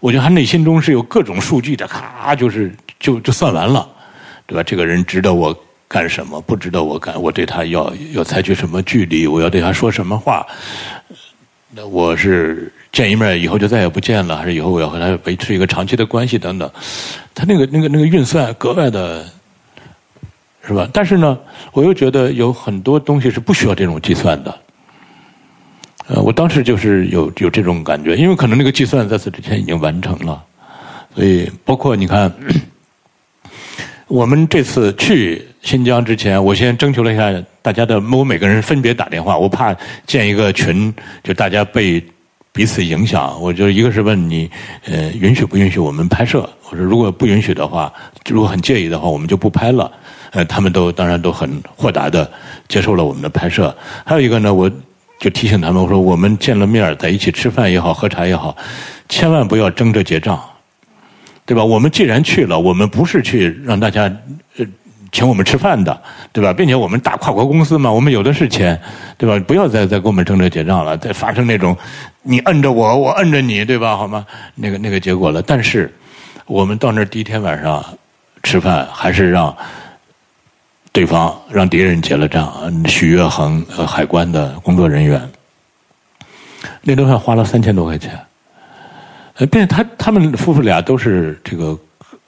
我觉得他内心中是有各种数据的，咔就是就就算完了，对吧？这个人值得我干什么？不知道我干？我对他要要采取什么距离？我要对他说什么话？那我是。见一面以后就再也不见了，还是以后我要和他维持一个长期的关系等等，他那个那个那个运算格外的，是吧？但是呢，我又觉得有很多东西是不需要这种计算的。呃，我当时就是有有这种感觉，因为可能那个计算在此之前已经完成了，所以包括你看，我们这次去新疆之前，我先征求了一下大家的，我每个人分别打电话，我怕建一个群，就大家被。彼此影响，我就一个是问你，呃，允许不允许我们拍摄？我说如果不允许的话，如果很介意的话，我们就不拍了。呃，他们都当然都很豁达的接受了我们的拍摄。还有一个呢，我就提醒他们，我说我们见了面在一起吃饭也好，喝茶也好，千万不要争着结账，对吧？我们既然去了，我们不是去让大家呃。请我们吃饭的，对吧？并且我们大跨国公司嘛，我们有的是钱，对吧？不要再再跟我们争着结账了，再发生那种你摁着我，我摁着你，对吧？好吗？那个那个结果了。但是我们到那儿第一天晚上吃饭，还是让对方让敌人结了账。许月恒呃海关的工作人员，那顿饭花了三千多块钱，呃，并且他他们夫妇俩都是这个。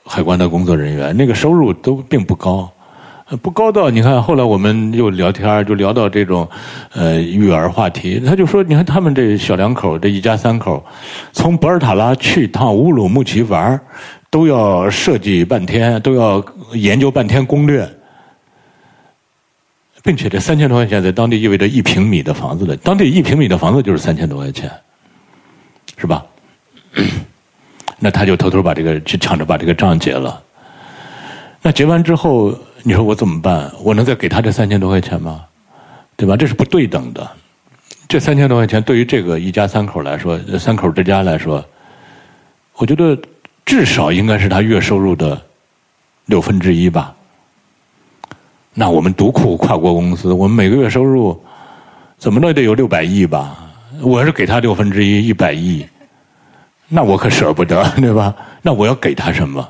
海关的工作人员，那个收入都并不高，不高到你看。后来我们又聊天，就聊到这种呃育儿话题。他就说，你看他们这小两口，这一家三口，从博尔塔拉去趟乌鲁木齐玩，都要设计半天，都要研究半天攻略，并且这三千多块钱在当地意味着一平米的房子的，当地一平米的房子就是三千多块钱，是吧？那他就偷偷把这个去抢着把这个账结了。那结完之后，你说我怎么办？我能再给他这三千多块钱吗？对吧？这是不对等的。这三千多块钱对于这个一家三口来说，三口之家来说，我觉得至少应该是他月收入的六分之一吧。那我们独库跨国公司，我们每个月收入怎么着也得有六百亿吧？我要是给他六分之一，一百亿，那我可舍不得，对吧？那我要给他什么？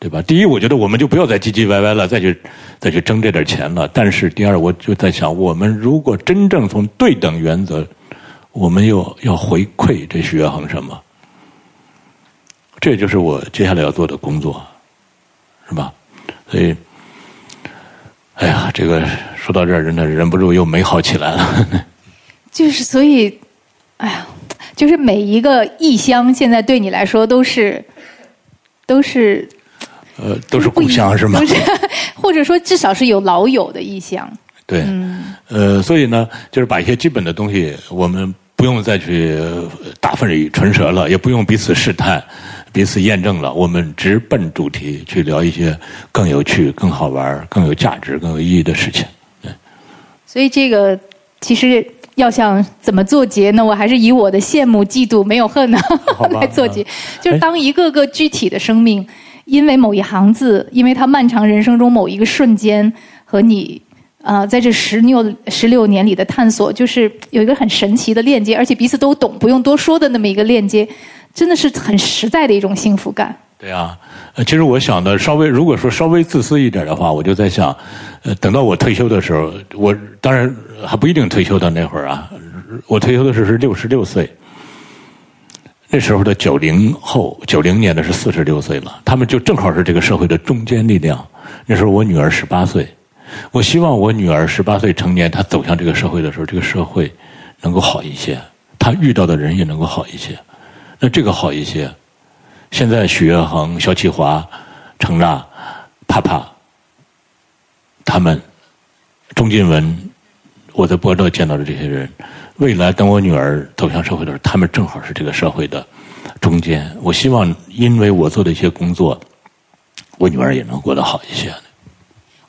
对吧？第一，我觉得我们就不要再唧唧歪歪了，再去再去争这点钱了。但是，第二，我就在想，我们如果真正从对等原则，我们又要回馈这徐月恒什么？这就是我接下来要做的工作，是吧？所以，哎呀，这个说到这儿，真的忍不住又美好起来了。就是，所以，哎呀，就是每一个异乡，现在对你来说都是，都是。呃，都是故乡是吗？或者说，至少是有老友的异乡。对，呃，所以呢，就是把一些基本的东西，我们不用再去大费唇舌了，也不用彼此试探、彼此验证了，我们直奔主题去聊一些更有趣、更好玩、更有价值、更有意义的事情。对。所以，这个其实要想怎么做结呢？我还是以我的羡慕、嫉妒、没有恨呢 来做结，就是当一个个具体的生命。因为某一行字，因为他漫长人生中某一个瞬间和你，啊，在这十六十六年里的探索，就是有一个很神奇的链接，而且彼此都懂，不用多说的那么一个链接，真的是很实在的一种幸福感。对啊，其实我想的稍微，如果说稍微自私一点的话，我就在想，呃，等到我退休的时候，我当然还不一定退休到那会儿啊，我退休的时候是六十六岁。那时候的九零后，九零年的是四十六岁了，他们就正好是这个社会的中坚力量。那时候我女儿十八岁，我希望我女儿十八岁成年，她走向这个社会的时候，这个社会能够好一些，她遇到的人也能够好一些。那这个好一些，现在许月恒、肖启华、程娜、帕帕，他们，钟金文，我在波德见到的这些人。未来等我女儿走向社会的时候，他们正好是这个社会的中间。我希望，因为我做的一些工作，我女儿也能过得好一些。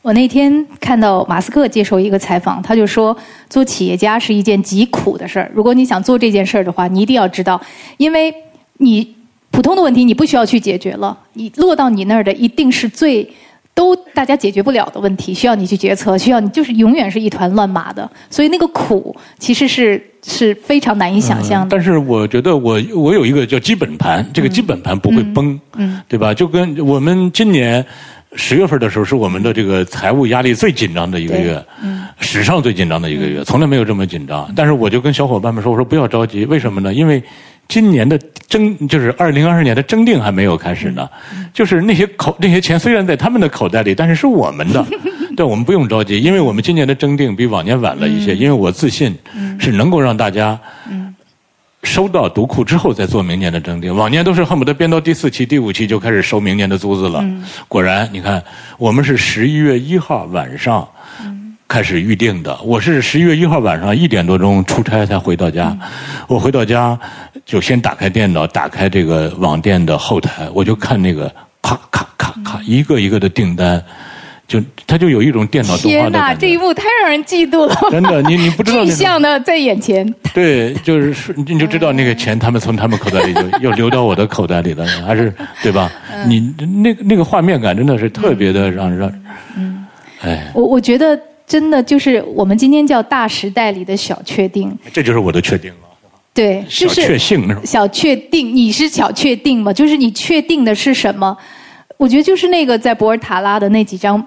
我那天看到马斯克接受一个采访，他就说，做企业家是一件极苦的事儿。如果你想做这件事儿的话，你一定要知道，因为你普通的问题你不需要去解决了，你落到你那儿的一定是最。都大家解决不了的问题，需要你去决策，需要你就是永远是一团乱麻的，所以那个苦其实是是非常难以想象的。但是我觉得我我有一个叫基本盘，这个基本盘不会崩，嗯，对吧？就跟我们今年十月份的时候是我们的这个财务压力最紧张的一个月，嗯，史上最紧张的一个月，从来没有这么紧张。但是我就跟小伙伴们说，我说不要着急，为什么呢？因为。今年的征就是二零二二年的征订还没有开始呢，就是那些口那些钱虽然在他们的口袋里，但是是我们的，对，我们不用着急，因为我们今年的征订比往年晚了一些，因为我自信是能够让大家收到读库之后再做明年的征订，往年都是恨不得编到第四期、第五期就开始收明年的租子了，果然你看我们是十一月一号晚上。开始预定的，我是十一月一号晚上一点多钟出差才回到家。我回到家就先打开电脑，打开这个网店的后台，我就看那个咔咔咔咔一个一个的订单，就他就有一种电脑动画的天哪，这一幕太让人嫉妒了！真的，你你不知道 具象的在眼前。对，就是你就知道那个钱，他们从他们口袋里就 又流到我的口袋里了，还是对吧？你那那个画面感真的是特别的让让，嗯，哎，我我觉得。真的就是我们今天叫大时代里的小确定，这就是我的确定了。对，小确幸是吧？小确定，你是小确定吗？就是你确定的是什么？我觉得就是那个在博尔塔拉的那几张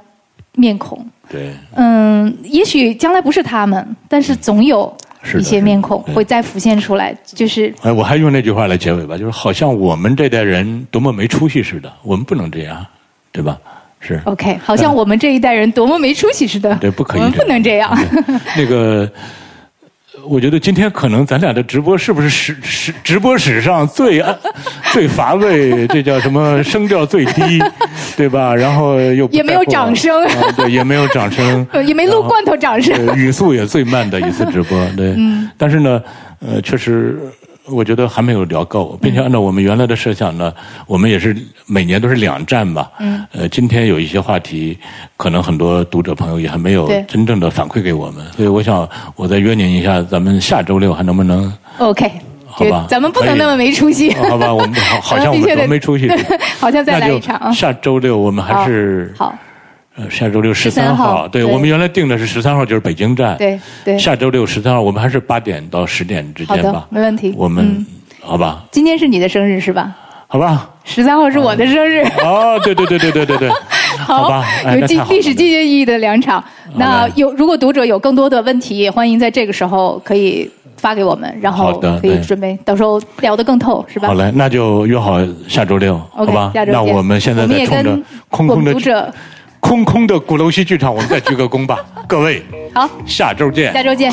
面孔。对。嗯，也许将来不是他们，但是总有一些面孔会再浮现出来。就是。哎，我还用那句话来结尾吧，就是好像我们这代人多么没出息似的，我们不能这样，对吧？是 OK，好像我们这一代人多么没出息似的。对，不可以，我们不能这样。那个，我觉得今天可能咱俩的直播是不是史史直播史上最最乏味？这叫什么？声调最低，对吧？然后又也没有掌声，对，也没有掌声，也没录罐头掌声，语速也最慢的一次直播。对，但是呢，呃，确实。我觉得还没有聊够，并且按照我们原来的设想呢，我们也是每年都是两站吧。嗯。呃，今天有一些话题，可能很多读者朋友也还没有真正的反馈给我们，所以我想我再约您一下，咱们下周六还能不能？OK。好吧。咱们不能那么没出息。好吧，我们好好像我们 都没出息。好像再来一场。下周六我们还是好。呃，下周六十三号，对我们原来定的是十三号，就是北京站。对对。下周六十三号，我们还是八点到十点之间吧。没问题。我们好吧。今天是你的生日是吧？好吧。十三号是我的生日。哦，对对对对对对对。好吧。有纪历史纪念意义的两场。那有如果读者有更多的问题，也欢迎在这个时候可以发给我们，然后可以准备到时候聊得更透，是吧？好嘞，那就约好下周六，好吧？下周那我们现在在冲着空空的读者。空空的鼓楼西剧场，我们再鞠个躬吧，各位。好，下周见。下周见。